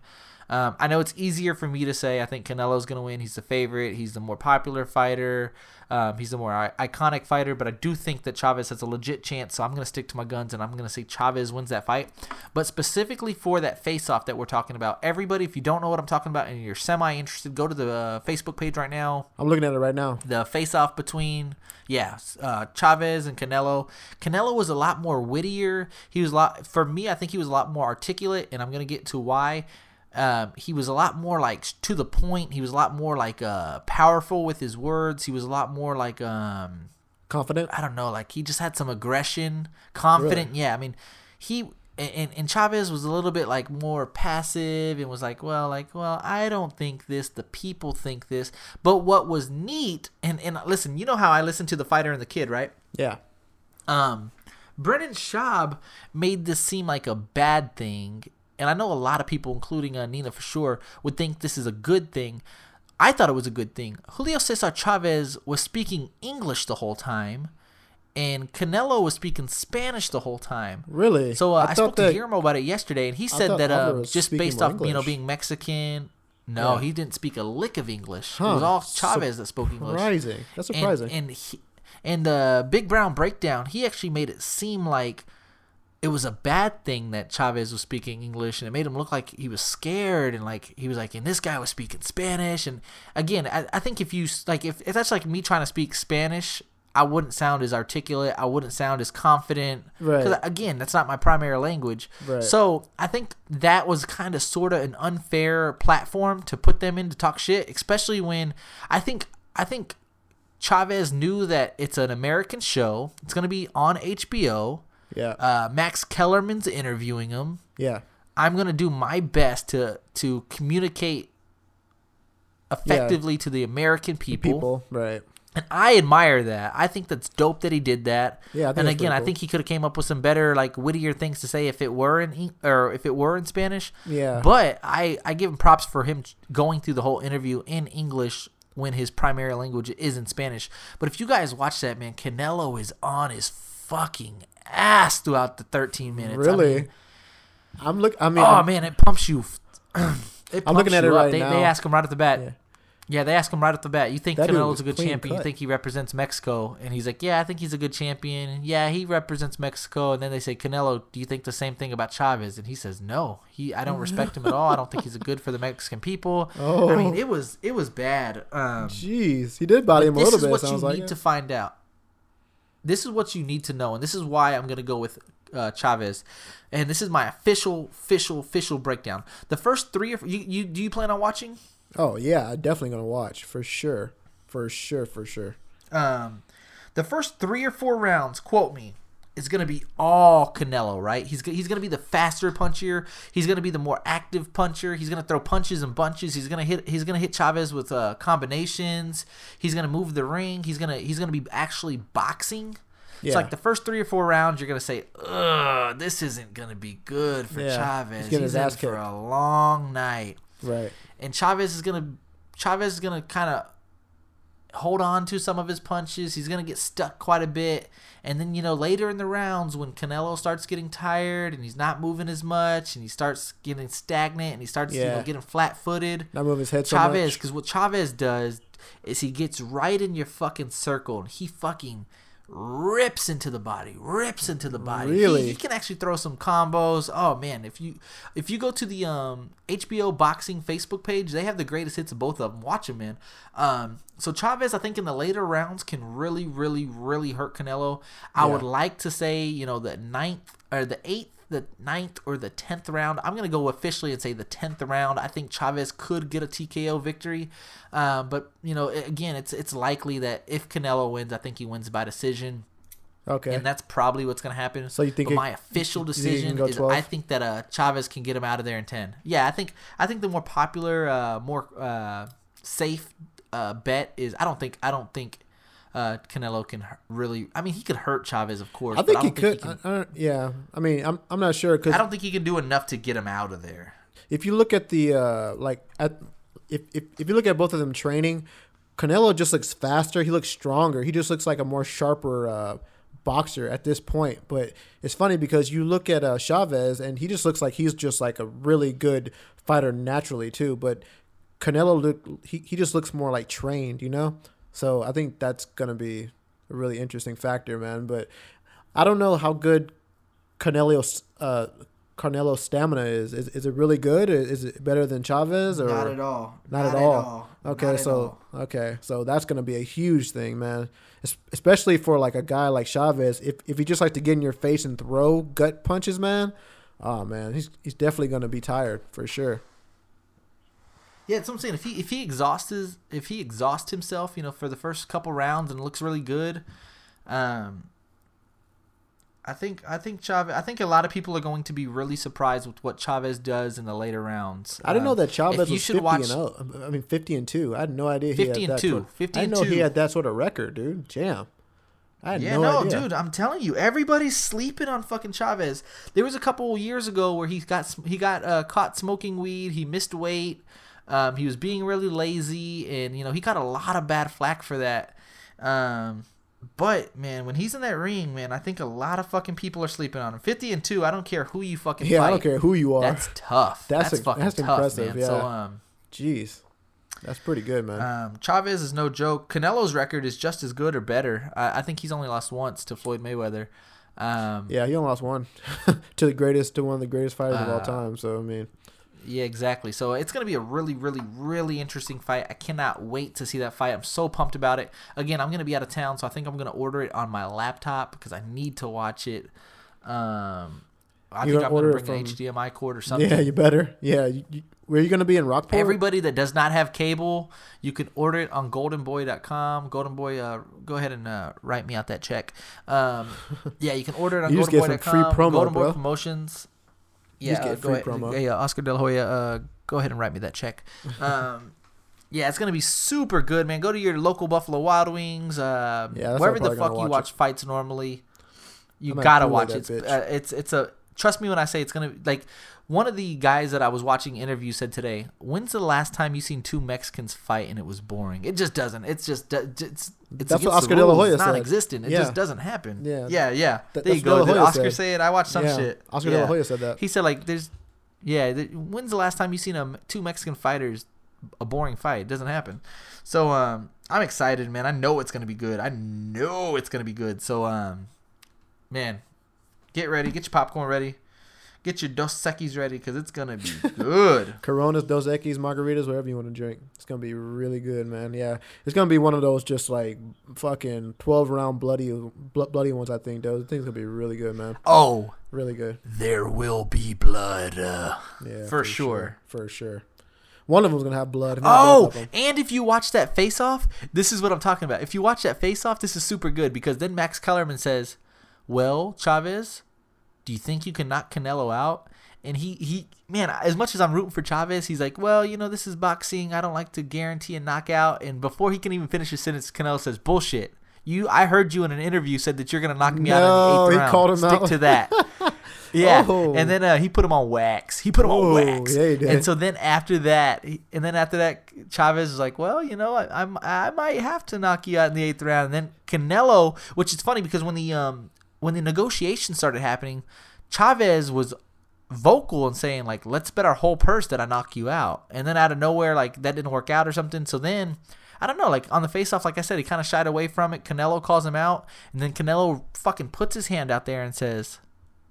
Um, I know it's easier for me to say I think Canelo's going to win. He's the favorite. He's the more popular fighter. Um, he's the more I- iconic fighter. But I do think that Chavez has a legit chance. So I'm going to stick to my guns and I'm going to say Chavez wins that fight. But specifically for that face off that we're talking about, everybody, if you don't know what I'm talking about and you're semi interested, go to the uh, Facebook page right now I'm looking at it right now. the face off between yeah uh, Chavez and Canelo. Canelo was a lot more wittier. He was a lot for me. I think he was a lot more articulate, and I'm gonna get to why. Um, he was a lot more like to the point. He was a lot more like uh, powerful with his words. He was a lot more like um, Confident. I don't know, like he just had some aggression, confident. Yeah, I mean, he and, and Chavez was a little bit like more passive and was like, well, like, well, I don't think this. The people think this. But what was neat, and and listen, you know how I listen to the fighter and the kid, right? Yeah. Um, Brendan Schaub made this seem like a bad thing, and I know a lot of people, including uh, Nina for sure, would think this is a good thing. I thought it was a good thing. Julio Cesar Chavez was speaking English the whole time, and Canelo was speaking Spanish the whole time. Really? So uh, I, thought spoke to that- Guillermo about it yesterday, and he said that uh, just based off you know being Mexican. No, Yeah. he didn't speak a lick of English. It was all Chavez that spoke English Surprising. That's and- surprising. And he, and the Big Brown breakdown, he actually made it seem like it was a bad thing that Chavez was speaking English, and it made him look like he was scared, and like he was like, and this guy was speaking Spanish, and again, I, I think if you like if, if that's like me trying to speak Spanish. I wouldn't sound as articulate. I wouldn't sound as confident. Right. again, that's not my primary language. Right. So I think that was kind of sort of an unfair platform to put them in to talk shit, especially when I think I think Chavez knew that it's an American show. It's gonna be on HBO. Yeah. Uh, Max Kellerman's interviewing him. yeah. I'm gonna do my best to to communicate effectively to the American people. People. Right. And I admire that. I think that's dope that he did that. Yeah, and again, pretty I think he could have came up with some better, like wittier things to say if it were in or if it were in Spanish. Yeah. But I I give him props for him going through the whole interview in English when his primary language is in Spanish. But if you guys watch that, man, Canelo is on his fucking ass throughout the 13 minutes. I Really? mean, I'm look. I mean. oh I'm- man, it pumps you. it I'm looking pumps at it up. right they, now. They ask him right at the bat. Yeah. Yeah. they ask him right at the bat. You think That Canelo's a good champion? You think he represents Mexico? And he's like, Yeah, I think he's a good champion. Yeah, he represents Mexico. And then they say, Canelo, do you think the same thing about Chavez? And he says, No, he. I don't respect him at all. I don't think he's good for the Mexican people. Oh. I mean, it was it was bad. Um, Jeez, he did body him a little bit. what so I you was need like, to find out. This is what you need to know, and this is why I'm gonna go with uh, Chavez. And this is my official, official, official breakdown. The first three, or you, you do you plan on watching? Oh yeah, I'm definitely gonna watch for sure, for sure, for sure. Um, the first three or four rounds, quote me, is gonna be all Canelo, right? He's he's gonna be the faster puncher. He's gonna be the more active puncher. He's gonna throw punches and bunches. He's gonna hit. He's gonna hit Chavez with uh, combinations. He's gonna move the ring. He's gonna he's gonna be actually boxing. It's Yeah. like the first three or four rounds, you're gonna say, "Ugh, this isn't gonna be good for Yeah, Chavez. he's He's, in for a long night." Right. and Chavez is gonna Chavez is gonna kind of hold on to some of his punches. He's gonna get stuck quite a bit, and then you know later in the rounds when Canelo starts getting tired and he's not moving as much and he starts getting stagnant and he starts you know getting flat-footed. Not move his head so Chavez, because what Chavez does is he gets right in your fucking circle and he fucking rips into the body, rips into the body. He- Really? he, can actually throw some combos. Oh man, if you if you go to the um, HBO boxing Facebook page, they have the greatest hits of both of them. Watch them, man. Um, so Chavez, I think in the later rounds can really, really, really hurt Canelo. I Yeah. would like to say you know the ninth or the eighth the ninth or the tenth round. I'm gonna go officially and say the tenth round. I think Chavez could get a TKO victory, um, but you know, again, it's it's likely that if Canelo wins, I think he wins by decision, Okay. and that's probably what's gonna happen. So you think it- my official you think it can decision is 12? I think that uh, Chavez can get him out of there in ten. Yeah, I think I think the more popular, uh, more uh, safe uh, bet is I don't think I don't think. Uh, Canelo can really. I mean, he could hurt Chavez, of course. I but think I he think could. can- I, I don't, yeah. I mean, I'm I'm not sure because I don't think he can do enough to get him out of there. if you look at the uh like at if, if if you look at both of them training, Canelo just looks faster. He looks stronger. He just looks like a more sharper uh, boxer at this point. But it's funny because you look at uh, Chavez and he just looks like he's just like a really good fighter naturally too. But Canelo look he he just looks more like trained, you know. So I think that's gonna be a really interesting factor, man. But I don't know how good Canelo's uh, Canelo's stamina is. Is is it really good? Is it better than Chavez? Or not at all. Not, at, all. Okay, so okay, so that's gonna be a huge thing, man. Es- Especially for like a guy like Chavez, if if he just like to get in your face and throw gut punches, man. Oh man, he's he's definitely gonna be tired for sure. Yeah, that's what I'm saying. If he if he exhausts his, if he exhausts himself, you know, for the first couple rounds and looks really good, um, I think I think Chavez. I think a lot of people are going to be really surprised with what Chavez does in the later rounds. I didn't know Um, that Chavez was fifty watch- and zero. I mean, fifty and two. I had no idea. He 50 had and that two. Sort 50 I and didn't know he had that sort of record, dude. Damn. I had no idea. Yeah, no, no, dude, I'm telling you, everybody's sleeping on fucking Chavez. There was a couple years ago where he got he got uh, caught smoking weed. He missed weight. Um, he was being really lazy, and you know he got a lot of bad flack for that. Um, but man, when he's in that ring, man, I think a lot of fucking people are sleeping on him. Fifty and two, I don't care who you fucking Yeah, fight. I don't care who you are. That's tough. That's That's, a- fucking that's tough, impressive, man. So um, Jeez, that's pretty good, man. um, Chavez is no joke. Canelo's record is just as good or better. I, I think he's only lost once to Floyd Mayweather. Um, yeah, he only lost one to the greatest, to one of the greatest fighters of all Uh, time. So I mean, Yeah, exactly. So it's going to be a really, really, really interesting fight. I cannot wait to see that fight. I'm so pumped about it. Again, I'm going to be out of town, so I think I'm going to order it on my laptop because I need to watch it. Um, I You think I'm gonna order it bring an HDMI cord or something. Yeah, you better. Yeah, you, you, where are you gonna be in Rockport? Everybody that does not have cable, you can order it on goldenboy.com. Goldenboy, uh, go ahead and uh, write me out that check. Um, yeah, you can order it on You just get goldenboy.com. some free promo, Golden. Promotions. Yeah, just get uh, free ahead. promo. Yeah, yeah, Oscar De La Hoya, uh, go ahead and write me that check. Um, yeah, it's gonna be super good, man. Go to your local Buffalo Wild Wings, uh, Yeah, wherever the fuck you watch watch fights normally. You gotta watch it. It's, uh, it's it's a trust me when I say it's gonna like one of the guys that I was watching interview said today. When's the last time you seen two Mexicans fight and it was boring? It just doesn't. It's just it's it's That's what Oscar De La. Hoya It's said. non-existent. It Yeah. just doesn't happen. Yeah. yeah, yeah. There you that's what De go. Did Oscar said. say it? I watched some yeah, shit. Oscar yeah. De La Hoya said that. He said like there's yeah. th- When's the last time you seen a two Mexican fighters a boring fight? It doesn't happen. So um, I'm excited, man. I know it's gonna be good. I know it's gonna be good. So um, man, get ready. Get your popcorn ready. Get your Dos Equis ready because it's gonna be good. Coronas, Dos Equis, margaritas, whatever you want to drink. It's gonna be really good, man. Yeah, it's gonna be one of those just like fucking twelve round bloody blo- bloody ones. I think those things gonna be really good, man. oh, Really good. there will be blood. Uh, Yeah, For sure. for sure. One of them's gonna have blood. if not both Oh, and if you watch that face off, this is what I'm talking about. If you watch that face off, this is super good because then Max Kellerman says, Well, Chavez, do you think you can knock Canelo out? And he, he man, as much as I'm rooting for Chavez, he's like, Well, you know, this is boxing. I don't like to guarantee a knockout. And before he can even finish his sentence, Canelo says, Bullshit. You I heard you in an interview said that you're gonna knock me out in the No, eighth he round. called him Stick out. to that. Yeah, Oh. and then uh, he put him on wax. He put him Oh, on wax. yeah. And so then after that, and then after that, Chavez is like, "Well, you know, I, I'm I might have to knock you out in the eighth round." And then Canelo, which is funny because when the um when the negotiations started happening, Chavez was vocal and saying like, "Let's bet our whole purse that I knock you out." And then out of nowhere, like that didn't work out or something. So then. I don't know, like on the face off, like I said, he kind of shied away from it. Canelo calls him out, and then Canelo fucking puts his hand out there and says,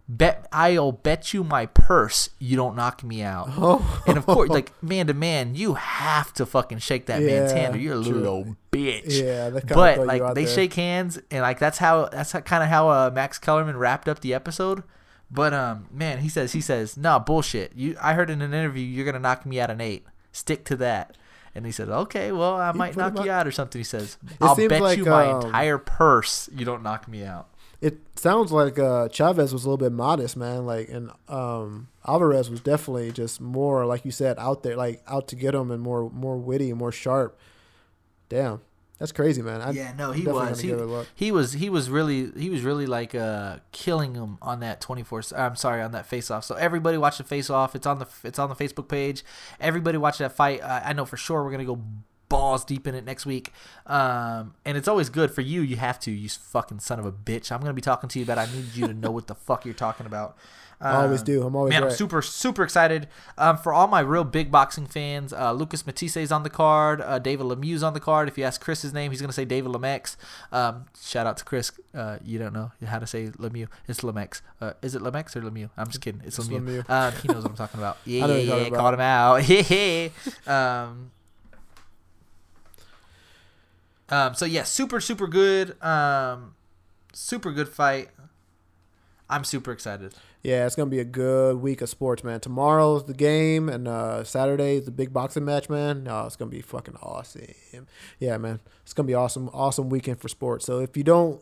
bet I'll bet you my purse you don't knock me out. Oh. And of course, like man to man, you have to fucking shake that man's Yeah, hand, or you're a true. little bitch. Yeah, but like they there. shake hands, and like that's how that's how, kind of how uh, Max Kellerman wrapped up the episode. But um, man, he says he says, nah, bullshit. You, I heard in an interview you're gonna knock me out an eight. Stick to that. And he said, okay, well, I might knock you out or something. He says, I'll bet like, you my um, entire purse you don't knock me out. It sounds like uh, Chavez was a little bit modest, man. Like, and um, Alvarez was definitely just more, like you said, out there, like out to get him, and more, more witty and more sharp. Damn, that's crazy, man. I, yeah, no, he was. He, give it a look. he was. He was really. He was really like uh killing him on that twenty four. I'm sorry, on that face off. So everybody watch the face off. It's on the. It's on the Facebook page. Everybody watch that fight. Uh, I know for sure we're gonna go balls deep in it next week. Um, and it's always good for you. You have to. You fucking son of a bitch. I'm gonna be talking to you, about I need you to know what the fuck you're talking about. I always Um, do. I'm always Man, I'm super super excited um, for all my real big boxing fans. Uh, Lucas Matthysse's on the card. Uh, David Lemieux's on the card. If you ask Chris his name, he's gonna say David Lemex. Um, shout out to Chris. Uh, you don't know how to say Lemieux. It's Lemex. Uh, is it Lemex or Lemieux? I'm just kidding. It's, It's Lemieux. Lemieux. Um, he knows what I'm talking about. Yeah, yeah, yeah. Called him out. Yeah. um, um, so yeah, super super good. Um, super good fight. I'm super excited. Yeah, it's gonna be a good week of sports, man. Tomorrow's the game, and uh, Saturday's the big boxing match, man. Oh, it's gonna be fucking awesome. Yeah, man, it's gonna be awesome, awesome weekend for sports. So if you don't,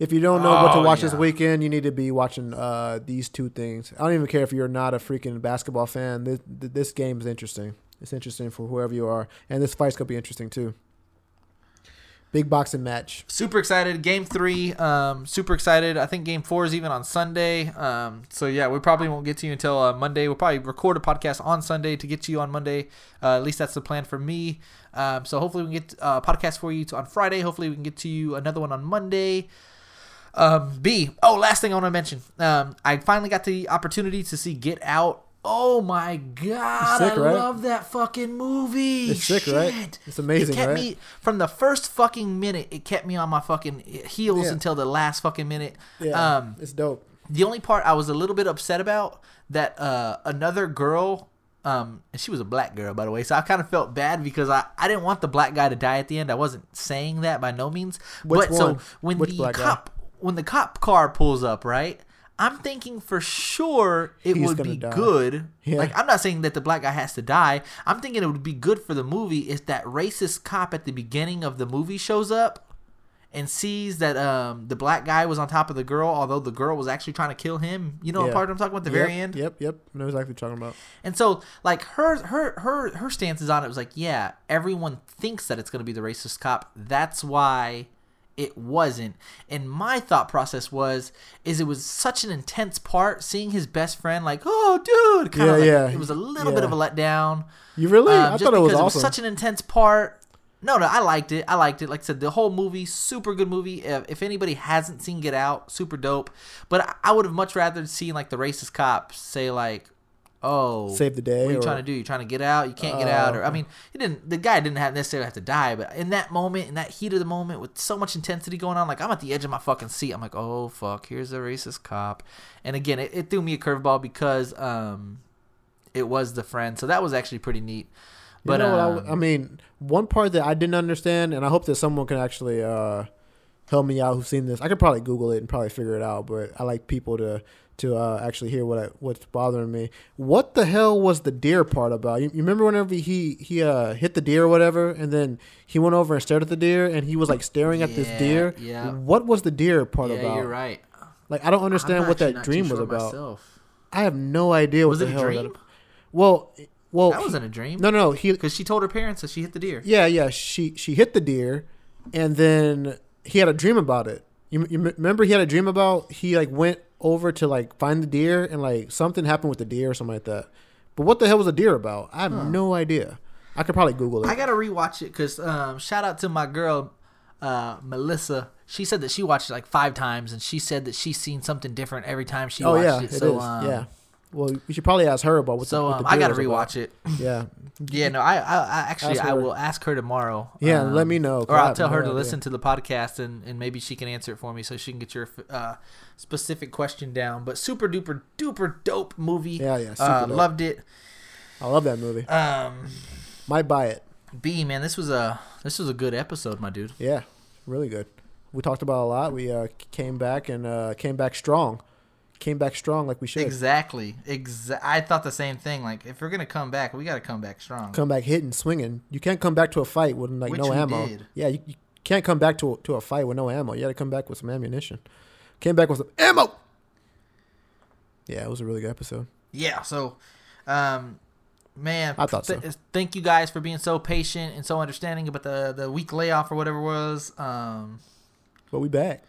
if you don't know what to Oh, watch this weekend, you need to be watching uh, these two things. I don't even care if you're not a freaking basketball fan. This this game is interesting. It's interesting for whoever you are, and this fight's gonna be interesting too. Big boxing match. super excited game three um super excited i think game four is even on sunday um so yeah we probably won't get to you until uh, monday we'll probably record a podcast on sunday to get to you on monday uh, at least that's the plan for me um so hopefully we can get uh, a podcast for you on friday hopefully we can get to you another one on monday um, B. Oh, last thing I want to mention. Um, I finally got the opportunity to see Get Out. Oh my god, sick, I right? love that fucking movie. It's sick, right? It's amazing, It kept right? me from the first fucking minute. It kept me on my fucking heels Yeah. until the last fucking minute. Yeah, Um, it's dope. the only part I was a little bit upset about that uh, another girl, um, and she was a black girl by the way, so I kind of felt bad because I, I didn't want the black guy to die at the end. I wasn't saying that by no means. Which but so when Which the black guy? cop when the cop car pulls up, right? I'm thinking for sure it He's would be die. good. Yeah. Like I'm not saying that the black guy has to die. I'm thinking it would be good for the movie if that racist cop at the beginning of the movie shows up and sees that um the black guy was on top of the girl, although the girl was actually trying to kill him. You know what Yeah. part I'm talking about the Yep, very end? Yep, yep. I know exactly what you're talking about. And so like her her her her stances on it was like, yeah, everyone thinks that it's gonna be the racist cop. That's why it wasn't. And my thought process was is it was such an intense part seeing his best friend like, oh dude, kind of Yeah, like, yeah. it was a little bit of a letdown. You really? Um, I thought it was awesome. such an intense part. No, no, I liked it. I liked it. Like I said, the whole movie, super good movie. If, if anybody hasn't seen Get Out, super dope. But I, I would have much rather seen like the racist cop say like, "Oh, Save the day. what are you or- trying to do? You're trying to get out? You can't get out." Oh, Or I mean, he didn't. The guy didn't have necessarily have to die, but in that moment, in that heat of the moment, with so much intensity going on, like I'm at the edge of my fucking seat. I'm like, "Oh fuck, here's a racist cop." And again, it, it threw me a curveball because um, it was the friend. So that was actually pretty neat. But you know I um, w- I, mean, one part that I didn't understand, and I hope that someone can actually uh, help me out who's seen this. I could probably Google it and probably figure it out, but I like people to to uh, actually hear what I, what's bothering me. What the hell was the deer part about? You, you remember whenever he he uh, hit the deer or whatever, and then he went over and stared at the deer, and he was like staring at this deer. yeah. What was the deer part yeah, about? you're right. Like I don't understand what that dream was about. myself. I have no idea Was what it the a hell dream? that. Well, well, That wasn't a dream. no, no, he because she told her parents that she hit the deer. Yeah, yeah. She she hit the deer, and then he had a dream about it. You, you m- remember he had a dream about he like went over to like find the deer and like something happened with the deer or something like that. But what the hell was the deer about? I have no idea. I could probably Google it. I gotta rewatch it because um, shout out to my girl uh, Melissa. She said that she watched it like five times, and she said that she's seen something different every time she oh watched yeah, it. it So is. um, yeah. Well, we should probably ask her about what. So the, what um, I gotta was about. rewatch it. Yeah, Yeah, no, I, I, I actually I will ask her tomorrow. Yeah, um, let me know. or I'll tell her to idea. listen to the podcast, and, and maybe she can answer it for me, so she can get your uh, specific question down. But super duper duper dope movie. Yeah, yeah, super uh, dope. loved it. I love that movie. Um, Might buy it. B man, this was a this was a good episode, my dude. Yeah, really good. We talked about a lot. We uh, came back and uh, came back strong. Came back strong like we should. Exactly. Exa- I thought the same thing. Like, if we're gonna come back, we gotta come back strong. come back hitting, swinging. You can't come back to a fight with like Which no ammo. did. Yeah, you, you can't come back to a, to a fight with no ammo. You got to come back with some ammunition. Came back with some ammo. Yeah, it was a really good episode. Yeah. So, um, man, I thought so. Thank you guys for being so patient and so understanding about the the week layoff or whatever it was. Um, But we back.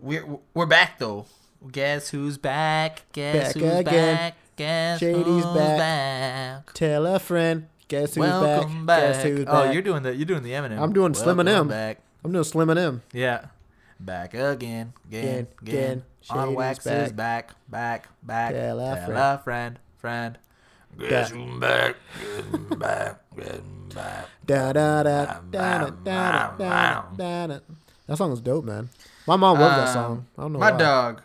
we're we're back though. Guess who's back? Guess Back who's again. back? Guess Shady's who's back. Shady's back? Tell a friend. Guess who's Welcome back? back. Guess who's back? oh, you're doing the you're doing the Eminem. I'm doing Slim and Welcome M. Back. I'm doing Slim and M. Yeah. Back again, again, again. again. On wax back. back, back, back. Tell a friend, friend, friend. Get back, back, back. Da da da da da da da da. That song was dope, man. My mom loved um, that song. I don't know. My why. dog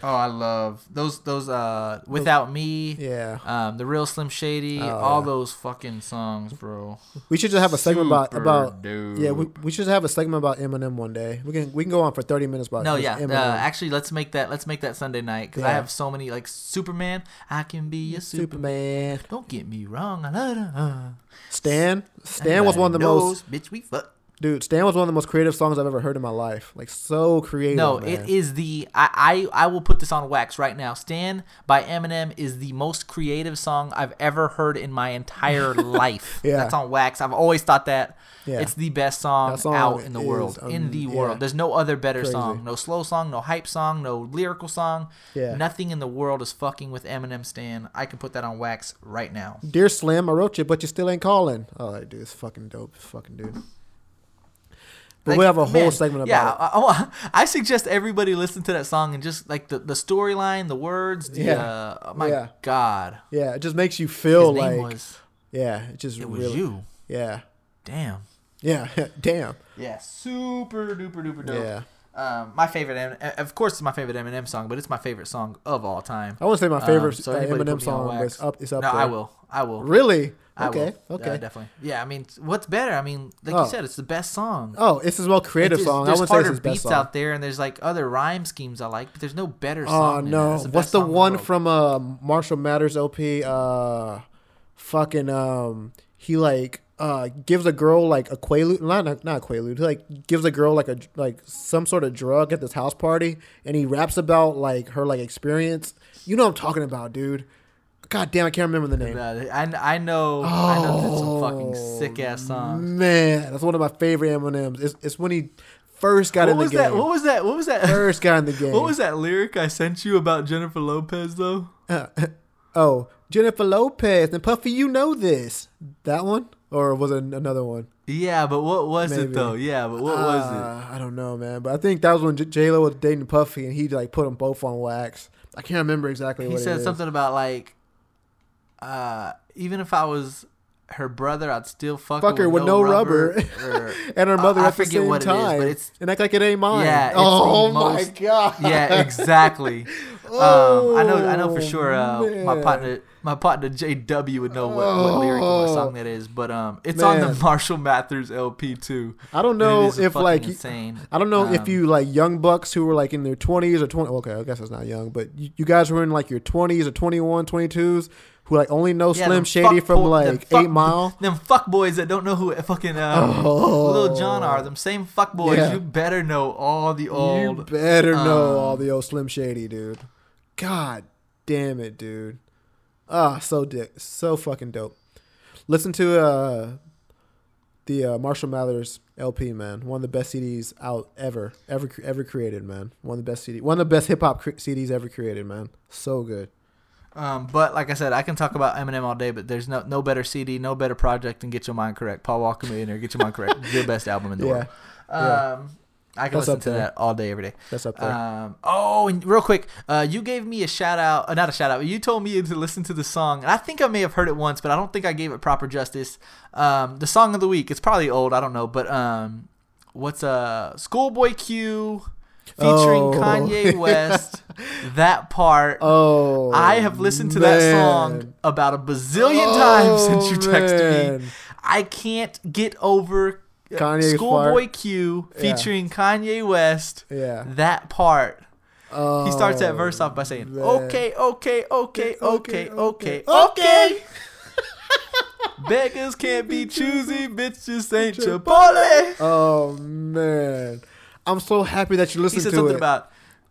Oh, I love those those uh without me. Yeah, Um, the real Slim Shady, Oh, all yeah. those fucking songs, bro. we should just have a segment about Super about. dope. Yeah, we, we should have a segment about Eminem one day. We can we can go on for thirty minutes about No, yeah. Uh, actually, let's make that. Let's make that Sunday night because I have so many like Superman. I can be a Superman. Superman. Don't get me wrong. I love it. Uh, Stan. Stan was one of the most Bitch, we fuck. Dude. Stan was one of the most creative songs I've ever heard in my life. Like so creative. No, man. it is the I, I I will put this on wax right now. "Stan" by Eminem is the most creative song I've ever heard in my entire life. Yeah. That's on wax. I've always thought that. Yeah. It's the best song, song out in the world. um, in the yeah. world. There's no other better Crazy. song. No slow song, no hype song, no lyrical song. Yeah. Nothing in the world is fucking with Eminem Stan. I can put that on wax right now. Dear Slim, I wrote you, but you still ain't calling. Oh, dude it's fucking dope. Fucking dude. But Like, we have a whole man, segment about yeah, it. I, I, I suggest everybody listen to that song and just like the, the storyline, the words. The, Yeah. uh, oh my Yeah. God. Yeah, it just makes you feel like was. yeah, it just It was really you. yeah, Damn. yeah, damn, Yeah. Super duper duper duper dope. yeah. Um, my favorite, Em- of course, it's my favorite Eminem song, but it's my favorite song of all time. I wouldn't say my favorite Um, so uh, anybody put me Eminem song, but it's up. It's up no, there. I will. I will. Really? I Okay. will. Okay. Uh, definitely. Yeah, I mean, what's better? I mean, like Oh. you said, it's the best song. Oh, it's his well creative It's- song. I There's say it's harder his best beats song. out there, and there's like other rhyme schemes I like, but there's no better Oh song. than that. no! It's the What's the one world. from uh Marshall Mathers LP? Uh, fucking um, he like uh gives a girl like a quaalude, not not, not a quaalude. Like gives a girl like a like some sort of drug at this house party, and he raps about like her like experience. You know what I'm talking about, dude. God damn, I can't remember the name. Uh, I, I know I know some fucking Oh, sick ass songs. Man, that's one of my favorite Eminems. It's, it's when he first got What in the was game. that? What was that? What was that? first got in the game. What was that lyric I sent you about Jennifer Lopez though? Oh, Jennifer Lopez and Puffy, you know this. That one, or was it another one? Yeah, but what was Maybe. it though? Yeah, but what was it? Uh, I don't know, man. But I think that was when J Lo was dating Puffy, and he like put them both on wax. I can't remember exactly He what it said something about like, uh, even if I was her brother, I'd still fuck, Fuck her with, no, rubber. or- and her mother I- I at the same what it is, time, but it's- and act like it ain't mine. Yeah, oh my god. yeah, exactly. um, I know, I know for Oh, sure. Uh, my partner, my partner JW would know what, what lyric what Oh. song that is. But um, it's on the Marshall Mathers LP too. I don't know if like insane. I don't know if Um, you like young bucks who were like in their 20s or 20 okay I guess it's not young but you, you guys were in like your 20s or 21 22s who like only know Yeah, Slim Shady from bo- them like fuck- 8 Mile Them fuck boys that don't know who fucking uh, Oh. Lil Jon are. Them same fuck boys. Yeah. You better know all the old. you better know um, all the old Slim Shady dude god damn it dude ah so dick so fucking dope listen to uh the uh, Marshall Mathers LP man one of the best CDs out ever ever ever created man one of the best CD one of the best hip hop cre- CDs ever created man so good Um, but like I said, I can talk about Eminem all day, but there's no no better CD, no better project than Get Your Mind Correct. Paul Wall Chamillionaire, Get Your Mind Correct, the best album in the Yeah. world. Yeah. Um, I can That's listen to there. that all day, every day. that's up there Um, oh, and real quick, uh, you gave me a shout out, uh, not a shout out, but you told me to listen to the song, and I think I may have heard it once, but I don't think I gave it proper justice. Um, the song of the week, it's probably old, I don't know, but um, what's uh, Schoolboy Q featuring Oh. Kanye West, that part. Oh, I have listened to that song about a bazillion times since you Oh, texted me. I can't get over uh, Kanye's Schoolboy. Q Yeah. featuring Kanye West. Yeah. That part. Oh, He starts that verse off by saying, man. "Okay, okay, okay, okay, Okay, okay, okay, okay." Beggars can't be choosy, bitches ain't Chipotle. Oh man, I'm so happy that you listened He listened said to something it. about,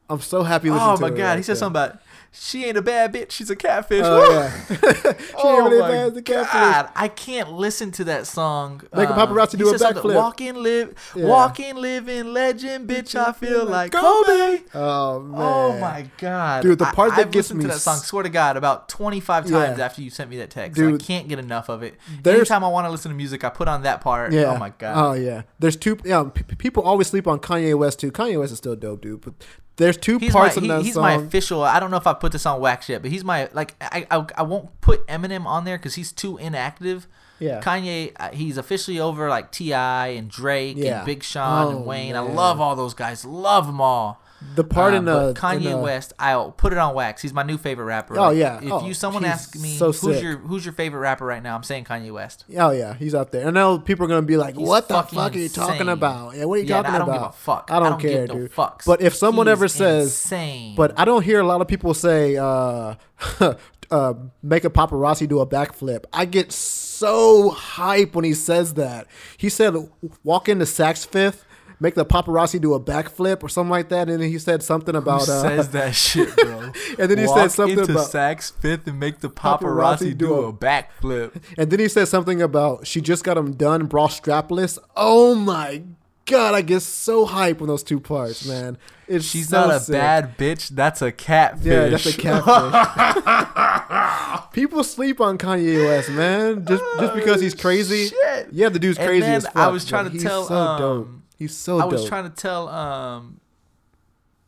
I'm so happy. You listened oh to my it god, he said there. something about, she ain't a bad bitch, she's a catfish. Oh yeah, she Oh ain't really my bad as a catfish. God, I can't listen to that song. Make a Um, paparazzi do a backflip. Walk in, live, Yeah. walk in, living legend, bitch. I feel like Kobe. Oh man. Oh my god, Dude, the I- part that I've gets listened me to that song. Swear to God, about twenty five times Yeah. after you sent me that text. Dude, I can't get enough of it. Anytime I want to listen to music, I put on that part. Yeah. Oh my god. Oh yeah. There's two. Yeah. P- people always sleep on Kanye West too. Kanye West is still dope, dude. But there's two He's my parts he- in that he's song. my official. I don't know if I put this on wax yet, but he's my like. I I, I won't put Eminem on there because he's too inactive. yeah. Kanye, uh, he's officially over like T.I. and Drake Yeah. and Big Sean Oh, and Wayne. I love all those guys. Love them all. The part Um, in but uh, Kanye in, uh, West, I'll put it on wax. He's my new favorite rapper. Oh, yeah. If Oh, you someone he's asks me so who's sick. your who's your favorite rapper right now, I'm saying Kanye West. Oh yeah, he's out there. I know people are gonna be like, He's "What the fuck are you talking about? Yeah, what are you Yeah, talking I don't about? give a fuck. I don't, I don't care, no dude. fucks. But if someone He ever says, insane. but I don't hear a lot of people say, uh, uh, "Make a paparazzi do a backflip." I get so hype when he says that. He said, "Walk into Saks Fifth." Make the paparazzi do a backflip or something like that, and then he said something who about uh, says that shit, bro? and then he Walk said something into about Saks Fifth and make the Paparazzi paparazzi, do a- a backflip. And then he said something about she just got him done, bra strapless. Oh my god, I get so hype when those two parts, man. It's She's so not a sick. bad bitch. That's a catfish. Yeah, that's a catfish. People sleep on Kanye West, man, just just because he's crazy. Shit. Yeah, the dude's crazy as fuck. I was trying to he's tell, so um, dope. He's so I was trying to tell um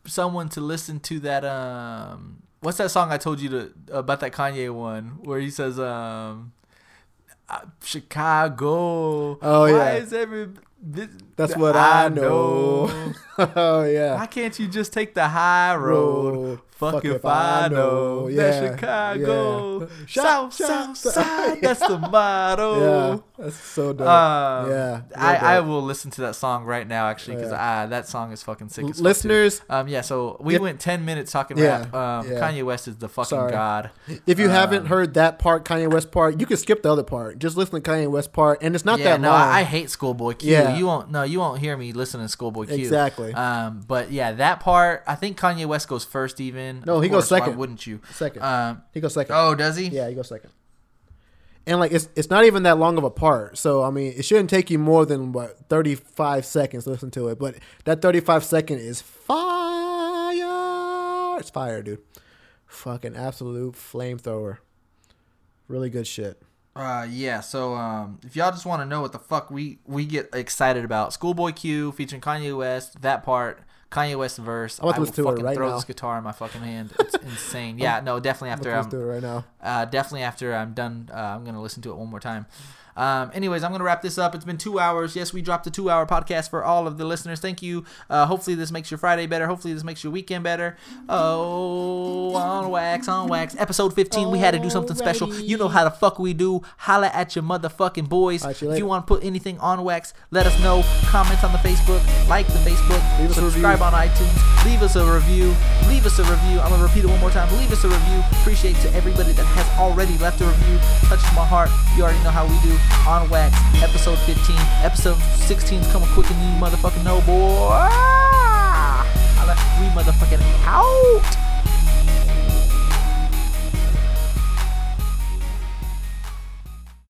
someone to listen to that um what's that song I told you to about that Kanye one where he says um Chicago. Oh, Why yeah. is every This- That's what I know. oh yeah. Why can't you just take the high road? Fuck, if, I know. Yeah, That Chicago. yeah. South, Shout, south, shout, side. That's the motto. Yeah, that's so dope. Um, Yeah, I, real I will listen to that song right now, actually, because Yeah. uh, that song is fucking sick. As fuck, too. Listeners, um, yeah. So we If- went ten minutes talking Yeah, rap. Um, yeah. Kanye West is the fucking Sorry. god. if you haven't um, heard that part, Kanye West part, you can skip the other part. Just listen to Kanye West part, and it's not yeah, that no, long. I, I hate Schoolboy Q. Yeah. You won't. No, you won't hear me listening to Schoolboy Q. Exactly. Um, but yeah, that part. I think Kanye West goes first. Even. No, Of he goes course, why second. wouldn't you? second. Um. he goes second. Oh, does he? Yeah, he goes second. And like it's it's not even that long of a part, so I mean it shouldn't take you more than what thirty five seconds to listen to it. But that thirty five second is fire. It's fire, dude. Fucking absolute flamethrower. Really good shit. Uh, yeah. So, um, if y'all just want to know what the fuck we we get excited about, Schoolboy Q featuring Kanye West, that part, Kanye West verse. I'm about to I will listen to it fucking right throw now. this guitar in my fucking hand. It's insane. Yeah. No, definitely after I'm it right now. uh, definitely after I'm done, uh, I'm gonna listen to it one more time. Um, anyways, I'm gonna wrap this up. It's been two hours. Yes, we dropped a two-hour podcast for all of the listeners. Thank you. Uh, hopefully, this makes your Friday better. Hopefully, this makes your weekend better. Oh, on wax, on wax. Episode 15. We had to do something special. You know how the fuck we do. Holla at your motherfucking boys. You if you want to put anything on wax, let us know. Comment on the Facebook. Like the Facebook. Leave subscribe on iTunes. Leave us a review. Leave us a review. I'm gonna repeat it one more time. Leave us a review. Appreciate to everybody that has already left a review. Touches my heart. You already know how we do. On wax, episode 15. Episode 16 is coming quick and you motherfucking know, boy. Ah! Holla, We motherfucking out.